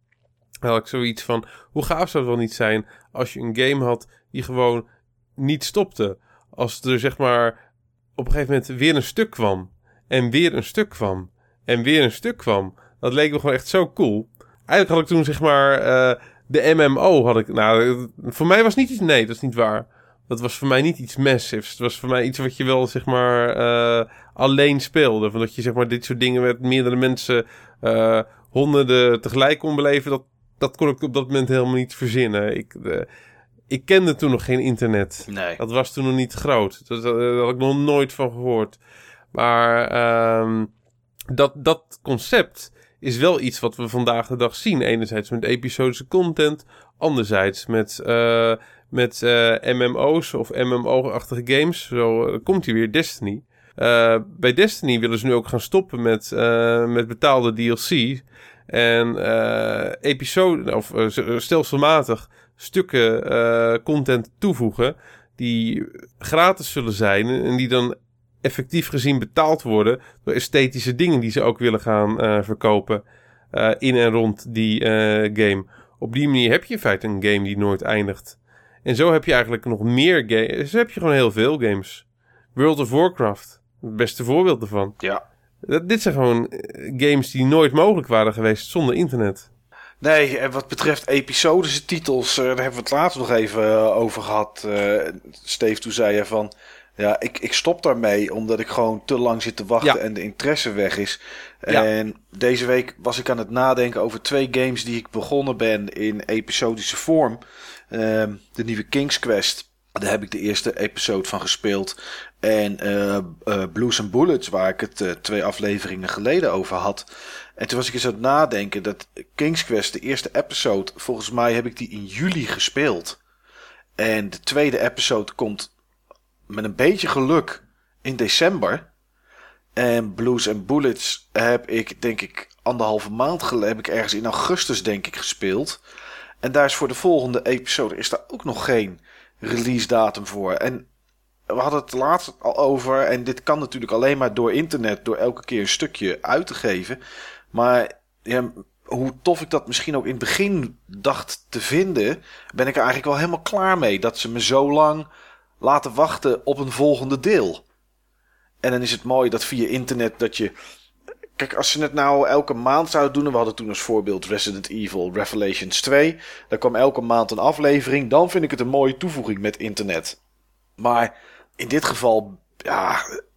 Dan had ik zoiets van... Hoe gaaf zou het wel niet zijn als je een game had die gewoon niet stopte. Als er zeg maar op een gegeven moment weer een stuk kwam. En weer een stuk kwam. En weer een stuk kwam. Dat leek me gewoon echt zo cool. Eigenlijk had ik toen zeg maar... eh, de MMO had ik... Nou, voor mij was niet iets... Nee, dat is niet waar. Dat was voor mij niet iets massives. Het was voor mij iets wat je wel, zeg maar, eh, alleen speelde. Van dat je, zeg maar, dit soort dingen met meerdere mensen... eh, honderden tegelijk kon beleven. Dat, dat kon ik op dat moment helemaal niet verzinnen. Ik, eh, ik kende toen nog geen internet. Nee. Dat was toen nog niet groot. Dat, daar had ik nog nooit van gehoord. Maar ehm, dat, dat concept is wel iets wat we vandaag de dag zien. Enerzijds met episodische content. Anderzijds met, met eh, MMO's of MMO-achtige games. Zo eh, komt hij weer, Destiny. Eh, bij Destiny willen ze nu ook gaan stoppen met, met betaalde DLC. En episode, of stelselmatig stukken content toevoegen die gratis zullen zijn en die dan effectief gezien betaald worden door esthetische dingen die ze ook willen gaan verkopen in en rond die game. Op die manier heb je in feite een game die nooit eindigt. En zo heb je eigenlijk nog meer games. Zo heb je gewoon heel veel games. World of Warcraft, het beste voorbeeld ervan. Ja. Dat- dit zijn gewoon eh, games die nooit mogelijk waren geweest zonder internet. Nee, en wat betreft episodische titels, eh, daar hebben we het later nog even eh, over gehad. Eh Steve, toen zei je van, ja, ik, ik stop daarmee omdat ik gewoon te lang zit te wachten Ja. en de interesse weg is. Ja. En deze week was ik aan het nadenken over twee games die ik begonnen ben in episodische vorm. Ehm, de nieuwe King's Quest. Daar heb ik de eerste episode van gespeeld. En eh, eh, Blues and Bullets, waar ik het eh, twee afleveringen geleden over had. En toen was ik eens aan het nadenken dat King's Quest, de eerste episode, volgens mij heb ik die in juli gespeeld. En de tweede episode komt met een beetje geluk in december. En Blues and Bullets heb ik, denk ik, anderhalve maand geleden, heb ik ergens in augustus, denk ik, gespeeld. En daar is voor de volgende episode is daar ook nog geen release datum voor. En we hadden het laatst al over. En dit kan natuurlijk alleen maar door internet, door elke keer een stukje uit te geven. Maar ja, hoe tof ik dat misschien ook in het begin dacht te vinden, ben ik er eigenlijk wel helemaal klaar mee. Dat ze me zo lang laten wachten op een volgende deel. En dan is het mooi dat via internet dat je. Kijk, als ze het nou elke maand zouden doen. en We hadden toen als voorbeeld Resident Evil Revelations 2. Daar kwam elke maand een aflevering. Dan vind ik het een mooie toevoeging met internet. Maar in dit geval, ja,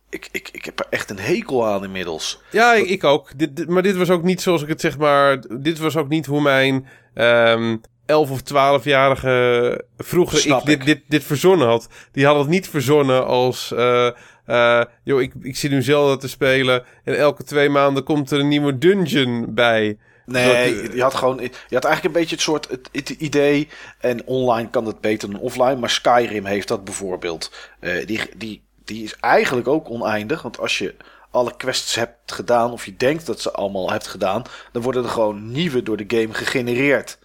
ik, ik, ik heb er echt een hekel aan inmiddels. Ja, ik, ik ook. Dit, dit- maar dit was ook niet zoals ik het zeg maar. Dit was ook niet hoe mijn ehm 11 of 12-jarige vroeger ik dit, dit, dit verzonnen had. Die had het niet verzonnen als. eh eh, joh, ik, ik zit nu Zelda te spelen. En elke twee maanden komt er een nieuwe dungeon bij. Nee, Dat- je had gewoon. Je had eigenlijk een beetje het soort het, het idee. En online kan het beter dan offline. Maar Skyrim heeft dat bijvoorbeeld. Eh, die, die, die is eigenlijk ook oneindig. Want als je alle quests hebt gedaan. Of je denkt dat ze allemaal hebt gedaan. Dan worden er gewoon nieuwe door de game gegenereerd.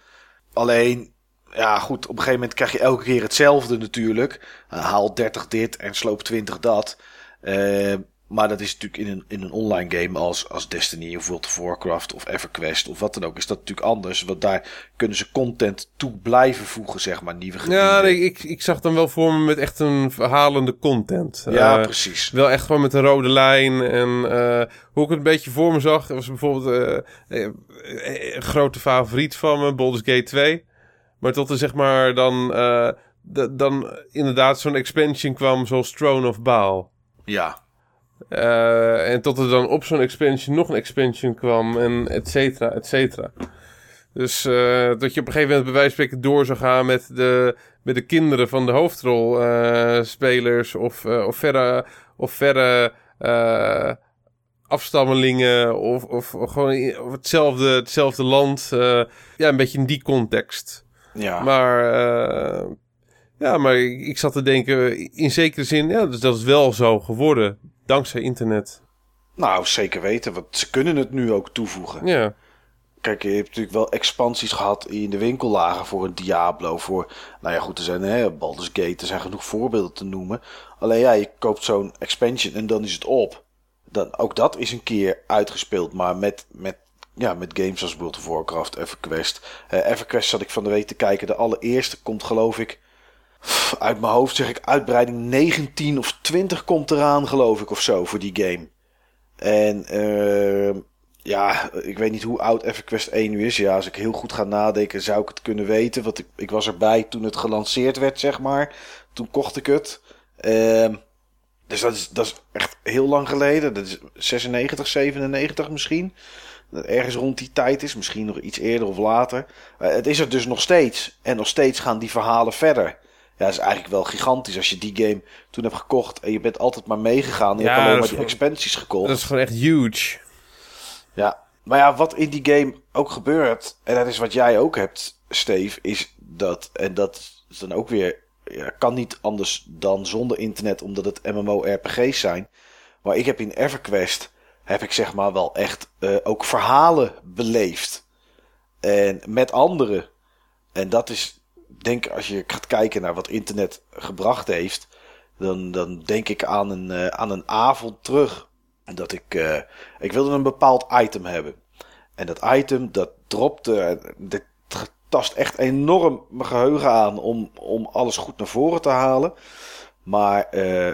Alleen. Ja, goed. Op een gegeven moment krijg je elke keer hetzelfde natuurlijk. Haal 30 dit en sloop 20 dat. Eh, maar dat is natuurlijk in een, in een online game als, als Destiny of World of Warcraft of EverQuest of wat dan ook, is dat natuurlijk anders. Want daar kunnen ze content toe blijven voegen, zeg maar, nieuwe gebieden. Ja, nee, ik, ik zag dan wel voor me met echt een verhalende content. Ja, Eh, precies. Wel echt gewoon met een rode lijn. En eh, hoe ik het een beetje voor me zag, was bijvoorbeeld eh, een grote favoriet van me, Baldur's Gate 2. Maar tot er zeg maar dan, eh, dan inderdaad zo'n expansion kwam zoals Throne of Baal. Ja, Eh, en tot er dan op zo'n expansion nog een expansion kwam en et cetera, et cetera. Dus eh, dat je op een gegeven moment bij wijze van spreken door zou gaan met de, met de kinderen van de hoofdrolspelers of, eh, of verre, of verre afstammelingen of, of, of gewoon of hetzelfde, hetzelfde land. ja, een beetje in die context. ja. Maar, ja, maar ik, ik zat te denken, in zekere zin, ja, dus dat is wel zo geworden. Dankzij internet. nou zeker weten, want ze kunnen het nu ook toevoegen. Ja. Kijk, je hebt natuurlijk wel expansies gehad in de winkellagen voor een Diablo. Voor, nou ja, goed, er zijn hè, Baldur's Gate, er zijn genoeg voorbeelden te noemen. Alleen ja, je koopt zo'n expansion en dan is het op. Dan, ook dat is een keer uitgespeeld, maar met, met, ja, met games als World of Warcraft, EverQuest. Eh EverQuest zat ik van de week te kijken. De allereerste komt geloof ik, uit mijn hoofd zeg ik, uitbreiding 19 of 20 komt eraan geloof ik of zo voor die game. En eh, ja, ik weet niet hoe oud EverQuest 1 nu is. Ja, als ik heel goed ga nadenken, zou ik het kunnen weten. Want ik, ik was erbij toen het gelanceerd werd, zeg maar. Toen kocht ik het. Ehm, dus dat is, dat is echt heel lang geleden. Dat is 96, 97 misschien. Dat ergens rond die tijd is. Misschien nog iets eerder of later. Uh, het is er dus nog steeds. En nog steeds gaan die verhalen verder. Ja, is eigenlijk wel gigantisch als je die game toen hebt gekocht. En je bent altijd maar meegegaan. Je Ja, hebt alleen maar is die gewoon- expansies gekocht. Dat is gewoon echt huge. Ja, maar ja, wat in die game ook gebeurt, en dat is wat jij ook hebt, Steve, is dat, en dat is dan ook weer, ja, kan niet anders dan zonder internet, omdat het MMO-RPG's zijn. Maar ik heb in EverQuest, heb ik zeg maar wel echt eh, ook verhalen beleefd. En met anderen. En dat is, denk als je gaat kijken naar wat internet gebracht heeft, dan, dan denk ik aan een, eh, aan een avond terug. Dat ik, eh, ik wilde een bepaald item hebben. En dat item, dat dropte, dat tast echt enorm mijn geheugen aan om, om alles goed naar voren te halen. Maar eh,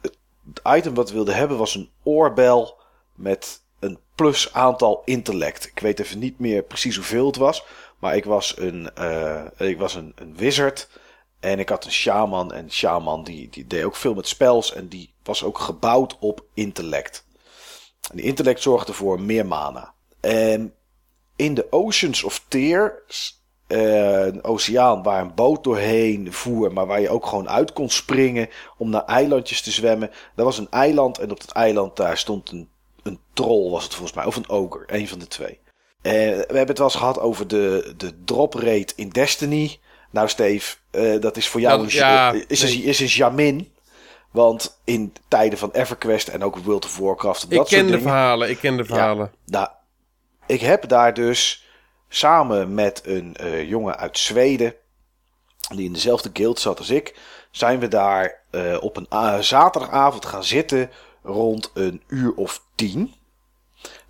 het item wat we wilden hebben was een oorbel met een plus aantal intellect. Ik weet even niet meer precies hoeveel het was. Maar ik was een, eh, ik was een, een wizard. En ik had een shaman. En shaman die, die deed ook veel met spels. En die was ook gebouwd op intellect. En die intellect zorgde voor meer mana. En in de Oceans of Tears, eh, een oceaan waar een boot doorheen voer, maar waar je ook gewoon uit kon springen om naar eilandjes te zwemmen. Daar was een eiland en op dat eiland daar stond een, een troll, was het volgens mij, of een ogre, een van de twee. Eh, we hebben het wel eens gehad over de, de drop rate in Destiny. Nou, Steve, eh, dat is voor jou Ja, een, ja, is, een, is een jamin. Want in tijden van EverQuest en ook World of Warcraft. en Ik dat ken soort de dingen, verhalen, ik ken de verhalen. nou, ik heb daar dus samen met een eh, jongen uit Zweden, die in dezelfde guild zat als ik, zijn we daar op een zaterdagavond gaan zitten rond een uur of tien.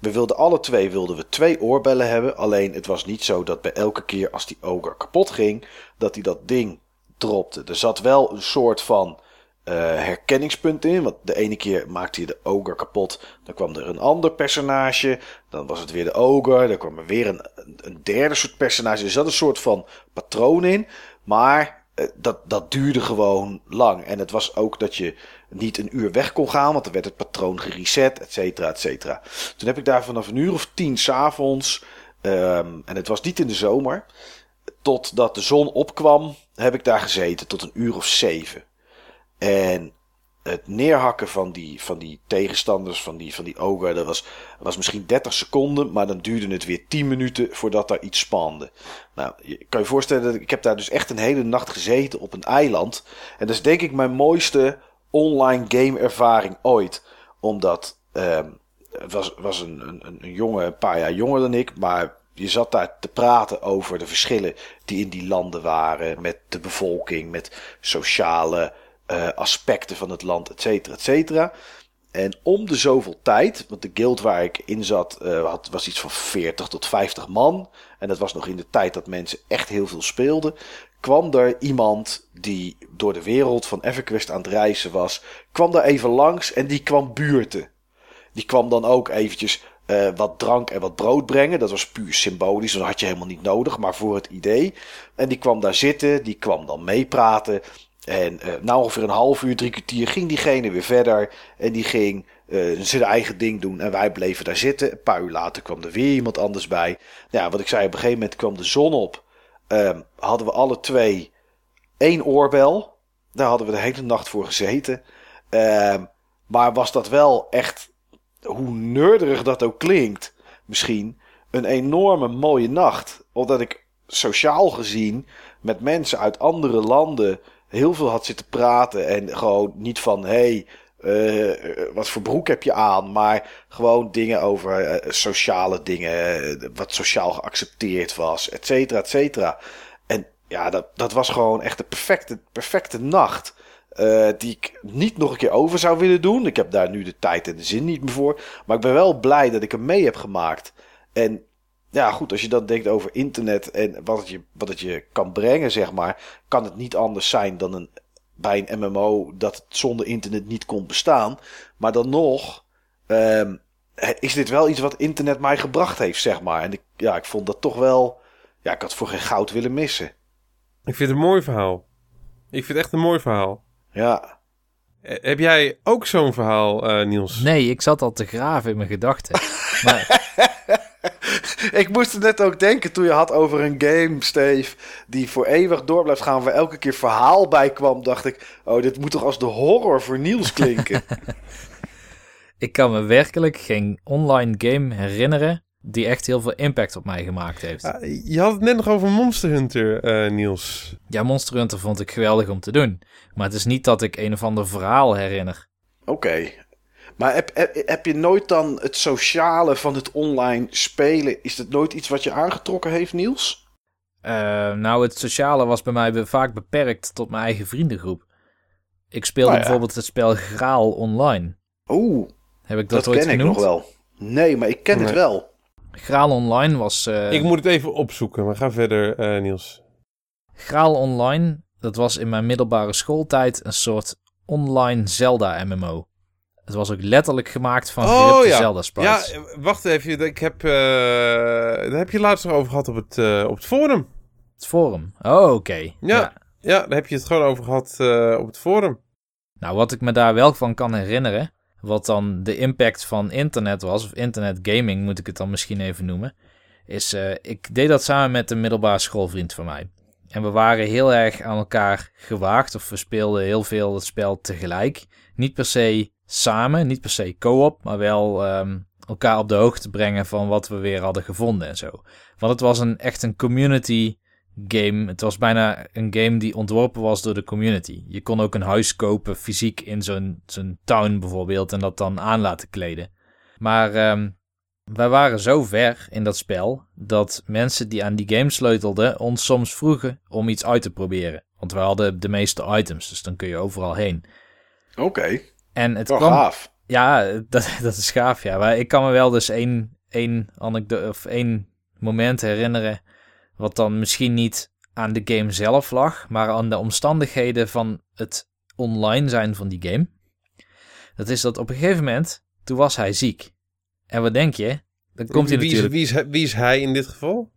We wilden alle twee wilden we twee oorbellen hebben. Alleen het was niet zo dat bij elke keer als die ogre kapot ging, dat hij dat ding dropte. Er zat wel een soort van eh, herkenningspunt in. Want de ene keer maakte hij de ogre kapot. Dan kwam er een ander personage. Dan was het weer de ogre. Dan kwam er weer een, een derde soort personage. Er zat een soort van patroon in. Maar eh, dat, dat duurde gewoon lang. En het was ook dat je niet een uur weg kon gaan. Want dan werd het patroon gereset, et cetera, et cetera. Toen heb ik daar vanaf een uur of tien s'avonds... ehm en het was niet in de zomer... Totdat de zon opkwam, heb ik daar gezeten tot een uur of zeven. En het neerhakken van die, van die tegenstanders, van die, van die ogre, dat was, was misschien 30 seconden, maar dan duurde het weer 10 minuten voordat daar iets spande. Nou, je kan je voorstellen, dat ik heb daar dus echt een hele nacht gezeten op een eiland. En dat is denk ik mijn mooiste online game ervaring ooit. Omdat ehm, het was, was een, een, een jongen, een paar jaar jonger dan ik, maar je zat daar te praten over de verschillen die in die landen waren. Met de bevolking, met sociale eh, aspecten van het land, et cetera, et cetera. En om de zoveel tijd, want de guild waar ik in zat, eh, had, was iets van 40 tot 50 man. En dat was nog in de tijd dat mensen echt heel veel speelden. Kwam er iemand die door de wereld van EverQuest aan het reizen was, kwam daar even langs en die kwam buurten. Die kwam dan ook eventjes eh, wat drank en wat brood brengen. Dat was puur symbolisch, dat had je helemaal niet nodig, maar voor het idee. En die kwam daar zitten, die kwam dan meepraten. En eh na ongeveer een half uur, drie kwartier ging diegene weer verder. En die ging eh, zijn eigen ding doen. En wij bleven daar zitten. Een paar uur later kwam er weer iemand anders bij. Ja, wat ik zei, op een gegeven moment kwam de zon op. Ehm, hadden we alle twee één oorbel. Daar hadden we de hele nacht voor gezeten. Ehm, maar was dat wel echt, hoe nerderig dat ook klinkt, misschien, een enorme mooie nacht. Omdat ik sociaal gezien met mensen uit andere landen heel veel had zitten praten. En gewoon niet van, hé, hey, eh, wat voor broek heb je aan? Maar gewoon dingen over eh, sociale dingen, eh, wat sociaal geaccepteerd was, et cetera, et cetera. En ja, dat, dat was gewoon echt de perfecte, perfecte nacht. die ik niet nog een keer over zou willen doen. Ik heb daar nu de tijd en de zin niet meer voor. Maar ik ben wel blij dat ik hem mee heb gemaakt. En ja, goed, als je dan denkt over internet en wat je, wat het je kan brengen, zeg maar, kan het niet anders zijn dan een, bij een MMO dat het zonder internet niet kon bestaan. Maar dan nog, ehm, eh, is dit wel iets wat internet mij gebracht heeft, zeg maar. En ik, ja, ik vond dat toch wel... Ja, ik had voor geen goud willen missen. Ik vind het een mooi verhaal. Ik vind het echt een mooi verhaal. Ja, Eh, Heb jij ook zo'n verhaal, eh, Niels? Nee, ik zat al te graven in mijn gedachten. maar ik moest er net ook denken toen je had over een game, Steve, die voor eeuwig door blijft gaan, waar elke keer verhaal bij kwam, dacht ik, oh, dit moet toch als de horror voor Niels klinken. ik kan me werkelijk geen online game herinneren die echt heel veel impact op mij gemaakt heeft. Ah, je had het net nog over Monster Hunter, eh, Niels. Ja, Monster Hunter vond ik geweldig om te doen. Maar het is niet dat ik een of ander verhaal herinner. Oké. Maar heb, heb, heb je nooit dan het sociale van het online spelen, is dat nooit iets wat je aangetrokken heeft, Niels? Eh, nou, het sociale was bij mij vaak beperkt tot mijn eigen vriendengroep. Ik speelde Nou ja. bijvoorbeeld het spel Graal online. Oeh, Heb ik dat, dat, ooit ken ik nog wel. Nee, maar ik ken het wel. Graal online was... eh, Ik moet het even opzoeken, maar ga verder, eh, Niels. Graal online, dat was in mijn middelbare schooltijd een soort online Zelda-MMO. Het was ook letterlijk gemaakt van Oh, ja. Zelda-sprites. Ja, eh, wacht even. Ik heb, eh daar heb je laatst nog over gehad op het, eh, op het forum. Het forum. Oh, oké. Ja. Ja, daar heb je het gewoon over gehad eh, op het forum. Nou, wat ik me daar wel van kan herinneren, wat dan de impact van internet was, of internet gaming moet ik het dan misschien even noemen, is ik deed dat samen met een middelbare schoolvriend van mij. En we waren heel erg aan elkaar gewaagd, of we speelden heel veel het spel tegelijk. Niet per se samen, niet per se co-op, maar wel ehm, elkaar op de hoogte brengen van wat we weer hadden gevonden en zo. Want het was een, echt een community game. Het was bijna een game die ontworpen was door de community. Je kon ook een huis kopen, fysiek in zo'n zo'n town bijvoorbeeld, en dat dan aan laten kleden. Maar ehm, wij waren zo ver in dat spel dat mensen die aan die game sleutelden ons soms vroegen om iets uit te proberen. Want we hadden de meeste items, dus dan kun je overal heen. Oké, En het wel kwam, gaaf. ja, dat, dat is gaaf, ja. Maar ik kan me wel dus één, één anekdote of één moment herinneren. wat dan misschien niet aan de game zelf lag. maar aan de omstandigheden van het online zijn van die game. Dat is dat op een gegeven moment. toen was hij ziek. En wat denk je? Dan komt hij wie, natuurlijk. Is, wie, is, hij- wie is hij in dit geval?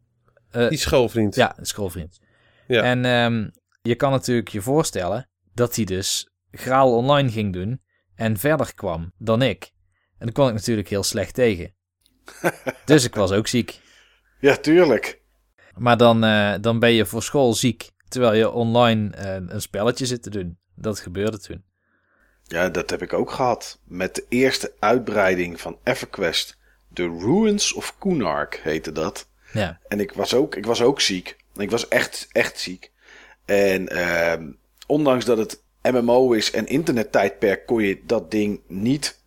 eh, Die schoolvriend. ja, een schoolvriend. Ja. En ehm, je kan natuurlijk je voorstellen dat hij dus graal online ging doen en verder kwam dan ik. En daar kon ik natuurlijk heel slecht tegen. dus ik was ook ziek. Ja, tuurlijk. Maar dan, eh, dan ben je voor school ziek, terwijl je online eh, een spelletje zit te doen. Dat gebeurde toen. Ja, dat heb ik ook gehad. Met de eerste uitbreiding van EverQuest. The Ruins of Kunark heette dat. Ja, En ik was ook, ik was ook ziek. Ik was echt, echt ziek. En ehm, ondanks dat het MMO is en internettijdperk, kon je dat ding niet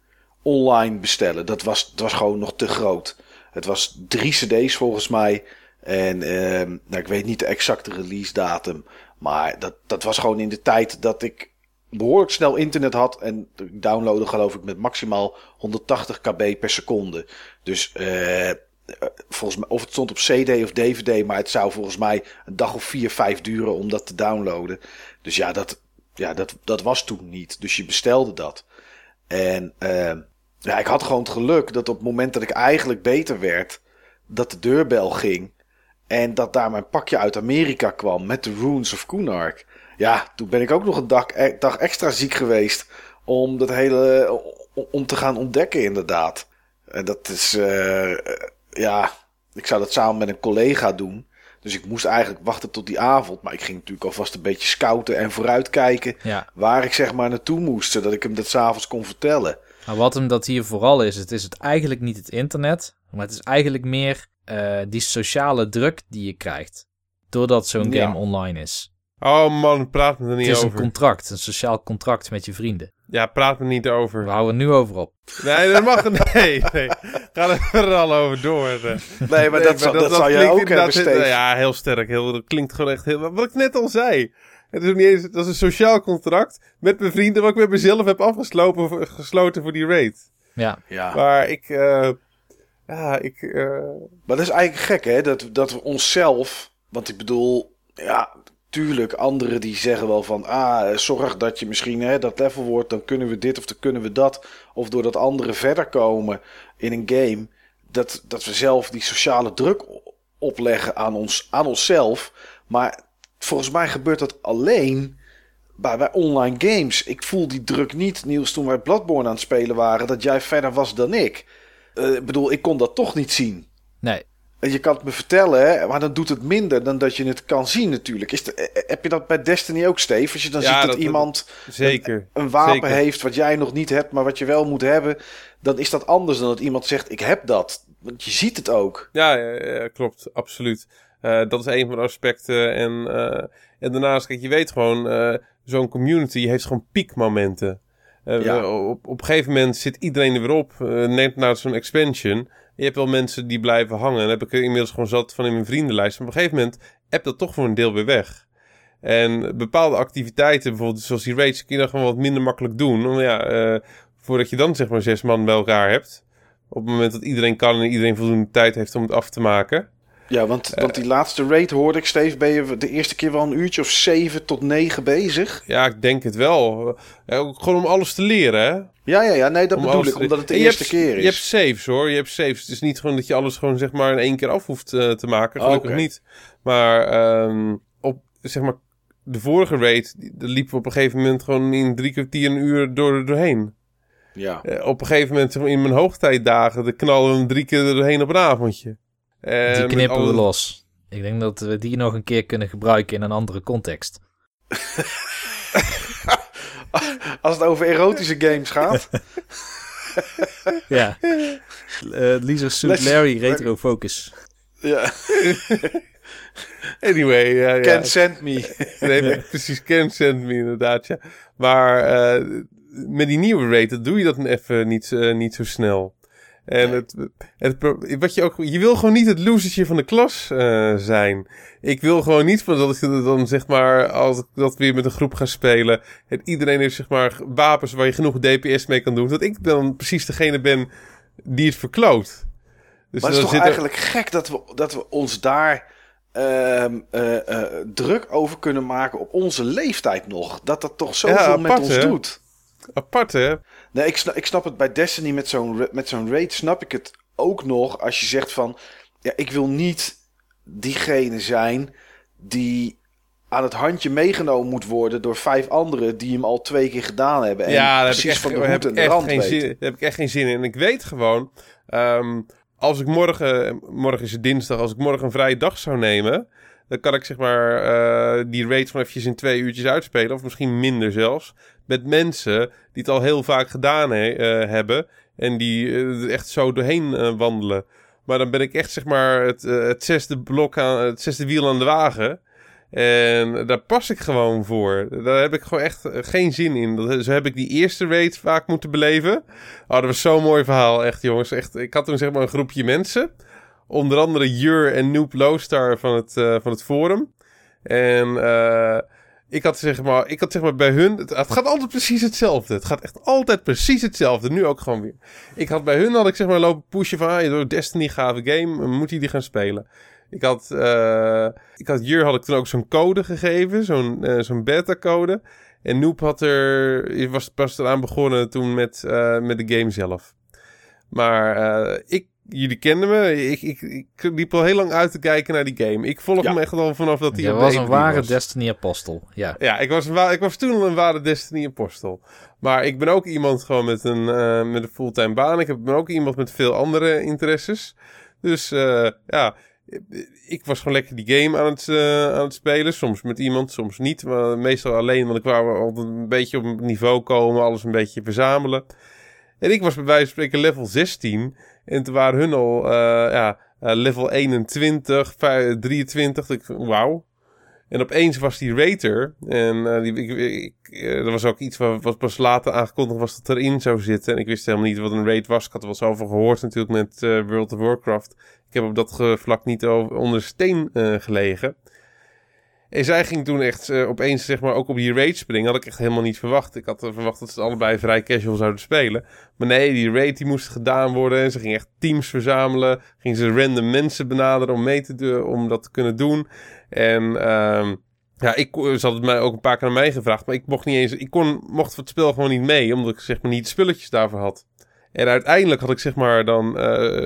online bestellen. Dat was, het was gewoon nog te groot. Het was drie cd's volgens mij. En ehm, nou, ik weet niet de exacte release datum. Maar dat, dat was gewoon in de tijd dat ik behoorlijk snel internet had. En ik downloadde geloof ik met maximaal 180 kb per seconde. Dus eh, volgens mij, of het stond op CD of DVD, maar het zou volgens mij een dag of vier, vijf duren om dat te downloaden. Dus ja, dat, ja, dat, dat was toen niet. Dus je bestelde dat. En eh, ja, ik had gewoon het geluk dat op het moment dat ik eigenlijk beter werd, dat de deurbel ging. En dat daar mijn pakje uit Amerika kwam met de Runes of Kunark. Ja, toen ben ik ook nog een dag, e- dag extra ziek geweest om dat hele om- te gaan ontdekken inderdaad. En dat is eh, ja, ik zou dat samen met een collega doen. Dus ik moest eigenlijk wachten tot die avond. Maar ik ging natuurlijk alvast een beetje scouten en vooruitkijken. ja. Waar ik zeg maar naartoe moest. Zodat ik hem dat s'avonds kon vertellen. Maar wat hem dat hier vooral is, het is het eigenlijk niet het internet, maar het is eigenlijk meer eh, die sociale druk die je krijgt. Doordat zo'n Ja. game online is. Oh man, praat me er Het niet is een over. contract, een sociaal contract met je vrienden. Ja, praat me niet We over. houden er nu over op. Nee, dat mag Nee, nee. Ga er al over door. eh. Nee, maar Nee, dat, zal, dat, zal jij klinkt ook inderdaad hebben. Ja, heel sterk. Heel, dat klinkt gewoon echt heel... Wat ik net al zei. Het is ook niet eens... Dat is een sociaal contract met mijn vrienden... wat ik met mezelf heb afgesloten voor, gesloten voor die raid. Ja, Ja. Maar ik... eh, ja, ik... eh, Maar dat is eigenlijk gek, hè? Dat, dat we onszelf. Want ik bedoel, ja, tuurlijk, anderen die zeggen wel van... Ah, zorg dat je misschien hè, dat level wordt, dan kunnen we dit of dan kunnen we dat. Of doordat anderen verder komen in een game... Dat, dat we zelf die sociale druk opleggen aan, ons, aan onszelf. Maar volgens mij gebeurt dat alleen bij, bij online games. Ik voel die druk niet, Niels, toen wij Bloodborne aan het spelen waren... dat jij verder was dan ik. Eh, ik bedoel, ik kon dat toch niet zien. Je kan het me vertellen, maar dan doet het minder dan dat je het kan zien natuurlijk. Is de, eh, eh, heb je dat bij Destiny ook, Steve? Als je dan Ja, ziet dat, dat- iemand Zeker. een, een wapen Zeker. heeft wat jij nog niet hebt, maar wat je wel moet hebben... dan is dat anders dan dat iemand zegt, ik heb dat. Want je ziet het ook. Ja, ja, ja, klopt, absoluut. Eh, dat is een van de aspecten. En, en daarnaast, kijk, je weet gewoon, zo'n community heeft gewoon piekmomenten. Ja. op, op een gegeven moment zit iedereen er weer op. neemt naar zo'n expansion. Je hebt wel mensen die blijven hangen. Dat heb ik inmiddels gewoon zat van in mijn vriendenlijst. Maar op een gegeven moment heb dat toch voor een deel weer weg. En bepaalde activiteiten, bijvoorbeeld zoals die raids, kun je dan gewoon wat minder makkelijk doen. Ja, eh, voordat je dan zeg maar zes man bij elkaar hebt. Op het moment dat iedereen kan en iedereen voldoende tijd heeft om het af te maken. Ja, want, want die laatste raid hoorde ik, Steve, ben je de eerste keer wel een uurtje of zeven tot negen bezig? Ja, ik denk het wel. Gewoon om alles te leren, hè? Ja, ja, ja, nee, dat Om bedoel ik, te- omdat het de eerste hebt- keer is. Je hebt saves, hoor. Je hebt saves. Het is niet gewoon dat je alles gewoon, zeg maar, in één keer af hoeft eh, te maken. Gelukkig niet. Maar ehm, op, zeg maar, de vorige raid, daar liepen we op een gegeven moment gewoon in drie kwartier, een uur door, doorheen. Ja. Eh, op een gegeven moment, in mijn hoogtijdagen, dan knallen we hem drie keer er doorheen op een avondje. Eh, Die met knippen we alle- los. Ik denk dat we die nog een keer kunnen gebruiken in een andere context. Als het over erotische games gaat. Ja. Uh, Lisa Suit Larry Retro Focus. ja. Anyway, ja, ja. Can send me. Nee, precies, Ken send me inderdaad, ja. Maar eh, met die nieuwe rate, dat doe je dat even niet, eh, niet zo snel. En het, het, wat je ook, je wil gewoon niet het losertje van de klas eh, zijn. Ik wil gewoon niet van dat ik dan zeg maar, als ik dat weer met een groep ga spelen, en iedereen heeft zeg maar wapens waar je genoeg DPS mee kan doen, dat ik dan precies degene ben die het verkloot. Dus Maar het is toch er- eigenlijk gek dat we, dat we ons daar ehm, eh, eh, druk over kunnen maken op onze leeftijd nog. Dat dat toch zoveel Ja, met apart, ons hè? doet. apart, hè? Nee, ik snap, ik snap het bij Destiny met zo'n met zo'n raid. Snap ik het ook nog als je zegt van... Ja, ik wil niet diegene zijn die aan het handje meegenomen moet worden... door vijf anderen die hem al twee keer gedaan hebben. En ja, daar heb ik precies echt, van de hoed en ik de echt rand geen weten. zin, daar heb ik echt geen zin in. En ik weet gewoon, ehm, als ik morgen, morgen is het dinsdag, als ik morgen een vrije dag zou nemen, dan kan ik zeg maar eh, die raid gewoon eventjes in twee uurtjes uitspelen, of misschien minder zelfs, met mensen die het al heel vaak gedaan eh, hebben en die eh, er echt zo doorheen wandelen. Maar dan ben ik echt zeg maar het, het zesde blok aan, het zesde wiel aan de wagen. En daar pas ik gewoon voor. Daar heb ik gewoon echt geen zin in. Zo heb ik die eerste raid vaak moeten beleven. Oh, dat was zo'n mooi verhaal, echt jongens. Echt, ik had toen zeg maar een groepje mensen. Onder andere Jur en Noob Lowstar van het, eh, van het forum. En eh, ik had zeg maar, ik had zeg maar bij hun, het, gaat altijd precies hetzelfde. Het gaat echt altijd precies hetzelfde. Nu ook gewoon weer. Ik had bij hun had ik zeg maar lopen pushen van, ah, Destiny gave game, moet hij die gaan spelen. Ik had, eh, ik had Jur had ik toen ook zo'n code gegeven, zo'n zo'n beta code. En Noob had er, was pas eraan begonnen toen met, met de game zelf. Maar ik, jullie kenden me. Ik, ik, ik liep al heel lang uit te kijken naar die game. Ik volg Ja. hem echt al vanaf dat hij Je was een E3 ware was. Destiny-apostel. Ja. Ja, ik was, een wa- ik was toen al een ware Destiny-apostel. Maar ik ben ook iemand gewoon met een, eh, met een fulltime baan. Ik heb- ben ook iemand met veel andere interesses. Dus eh, ja, ik was gewoon lekker die game aan het, eh, aan het spelen. Soms met iemand, soms niet. Maar meestal alleen, want ik wou altijd een beetje op een niveau komen. Alles een beetje verzamelen. En ik was bij wijze van spreken level 16. En toen waren hun al eh, ja, eh, level 21, vijf- 23. Ik, wauw. En opeens was die rater. En eh, die, ik, er was ook iets wat, pas later aangekondigd was dat erin zou zitten. En ik wist helemaal niet wat een raid was. Ik had er wel zoveel gehoord natuurlijk met World of Warcraft. Ik heb op dat vlak niet over, onder steen gelegen. En zij ging toen echt eh, opeens zeg maar ook op die raid springen. Had ik echt helemaal niet verwacht. Ik had eh, verwacht dat ze allebei vrij casual zouden spelen. Maar nee, die raid die moest gedaan worden. En ze ging echt teams verzamelen. Ging ze random mensen benaderen om mee te doen, om dat te kunnen doen. En ehm, Ja, ik, ze hadden het mij ook een paar keer aan mij gevraagd, maar ik mocht niet eens, ik kon, mocht het spel gewoon niet mee, omdat ik zeg maar niet spulletjes daarvoor had. En uiteindelijk had ik zeg maar dan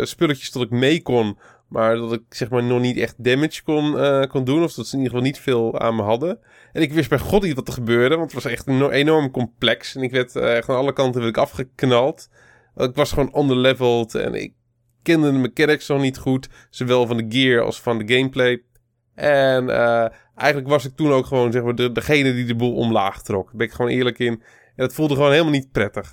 spulletjes dat ik mee kon, maar dat ik zeg maar nog niet echt damage kon, uh, kon doen, of dat ze in ieder geval niet veel aan me hadden. En ik wist bij god niet wat er gebeurde, want het was echt enorm complex en ik werd echt aan alle kanten werd ik afgeknald. Ik was gewoon underleveled en ik kende de mechanics nog niet goed, zowel van de gear als van de gameplay. En uh, eigenlijk was ik toen ook gewoon zeg maar de, degene die de boel omlaag trok. Daar ben ik gewoon eerlijk in. En dat voelde gewoon helemaal niet prettig.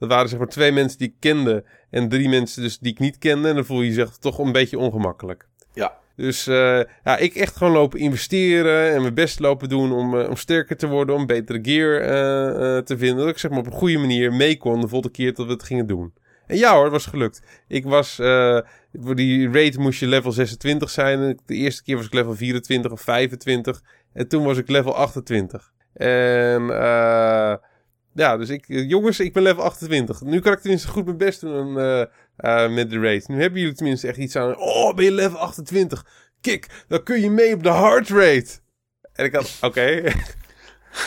Dat waren zeg maar twee mensen die ik kende en drie mensen dus die ik niet kende. En dan voel je jezelf toch een beetje ongemakkelijk. Ja. Dus uh, ja, ik echt gewoon lopen investeren en mijn best lopen doen om, uh, om sterker te worden, om betere gear uh, te vinden. Dat ik zeg maar op een goede manier mee kon de volgende keer dat we het gingen doen. En ja hoor, het was gelukt. Ik was, voor die raid moest je level 26 zijn. De eerste keer was ik level 24 of 25. En toen was ik level 28. En uh, ja, dus ik, jongens, ik ben level 28. Nu kan ik tenminste goed mijn best doen uh, uh, met de raid. Nu hebben jullie tenminste echt iets aan. Oh, ben je level 28? Kik, dan kun je mee op de hard rate. En ik had, oké.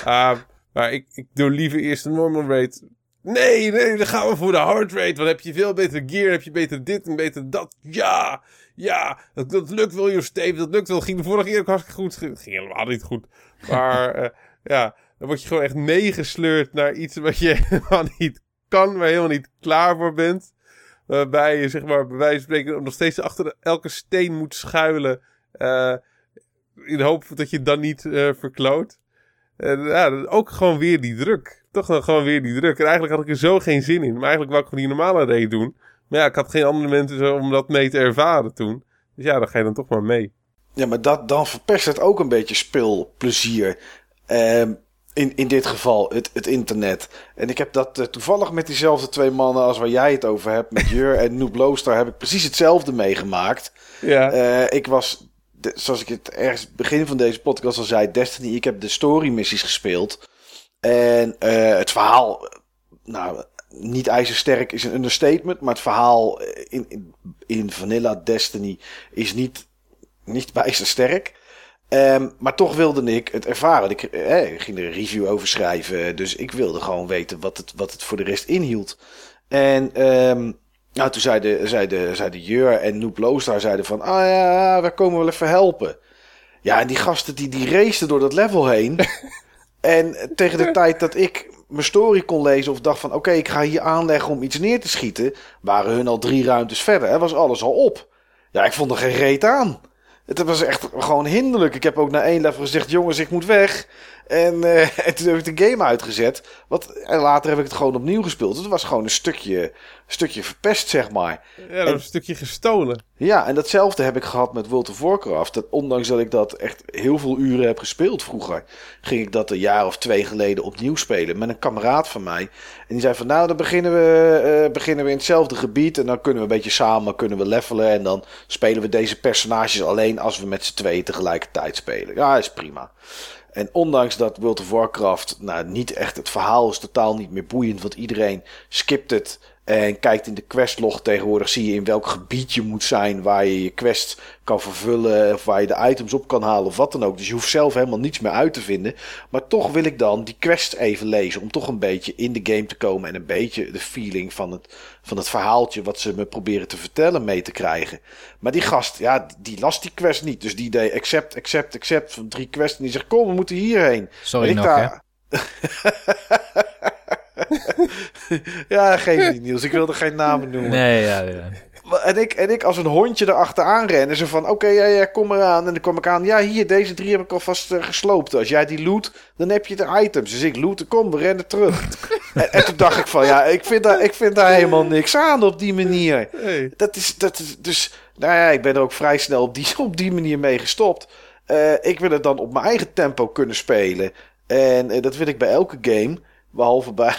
Maar ik, ik doe liever eerst de normal rate. Nee, nee, dan gaan we voor de hard rate. Want heb je veel beter gear, heb je beter dit en beter dat. Ja, ja, dat, lukt wel, Steve. Dat lukt wel. Ging de vorige keer ook hartstikke goed. Ging helemaal niet goed. Maar ja, dan word je gewoon echt meegesleurd naar iets wat je helemaal niet kan, waar je helemaal niet klaar voor bent. Waarbij je, zeg maar, bij wijze van spreken nog steeds achter elke steen moet schuilen. Uh, in de hoop dat je dan niet uh, verkloot. En ja, ook gewoon weer die druk. Toch dan gewoon weer die druk. En eigenlijk had ik er zo geen zin in. Maar eigenlijk wou ik gewoon die normale raid doen. Maar ja, ik had geen andere mensen om dat mee te ervaren toen. Dus ja, dan ga je dan toch maar mee. Ja, maar dat, dan verpest het ook een beetje speelplezier. Um, in, in dit geval het, het internet. En ik heb dat uh, toevallig met diezelfde twee mannen als waar jij het over hebt. Met Jur en Noob Looster heb ik precies hetzelfde meegemaakt. Ja. Uh, ik was, de, zoals ik het ergens begin van deze podcast al zei, Destiny. Ik heb de story missies gespeeld. En uh, het verhaal, nou, niet ijzersterk is een understatement. Maar het verhaal in, in, in Vanilla Destiny is niet, niet ijzersterk. Um, maar toch wilde ik het ervaren. Ik, eh, ik ging er een review over schrijven. Dus ik wilde gewoon weten wat het, wat het voor de rest inhield. En um, nou, toen zeiden, zeiden, zeiden Jur en Noep Loostar zeiden van... Ah ja, we komen wel even helpen. Ja, en die gasten die, die racen door dat level heen. en tegen de tijd dat ik mijn story kon lezen of dacht van... Oké, okay, ik ga hier aanleggen om iets neer te schieten... waren hun al drie ruimtes verder. Hè, was alles al op. Ja, ik vond er geen reet aan. Het was echt gewoon hinderlijk. Ik heb ook na één level gezegd: jongens, ik moet weg. En, uh, en toen heb ik de game uitgezet. Wat, en later heb ik het gewoon opnieuw gespeeld. Het was gewoon een stukje, stukje verpest, zeg maar. Ja, en, een stukje gestolen. Ja, en datzelfde heb ik gehad met World of Warcraft. Dat, ondanks dat ik dat echt heel veel uren heb gespeeld vroeger, ging ik dat een jaar of twee geleden opnieuw spelen met een kameraad van mij. En die zei van, nou, dan beginnen we, uh, beginnen we in hetzelfde gebied. En dan kunnen we een beetje samen kunnen we levelen. En dan spelen we deze personages alleen als we met z'n tweeën tegelijkertijd spelen. Ja, is prima. En ondanks dat World of Warcraft, nou niet echt, het verhaal is totaal niet meer boeiend, want iedereen skipt het en kijkt in de questlog tegenwoordig, zie je in welk gebied je moet zijn waar je je quest kan vervullen of waar je de items op kan halen of wat dan ook. Dus je hoeft zelf helemaal niets meer uit te vinden. Maar toch wil ik dan die quest even lezen om toch een beetje in de game te komen en een beetje de feeling van het, van het verhaaltje wat ze me proberen te vertellen mee te krijgen. Maar die gast, ja, die las die quest niet. Dus die deed accept, accept, accept van drie quests en die zegt kom, we moeten hierheen. Sorry ik nog, daar... ja, geen Niels. Ik wilde geen namen noemen. Nee, ja, ja. En ik, en ik als een hondje erachteraan ren. En ze van, oké, okay, ja, ja, kom eraan. En dan kom ik aan. Ja, hier, deze drie heb ik alvast uh, gesloopt. Als jij die loot, dan heb je de items. Dus ik looten, kom, we rennen terug. en, en, toen dacht ik van, ja, ik vind daar, ik vind daar helemaal niks aan op die manier. Hey. Dat is, dat is, dus, nou ja, ik ben er ook vrij snel op die, op die manier mee gestopt. Uh, ik wil het dan op mijn eigen tempo kunnen spelen. En uh, dat wil ik bij elke game. Behalve bij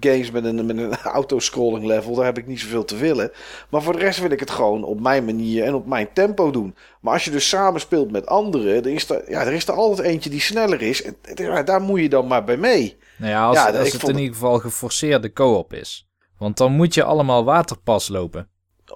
games met een, met een autoscrolling level, daar heb ik niet zoveel te willen. Maar voor de rest wil ik het gewoon op mijn manier en op mijn tempo doen. Maar als je dus samen speelt met anderen, er is er, ja, er is er altijd eentje die sneller is. En daar moet je dan maar bij mee. Nou ja, als, ja, als het in ieder geval geforceerde co-op is. Want dan moet je allemaal waterpas lopen.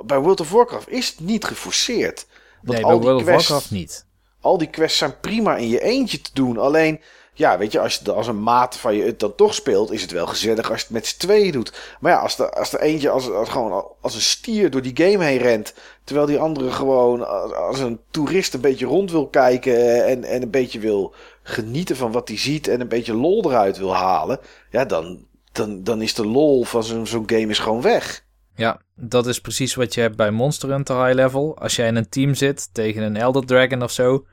Bij World of Warcraft is het niet geforceerd. Want nee, bij World of Warcraft niet. al die quests zijn prima in je eentje te doen. Alleen, ja, weet je, als, je, als een maat van je het dan toch speelt, is het wel gezellig als je het met z'n tweeën doet. Maar ja, als er, als eentje als, gewoon als een stier door die game heen rent, terwijl die andere gewoon als, een toerist een beetje rond wil kijken en, en een beetje wil genieten van wat hij ziet en een beetje lol eruit wil halen, ja, dan, dan, dan is de lol van zo'n zo'n game is gewoon weg. Ja, dat is precies wat je hebt bij Monster Hunter High Level. Als jij in een team zit tegen een Elder Dragon of zo,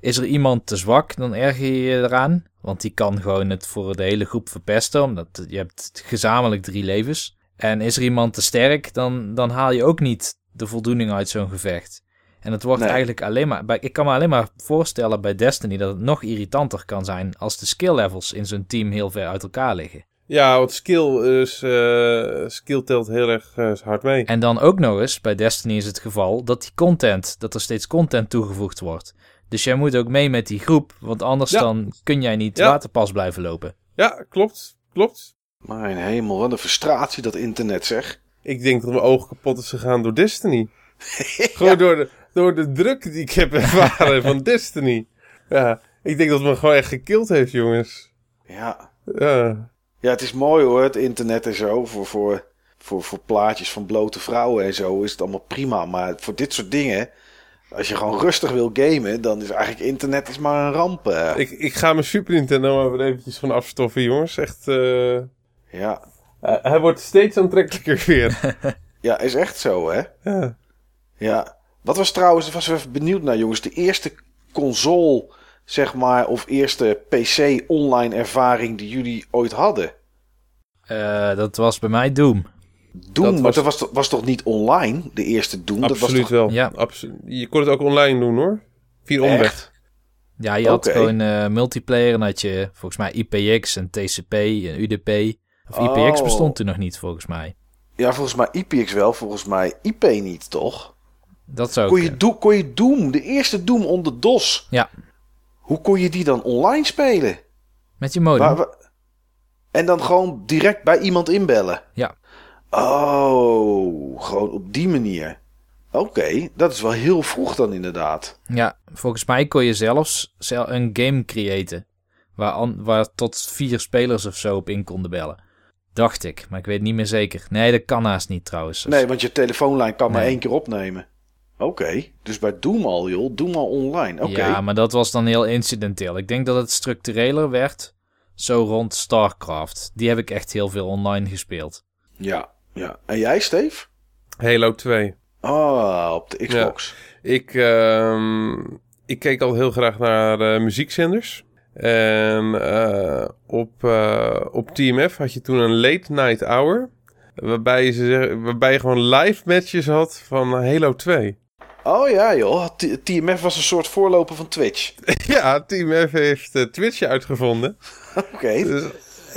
is er iemand te zwak, dan erger je je eraan. Want die kan gewoon het voor de hele groep verpesten, omdat je hebt gezamenlijk drie levens. En is er iemand te sterk, dan, dan haal je ook niet de voldoening uit zo'n gevecht. En het wordt Nee. eigenlijk alleen maar... bij- Ik kan me alleen maar voorstellen bij Destiny dat het nog irritanter kan zijn als de skill levels in zo'n team heel ver uit elkaar liggen. Ja, want skill, is, eh, skill telt heel erg eh, hard mee. En dan ook nog eens, bij Destiny is het geval, dat die content, dat er steeds content toegevoegd wordt. Dus jij moet ook mee met die groep, want anders Ja. dan kun jij niet Ja. waterpas blijven lopen. Ja, klopt. Klopt. Mijn hemel, wat een frustratie dat internet zeg. Ik denk dat mijn ogen kapot is gegaan door Destiny. Gewoon door, de, door de druk die ik heb ervaren van Destiny. Ja, ik denk dat het me gewoon echt gekild heeft, jongens. Ja. Ja. Ja, het is mooi hoor, het internet en zo. Voor, voor, voor, voor plaatjes van blote vrouwen en zo is het allemaal prima. Maar voor dit soort dingen, als je gewoon rustig wil gamen, dan is eigenlijk internet is maar een ramp. eh. Ik, ik ga mijn Super Nintendo maar weer eventjes van afstoffen, jongens. Echt, eh, Ja. eh, hij wordt steeds aantrekkelijker weer. ja, is echt zo hè. ja. Ja. Wat was trouwens, was even benieuwd naar jongens, de eerste console, zeg maar, of eerste PC online ervaring die jullie ooit hadden? Eh, dat was bij mij Doom. Doom, Dat maar was- dat was, toch- was toch niet online, de eerste Doom? dat was Absoluut toch wel. Ja. Absolu- je kon het ook online doen, hoor. Via omweg. Ja, je had gewoon eh, multiplayer en had je volgens mij IPX en TCP en UDP. Of IPX Oh. bestond toen nog niet, volgens mij. Ja, volgens mij IPX wel, volgens mij IP niet, toch? Dat zou Kon je, Do kon je Doom, de eerste Doom onder DOS, Ja, hoe kon je die dan online spelen? met je modem. En dan gewoon direct bij iemand inbellen? Ja. Oh, gewoon op die manier. Oké, dat is wel heel vroeg dan inderdaad. Ja, volgens mij kon je zelfs zel- een game creëren. Waar, waar tot vier spelers of zo op in konden bellen. Dacht ik, maar ik weet niet meer zeker. Nee, dat kan haast niet trouwens. Nee, want je telefoonlijn kan maar één keer opnemen. Oké, dus bij Doom al, joh. Doom al online. Oké. Ja, maar dat was dan heel incidenteel. Ik denk dat het structureler werd. Zo rond StarCraft. Die heb ik echt heel veel online gespeeld. ja, ja. En jij, Steve? Halo 2. Ah, op de Xbox. Ik, ehm, ik keek al heel graag naar eh, muziekzenders. En eh, op, eh, op TMF had je toen een late night hour. Waarbij je, ze- waarbij je gewoon live matches had van Halo 2. Oh ja, joh. T- TMF was een soort voorloper van Twitch. ja, TMF heeft Twitch uitgevonden. Oké. Dus,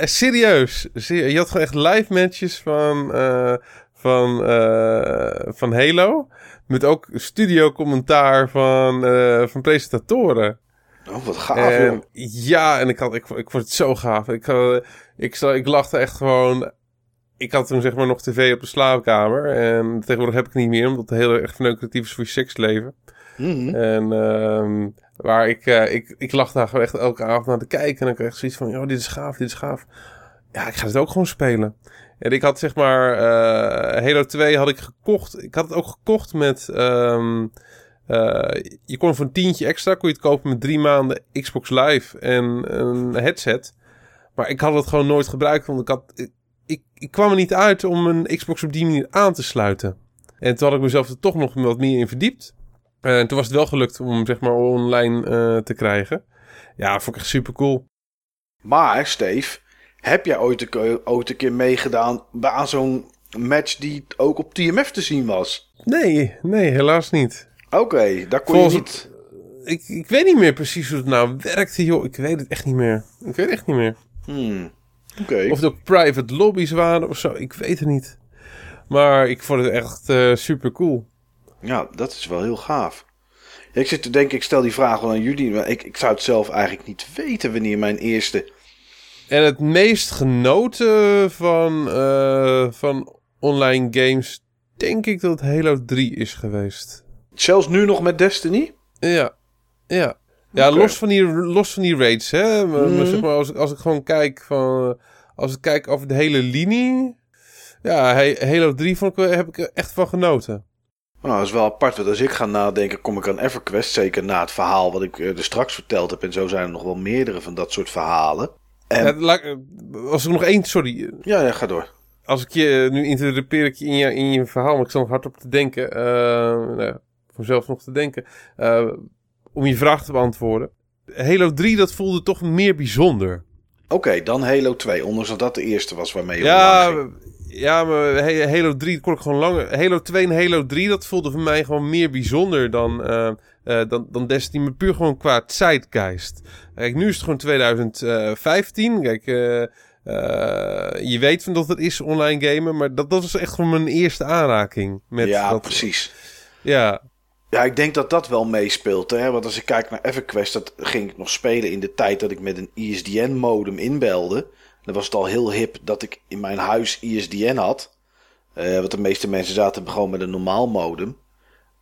serieus. Serie- Je had gewoon echt live matches van, eh, van, eh, van Halo. Met ook studio commentaar van, eh, van presentatoren. Oh, wat gaaf, En, joh. ja, en ik, had, ik, ik vond het zo gaaf. Ik, eh, ik, ik lachte echt gewoon... Ik had toen zeg maar nog tv op de slaapkamer. En tegenwoordig heb ik het niet meer, omdat het heel erg verneukeratief is voor je seksleven. Mhm. En, ehm maar ik, eh, ik, ik lag daar echt elke avond naar te kijken. En dan kreeg ik zoiets van, joh, dit is gaaf, dit is gaaf. Ja, ik ga het ook gewoon spelen. En ik had zeg maar, eh, Halo 2 had ik gekocht. Ik had het ook gekocht met, ehm, eh, je kon voor een tientje extra, kon je het kopen met drie maanden Xbox Live en een headset. Maar ik had het gewoon nooit gebruikt, want ik had, ik, ik, ik kwam er niet uit om een Xbox op die manier aan te sluiten. En toen had ik mezelf er toch nog wat meer in verdiept. Eh, en toen was het wel gelukt om hem zeg maar online eh, te krijgen. Ja, vond ik echt super cool. Maar, Steve, heb jij ooit een, ooit een keer meegedaan bij- aan zo'n match die ook op TMF te zien was? Nee, nee, helaas niet. Oké, daar kon Volgens je niet... Ik, ik weet niet meer precies hoe het nou werkte, joh. Ik weet het echt niet meer. Ik weet het echt niet meer. Hmm. Oké. Of het ook private lobby's waren of zo. Ik weet het niet. Maar ik vond het echt eh, super cool. Ja, dat is wel heel gaaf. Ja, ik zit te denken, ik stel die vraag wel aan jullie, maar ik, ik zou het zelf eigenlijk niet weten wanneer mijn eerste... En het meest genoten van, eh, van online games, denk ik dat het Halo 3 is geweest. Zelfs nu nog met Destiny? Ja, ja. Ja, los, van die, los van die rates, hè. Maar, maar Mhm. zeg maar, als, ik- als ik gewoon kijk van... Als ik kijk over de hele linie... Ja, Halo 3 vond ik, heb ik er echt van genoten. Nou, dat is wel apart, want als ik ga nadenken, kom ik aan EverQuest. Zeker na het verhaal wat ik eh, er straks verteld heb. En zo zijn er nog wel meerdere van dat soort verhalen. En, Ja, laat- als ik nog één... Sorry, ja, ja, ga door. als ik je... Nu interrupeer ik je in je, in je verhaal, maar ik sta nog hard op te denken. eh nou, voor mezelf nog te denken. eh, om je vraag te beantwoorden. Halo 3, dat voelde toch meer bijzonder. Oké, dan Halo 2. Ondanks dat dat de eerste was waarmee je Ja. Ja, maar Halo 3 kon ik gewoon langer. Halo 2 en Halo 3, dat voelde voor mij gewoon meer bijzonder dan, eh, eh, dan, dan Destiny. Maar puur gewoon qua zeitgeist. Kijk, nu is het gewoon 2015. Kijk, eh, je weet van dat het is online gamen. Maar dat, dat was echt gewoon mijn eerste aanraking. Met ja, dat, precies. Ja, Ja, ik denk dat dat wel meespeelt. Hè? Want als ik kijk naar EverQuest, dat ging ik nog spelen in de tijd dat ik met een ISDN-modem inbelde. Dan was het al heel hip dat ik in mijn huis ISDN had. Eh want de meeste mensen zaten gewoon met een normaal modem.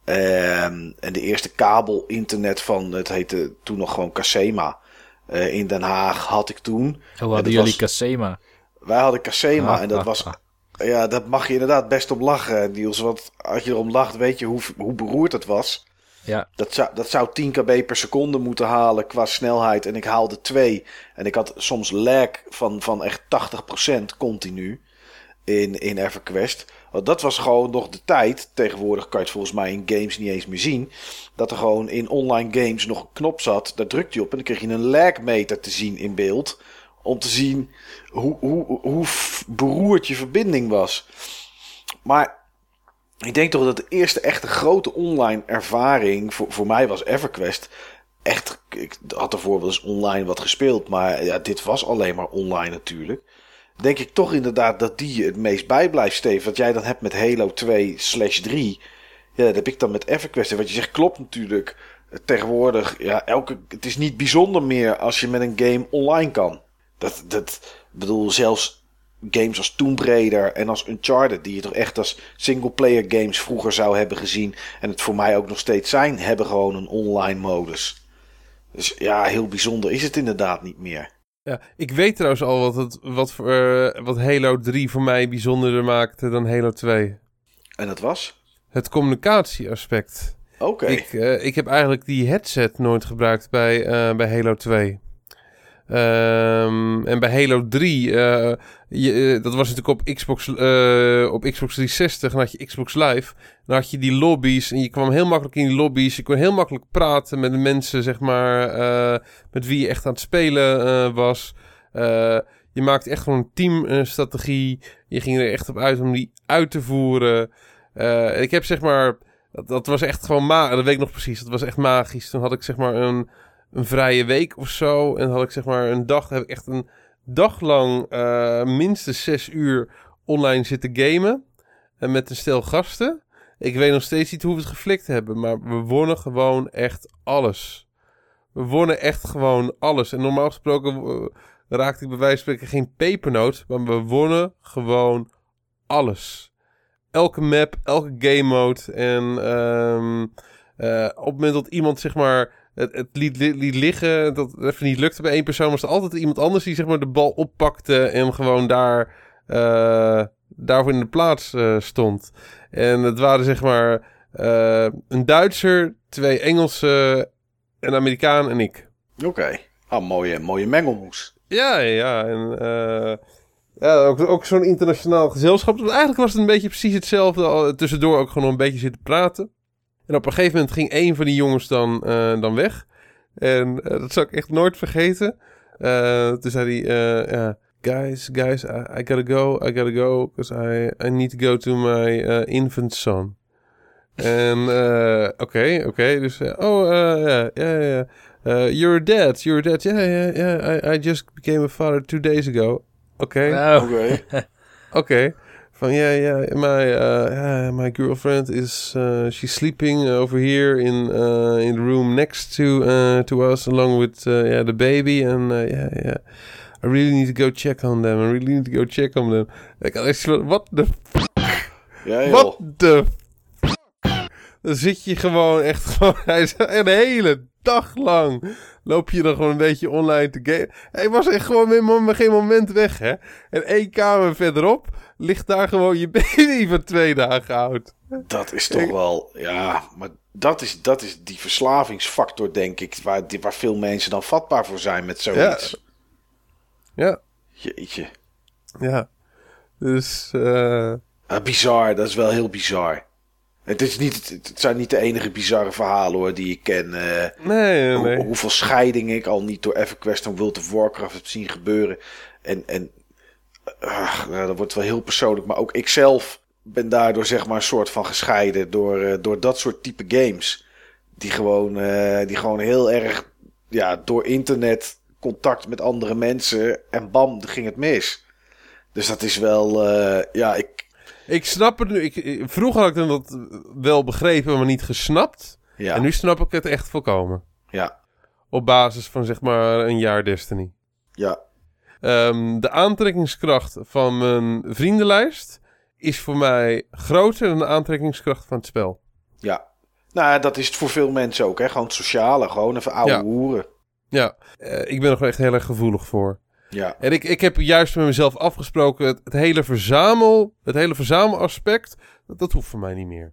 Ehm, en de eerste kabel-internet van, het heette toen nog gewoon Casema. eh, in Den Haag had ik toen. Hoe hadden jullie was- Casema? Wij hadden Casema Ah, en dat ah, was ah. ja, dat mag je inderdaad best om lachen, Niels. Want als je erom lacht, weet je hoe, hoe beroerd het was. Ja, Dat zou, dat zou 10 kb per seconde moeten halen qua snelheid. En ik haalde 2. En ik had soms lag van, van echt 80% continu in, in EverQuest. Want dat was gewoon nog de tijd. Tegenwoordig kan je het volgens mij in games niet eens meer zien. Dat er gewoon in online games nog een knop zat. Daar drukte je op en dan kreeg je een lagmeter te zien in beeld. Om te zien hoe, hoe, hoe beroerd je verbinding was. Maar ik denk toch dat de eerste echte grote online ervaring voor, voor mij was EverQuest. Echt, ik had ervoor wel eens online wat gespeeld, maar ja, dit was alleen maar online natuurlijk. Denk ik toch inderdaad dat die je het meest bijblijft, Steve. Wat jij dan hebt met Halo 2 slash 3. Ja, dat heb ik dan met EverQuest. En wat je zegt klopt natuurlijk. Tegenwoordig, ja, elke, het is niet bijzonder meer als je met een game online kan. Dat, dat bedoel, zelfs games als Tomb Raider en als Uncharted, die je toch echt als single-player games vroeger zou hebben gezien, en het voor mij ook nog steeds zijn, hebben gewoon een online modus. Dus ja, heel bijzonder is het inderdaad niet meer. ja. Ik weet trouwens al wat, het, wat, voor, eh, wat Halo 3 voor mij bijzonderder maakte dan Halo 2. En dat was? Het communicatieaspect. Oké. Ik, eh, ik heb eigenlijk die headset nooit gebruikt bij, eh, bij Halo 2. Ehm, en bij Halo 3, eh, eh, dat was natuurlijk op Xbox, eh, op Xbox 360, dan had je Xbox Live. Dan had je die lobby's en je kwam heel makkelijk in die lobby's. Je kon heel makkelijk praten met de mensen, zeg maar, met wie je echt aan het spelen was. Je maakte echt gewoon een teamstrategie. je ging er echt op uit om die uit te voeren. Ik heb zeg maar, dat, dat was echt gewoon magisch. Dat weet ik nog precies. Dat was echt magisch. Toen had ik zeg maar een, een vrije week of zo. En had ik zeg maar een dag. heb ik echt een dag lang eh, minstens zes uur online zitten gamen. En met een stel gasten. Ik weet nog steeds niet hoe we het geflikt hebben. Maar we wonnen gewoon echt alles. We wonnen echt gewoon alles. En normaal gesproken eh, raakte ik bij wijze van spreken geen pepernoot. Maar we wonnen gewoon alles. Elke map, elke game mode. En ehm, eh, op het moment dat iemand zeg maar het, het liet, li- liet liggen, dat het even niet lukte bij één persoon, was er altijd iemand anders die zeg maar de bal oppakte en gewoon daar eh, daarvoor in de plaats eh, stond. En het waren zeg maar eh, een Duitser, twee Engelsen, een Amerikaan en ik. Oké. Ah, mooie, mooie mengelmoes. Ja, ja. En, ja, ook, ook zo'n internationaal gezelschap. Dus eigenlijk was het een beetje precies hetzelfde. Tussendoor ook gewoon een beetje zitten praten. En op een gegeven moment ging een van die jongens dan, eh, dan weg. En eh, dat zal ik echt nooit vergeten. Eh, toen zei hij, eh, guys, guys, I, I gotta go, I gotta go, because I, I need to go to my eh, infant son. En eh, oké, oké, dus, eh, oh, eh, ja, ja, ja. You're dead. You're dead. Yeah, yeah, yeah. I, I just became a father two days ago. Oké, Nou, Oké. Van ja, ja, my, uh, yeah, my girlfriend is, uh, she's sleeping over here in, uh, in the room next to, uh, to us, along with, uh, yeah, the baby. And uh, yeah, yeah, I really need to go check on them. I really need to go check on them. Ik had what the Ja, joh. What the f- Dan zit je gewoon echt gewoon... Hij is een hele dag lang loop je dan gewoon een beetje online te gamen. Hij was echt gewoon met geen moment weg, hè. En één kamer verderop ligt daar gewoon je baby van twee dagen oud. Dat is toch wel, ja, maar dat is, dat is die verslavingsfactor, denk ik, waar, waar veel mensen dan vatbaar voor zijn met zoiets. Ja. Jeetje. Ja. Dus, eh Ah, bizar, dat is wel heel bizar. Het, is niet, het zijn niet de enige bizarre verhalen hoor die ik ken. eh, nee, nee, hoe- nee. hoeveel scheidingen ik al niet door EverQuest en World of Warcraft heb zien gebeuren. En, en ah, nou, dat wordt wel heel persoonlijk. Maar ook ikzelf ben daardoor zeg maar een soort van gescheiden door, eh, door dat soort type games. Die gewoon, eh, die gewoon heel erg ja, door internet contact met andere mensen en bam, ging het mis. Dus dat is wel, eh, ja, ik, Ik snap het nu. Ik, ik- vroeger had ik dat wel begrepen, maar niet gesnapt. ja, En nu snap ik het echt volkomen. ja, Op basis van zeg maar een jaar Destiny. ja, Ehm, de aantrekkingskracht van mijn vriendenlijst is voor mij groter dan de aantrekkingskracht van het spel. ja. Nou, dat is het voor veel mensen ook, hè. Gewoon het sociale, gewoon even oude Ja. hoeren. Ja, eh, ik ben er gewoon echt heel erg gevoelig voor. Ja, En ik, ik heb juist met mezelf afgesproken, het, het hele verzamel, het hele verzamelaspect, dat, dat hoeft voor mij niet meer.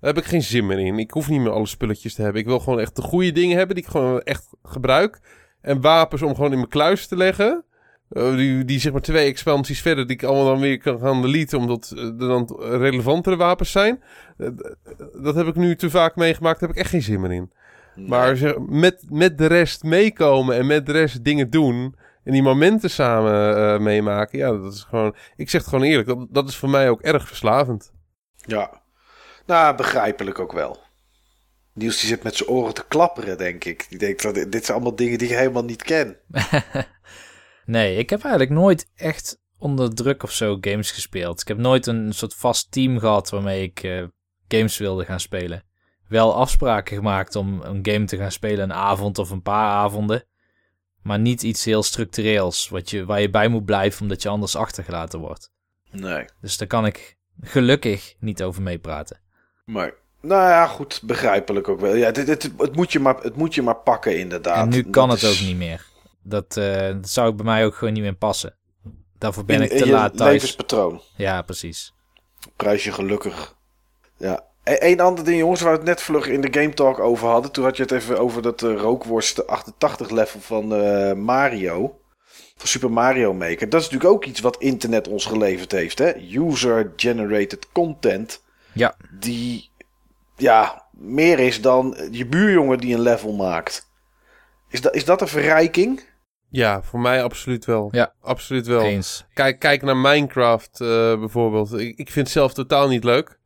Daar heb ik geen zin meer in. Ik hoef niet meer alle spulletjes te hebben. Ik wil gewoon echt de goede dingen hebben die ik gewoon echt gebruik. En wapens om gewoon in mijn kluis te leggen. Eh, die, die zeg maar twee expansies verder, die ik allemaal dan weer kan gaan deleten, omdat eh, er dan relevantere wapens zijn. Eh, d- dat heb ik nu te vaak meegemaakt, daar heb ik echt geen zin meer in. Maar zeg, met, met de rest meekomen en met de rest dingen doen. En die momenten samen eh, meemaken. Ja, dat is gewoon. Ik zeg het gewoon eerlijk. Dat, dat is voor mij ook erg verslavend. Ja. Nou, begrijpelijk ook wel. Niels die zit met zijn oren te klapperen, denk ik. Die denkt, dat dit zijn allemaal dingen die ik helemaal niet ken. Nee, ik heb eigenlijk nooit echt onder druk of zo games gespeeld. Ik heb nooit een soort vast team gehad waarmee ik eh, games wilde gaan spelen. Wel afspraken gemaakt om een game te gaan spelen een avond of een paar avonden. Maar niet iets heel structureels wat je, waar je bij moet blijven omdat je anders achtergelaten wordt. Nee. Dus daar kan ik gelukkig niet over meepraten. Maar, nou ja, goed, begrijpelijk ook wel. Ja, dit, dit- het, moet je maar, het moet je maar pakken, inderdaad. en nu kan Dat het is- ook niet meer. Dat, eh, dat zou bij mij ook gewoon niet meer passen. Daarvoor ben in- ik te laat thuis. levenspatroon. Ja, precies. Prijs je gelukkig. Ja. Eén ander ding, jongens, waar we het net vlug in de Game Talk over hadden. Toen had je het even over dat eh, rookworst 88 level van eh, Mario. Van Super Mario Maker. Dat is natuurlijk ook iets wat internet ons geleverd heeft. Hè? User-generated content. Ja. Die ja, meer is dan je buurjongen die een level maakt. Is dat, is dat een verrijking? Ja, voor mij absoluut wel. Ja. Absoluut wel. Eens. Kijk, kijk naar Minecraft eh, bijvoorbeeld. Ik, ik vind het zelf totaal niet leuk.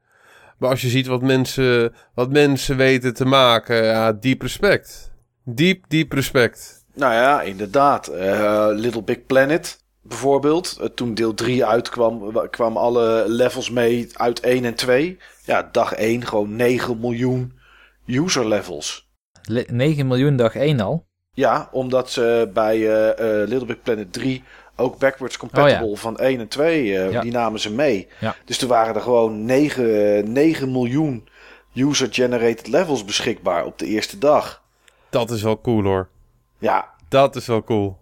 Maar als je ziet wat mensen, wat mensen weten te maken, ja, diep respect. Diep, diep respect. Nou ja, inderdaad. Eh, Little Big Planet bijvoorbeeld. Eh, toen deel 3 uitkwam, wa- kwamen alle levels mee uit 1 en 2. Ja, dag 1 gewoon 9 miljoen user levels. Le- 9 miljoen dag 1 al. Ja, omdat ze bij eh, eh, Little Big Planet 3 ook backwards compatible van 1 en 2, eh, Ja. die namen ze mee. Ja. Dus er waren er gewoon 9, 9 miljoen user-generated levels beschikbaar op de eerste dag. Dat is wel cool hoor. Ja, Dat is wel cool.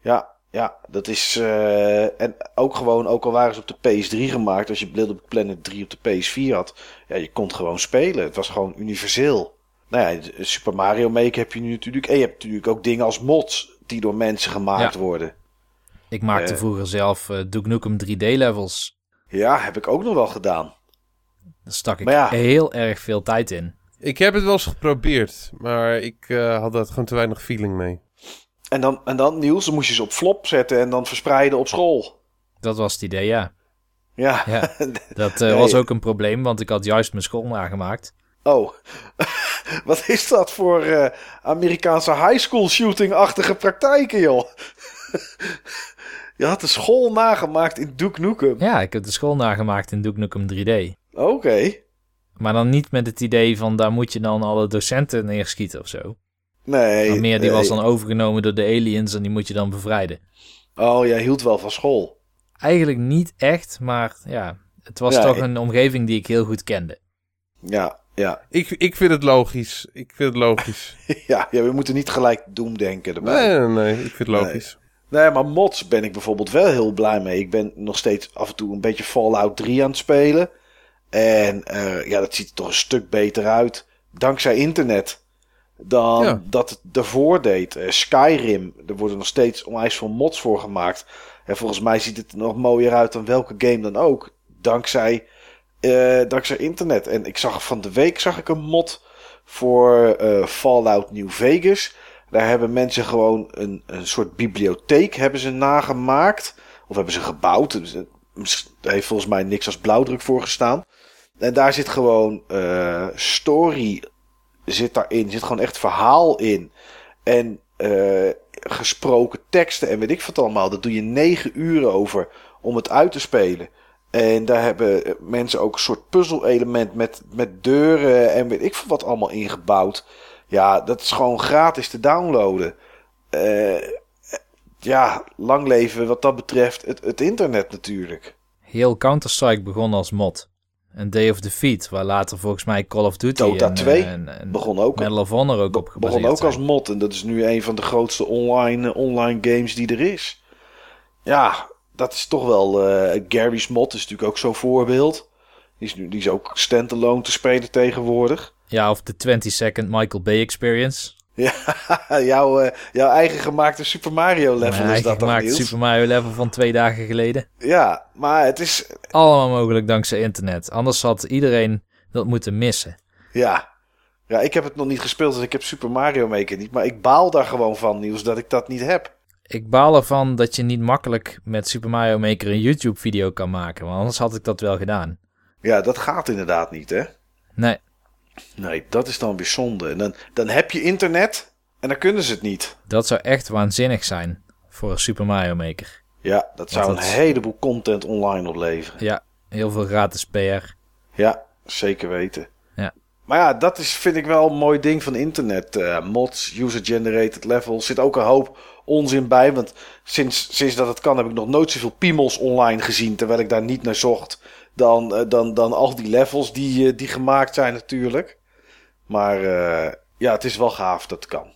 Ja, ja, dat is. eh, en ook gewoon, ook al waren ze op de PS3 gemaakt, als je Little Big Planet 3 op de PS4 had, ja, je kon het gewoon spelen. Het was gewoon universeel. Nou ja, Super Mario Maker heb je nu natuurlijk. En je hebt natuurlijk ook dingen als mods die door mensen gemaakt Ja. worden. Ik maakte Eh. vroeger zelf eh Duke Nukem 3D-levels. Ja, heb ik ook nog wel gedaan. Daar stak ik ja. heel erg veel tijd in. Ik heb het wel eens geprobeerd, maar ik eh, had daar gewoon te weinig feeling mee. En dan, en dan Niels, dan moest je ze op flop zetten en dan verspreiden op school. Dat was het idee, ja. Ja. Ja. Dat Nee. was ook een probleem, want ik had juist mijn school nagemaakt. Oh, wat is dat voor eh, Amerikaanse high school shooting-achtige praktijken, joh? Je had de school nagemaakt in Duke Nukem. Ja, ik heb de school nagemaakt in Duke Nukem 3D. Oké. Maar dan niet met het idee van daar moet je dan alle docenten neerschieten of zo. Nee. Maar meer die nee. was dan overgenomen door de aliens en die moet je dan bevrijden. Oh, jij hield wel van school. Eigenlijk niet echt, maar ja, het was Ja, toch ik- een omgeving die ik heel goed kende. Ja, Ja, Ik, ik vind het logisch. Ik vind het logisch. ja, ja, we moeten niet gelijk doemdenken erbij. nee, nee, nee, ik vind het logisch. Nee, maar mods ben ik bijvoorbeeld wel heel blij mee. Ik ben nog steeds af en toe een beetje Fallout 3 aan het spelen. En eh, ja, dat ziet er toch een stuk beter uit. Dankzij internet. Dan Ja. dat het ervoor deed. Eh, Skyrim, er worden nog steeds onwijs veel mods voor gemaakt. En volgens mij ziet het er nog mooier uit dan welke game dan ook. Dankzij, eh, dankzij internet. En ik zag van de week zag ik een mod voor eh, Fallout New Vegas. Daar hebben mensen gewoon een, een soort bibliotheek hebben ze nagemaakt. Of hebben ze gebouwd. Dus, eh, Daar heeft volgens mij niks als blauwdruk voor gestaan. En daar zit gewoon story zit daarin. Zit gewoon echt verhaal in. En gesproken teksten en weet ik wat allemaal. Daar doe je negen uur over om het uit te spelen. En daar hebben eh, mensen ook een soort puzzel-element met, met deuren en weet ik veel wat allemaal ingebouwd. Ja, dat is gewoon gratis te downloaden. Eh, ja, lang leven wat dat betreft het, het internet natuurlijk. Heel Counter-Strike begon als mod. Een Day of Defeat, waar later volgens mij Call of Duty Dota en, 2 eh, en, en Begon ook, Medal of Honor ook op begon ook als mod. En dat is nu een van de grootste online, online games die er is. Ja, dat is toch wel... eh, Gary's mod is natuurlijk ook zo'n voorbeeld. Die is, nu, die is ook standalone te spelen tegenwoordig. Ja, of de 20 Second Michael Bay Experience. Ja, jouw, eh, jouw eigen gemaakte Super Mario level Mijn is dat toch, gemaakt? Super Mario level van twee dagen geleden. Ja, maar het is... Allemaal mogelijk dankzij internet. Anders had iedereen dat moeten missen. Ja. ja, ik heb het nog niet gespeeld, dus ik heb Super Mario Maker niet. Maar ik baal daar gewoon van, Niels, dat ik dat niet heb. Ik baal ervan dat je niet makkelijk met Super Mario Maker een YouTube video kan maken. Want anders had ik dat wel gedaan. Ja, dat gaat inderdaad niet, hè? Nee, Nee, dat is dan weer zonde. En dan, dan heb je internet en dan kunnen ze het niet. dat zou echt waanzinnig zijn voor een Super Mario Maker. Ja, dat zou een heleboel content online opleveren. Ja, heel veel gratis PR. Ja, zeker weten. Ja. Maar ja, dat is, vind ik wel een mooi ding van internet. Eh, mods, user-generated levels. Zit ook een hoop onzin bij. Want sinds, sinds dat het kan heb ik nog nooit zoveel piemels online gezien. Terwijl ik daar niet naar zocht. Dan, eh, dan, dan al die levels die, eh, die gemaakt zijn natuurlijk. Maar eh, ja, het is wel gaaf dat het kan.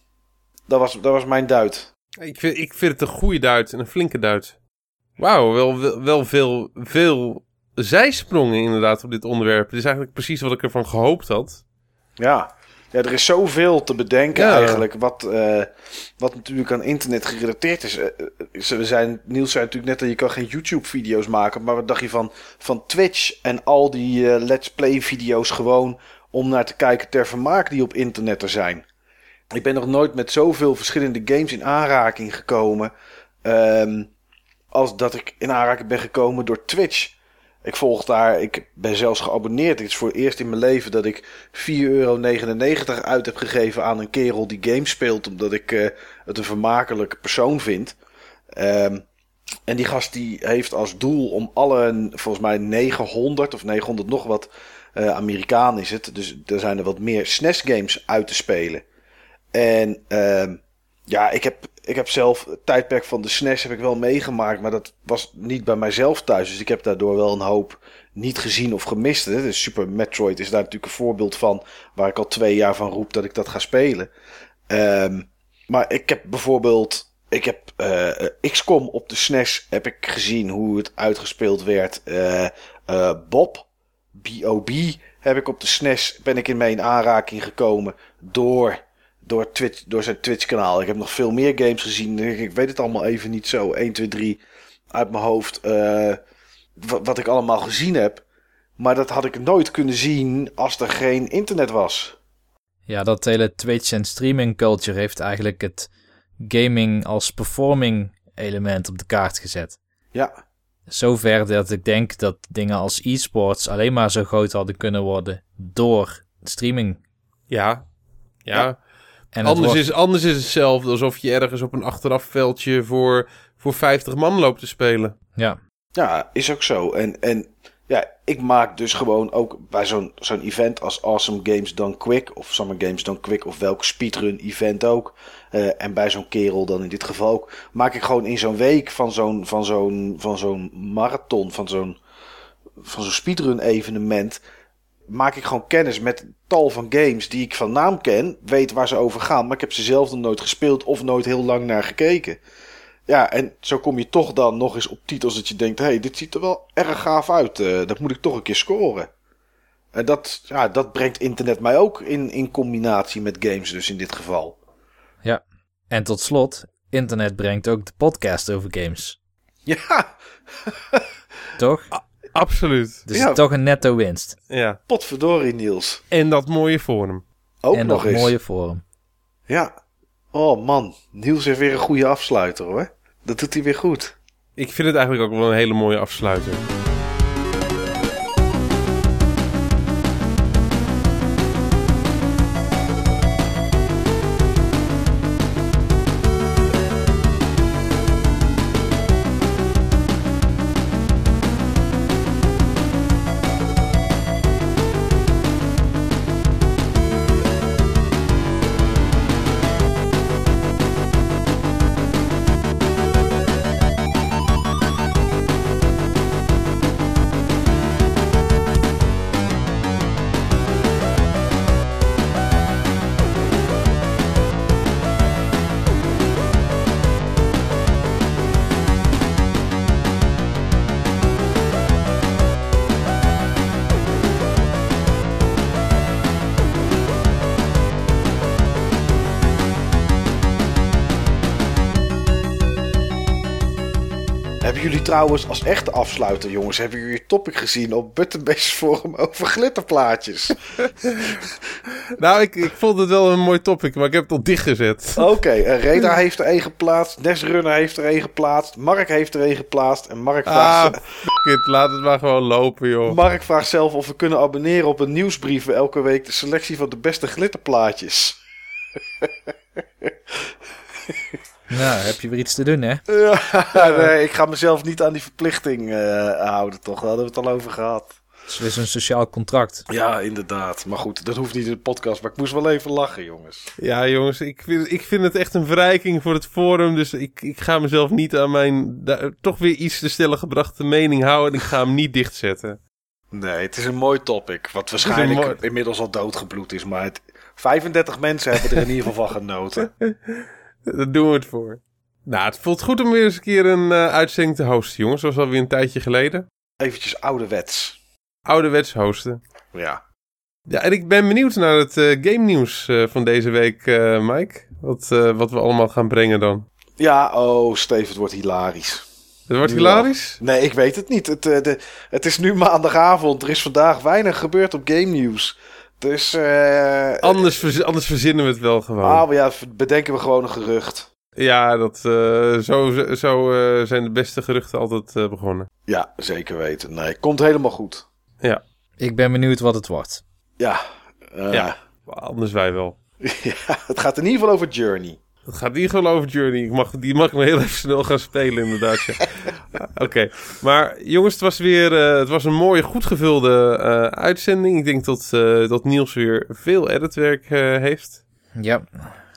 Dat was, dat was mijn duit. Ik vind, ik vind het een goede duit en een flinke duit. Wauw, wel, wel, wel veel, veel zijsprongen inderdaad op dit onderwerp. Dit is eigenlijk precies wat ik ervan gehoopt had. Ja. Ja, er is zoveel te bedenken Ja. eigenlijk. Wat, eh, wat natuurlijk aan internet gerelateerd is. Eh, we zijn, Niels zei natuurlijk net dat je kan geen YouTube-video's maken. Maar wat dacht je van, van Twitch en al die eh, Let's Play-video's gewoon om naar te kijken ter vermaak die op internet er zijn? Ik ben nog nooit met zoveel verschillende games in aanraking gekomen. ehm, als dat ik in aanraking ben gekomen door Twitch. Ik volg daar, ik ben zelfs geabonneerd. Het is voor het eerst in mijn leven dat ik 4,99 euro uit heb gegeven aan een kerel die games speelt. Omdat ik eh, het een vermakelijke persoon vind. Ehm, en die gast die heeft als doel om alle, volgens mij 900 of 900 nog wat eh Amerikaan is het. Dus er zijn er wat meer SNES games uit te spelen. En ehm, ja, ik heb, ik heb zelf het tijdperk van de SNES heb ik wel meegemaakt, maar dat was niet bij mijzelf thuis. Dus ik heb daardoor wel een hoop niet gezien of gemist. Hè. Dus Super Metroid is daar natuurlijk een voorbeeld van, waar ik al twee jaar van roep dat ik dat ga spelen. Ehm, maar ik heb bijvoorbeeld, ik heb eh, eh, XCOM op de SNES heb ik gezien hoe het uitgespeeld werd. Eh, eh, Bob, B.O.B. heb ik op de SNES, ben ik in in aanraking gekomen door door, Twitch, door zijn Twitch-kanaal. Ik heb nog veel meer games gezien. Ik weet het allemaal even niet zo. 1, 2, 3 uit mijn hoofd. eh, wa- wat ik allemaal gezien heb. Maar dat had ik nooit kunnen zien als er geen internet was. Ja, dat hele Twitch en streaming culture heeft eigenlijk het gaming als performing element op de kaart gezet. Ja, Zover dat ik denk dat dingen als e-sports alleen maar zo groot hadden kunnen worden door streaming. Ja, ja. Ja. En anders, is, anders is hetzelfde alsof je ergens op een achterafveldje voor, voor 50 man loopt te spelen. Ja, ja is ook zo. En, en ja, ik maak dus gewoon ook bij zo'n zo'n event als Awesome Games Done Quick... of Summer Games Done Quick of welk speedrun event ook... eh, en bij zo'n kerel dan in dit geval ook... maak ik gewoon in zo'n week van zo'n van zo'n van zo'n marathon... van zo'n van zo'n speedrun evenement... maak ik gewoon kennis met tal van games die ik van naam ken, weet waar ze over gaan, maar ik heb ze zelf nog nooit gespeeld of nooit heel lang naar gekeken. Ja, en zo kom je toch dan nog eens op titels dat je denkt, hé, hey, dit ziet er wel erg gaaf uit, eh, dat moet ik toch een keer scoren. En dat, ja, dat brengt internet mij ook in, in combinatie met games dus in dit geval. Ja. En tot slot, internet brengt ook de podcast over games. Ja, Toch? Absoluut. Dus Ja. toch een netto winst. Ja. potverdorie Niels. En dat mooie forum. Ook en nog dat eens. mooie forum. Ja. Oh man, Niels heeft weer een goede afsluiter hoor. Dat doet hij weer goed. Ik vind het eigenlijk ook wel een hele mooie afsluiter. Trouwens als echte afsluiter, jongens, hebben jullie het topic gezien op Buttonbase Forum over glitterplaatjes? Nou, ik, ik vond het wel een mooi topic, maar ik heb het al dichtgezet. Oké, eh, Reda heeft er een geplaatst, Nesrunner heeft er een geplaatst, Mark heeft er een geplaatst en Mark Ah, vraagt, fuck it. Laat het maar gewoon lopen, joh. Mark vraagt zelf of we kunnen abonneren op een nieuwsbrief elke week de selectie van de beste glitterplaatjes. Nou, heb je weer iets te doen, hè? Ja, nee, ik ga mezelf niet aan die verplichting eh, houden, toch? Daar hadden we het al over gehad. Het is zo'n sociaal contract. Ja, inderdaad. Maar goed, dat hoeft niet in de podcast. Maar ik moest wel even lachen, jongens. Ja, jongens, ik vind, ik vind het echt een verrijking voor het forum. Dus ik, ik ga mezelf niet aan mijn toch weer iets te stellen gebrachte mening houden. En ik ga hem niet dichtzetten. Nee, het is een mooi topic. Wat waarschijnlijk mooi- inmiddels al doodgebloed is. Maar het, 35 mensen hebben er in ieder geval van genoten. Daar doen we het voor. Nou, het voelt goed om weer eens een keer een eh, uitzending te hosten, jongens. Zoals alweer een tijdje geleden. Eventjes ouderwets. Ouderwets hosten. Ja. Ja, en ik ben benieuwd naar het eh, game nieuws eh, van deze week, Mike. Wat, wat we allemaal gaan brengen dan. Ja, oh, Steve, het wordt hilarisch. Het wordt Nu hilarisch. Nee, ik weet het niet. Het, de, het is nu maandagavond. Er is vandaag weinig gebeurd op game nieuws. Dus, eh Anders, verz- anders verzinnen we het wel gewoon. ah, maar ja, bedenken we gewoon een gerucht. Ja, dat, eh, zo, zo eh, zijn de beste geruchten altijd eh, begonnen. Ja, zeker weten. Nee, komt helemaal goed. Ja, Ik ben benieuwd wat het wordt. Ja, eh, Ja. anders wij wel. ja, het gaat in ieder geval over Journey. Het gaat niet gewoon over Journey. Ik mag, die mag ik nog heel even snel gaan spelen, inderdaad. Ja. Oké, maar jongens, het was weer eh, het was een mooie, goed gevulde eh, uitzending. Ik denk dat, eh, dat Niels weer veel editwerk eh, heeft. Ja,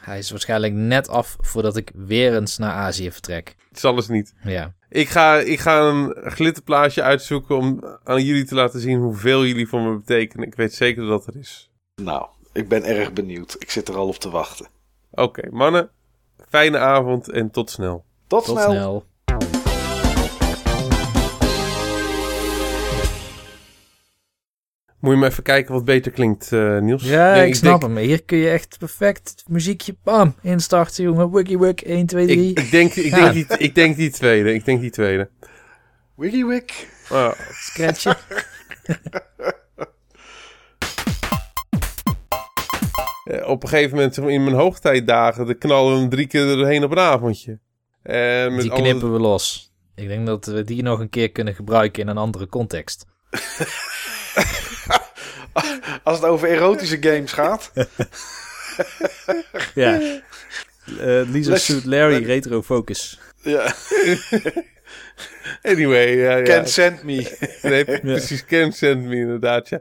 hij is waarschijnlijk net af voordat ik weer eens naar Azië vertrek. Het is alles niet. Ja, Ik ga, ik ga een glitterplaatje uitzoeken om aan jullie te laten zien hoeveel jullie voor me betekenen. Ik weet zeker dat dat er is. Nou, ik ben erg benieuwd. Ik zit er al op te wachten. Oké, mannen. Fijne avond en tot snel. Tot, tot snel. snel. Moet je maar even kijken wat beter klinkt, eh, Niels. Ja, Nee, ik snap denk, hem. Hier kun je echt perfect het muziekje, bam, instarten, jongen. Wiggy wig, 1, 2, 3. Ik, ik, denk, ik, denk die, ik denk die tweede. Ik denk die tweede. Wiggy wig. Oh, Scratchen. op een gegeven moment in mijn hoogtijdagen, dan knallen we hem drie keer er doorheen op een avondje. En met Die alle- knippen we los. Ik denk dat we die nog een keer kunnen gebruiken in een andere context. Als het over erotische games gaat. Ja. Lisa Les- Suit Larry Retro Focus. Ja. Anyway, ja, ja. Can send me. Nee, precies, Ken send me inderdaad, ja.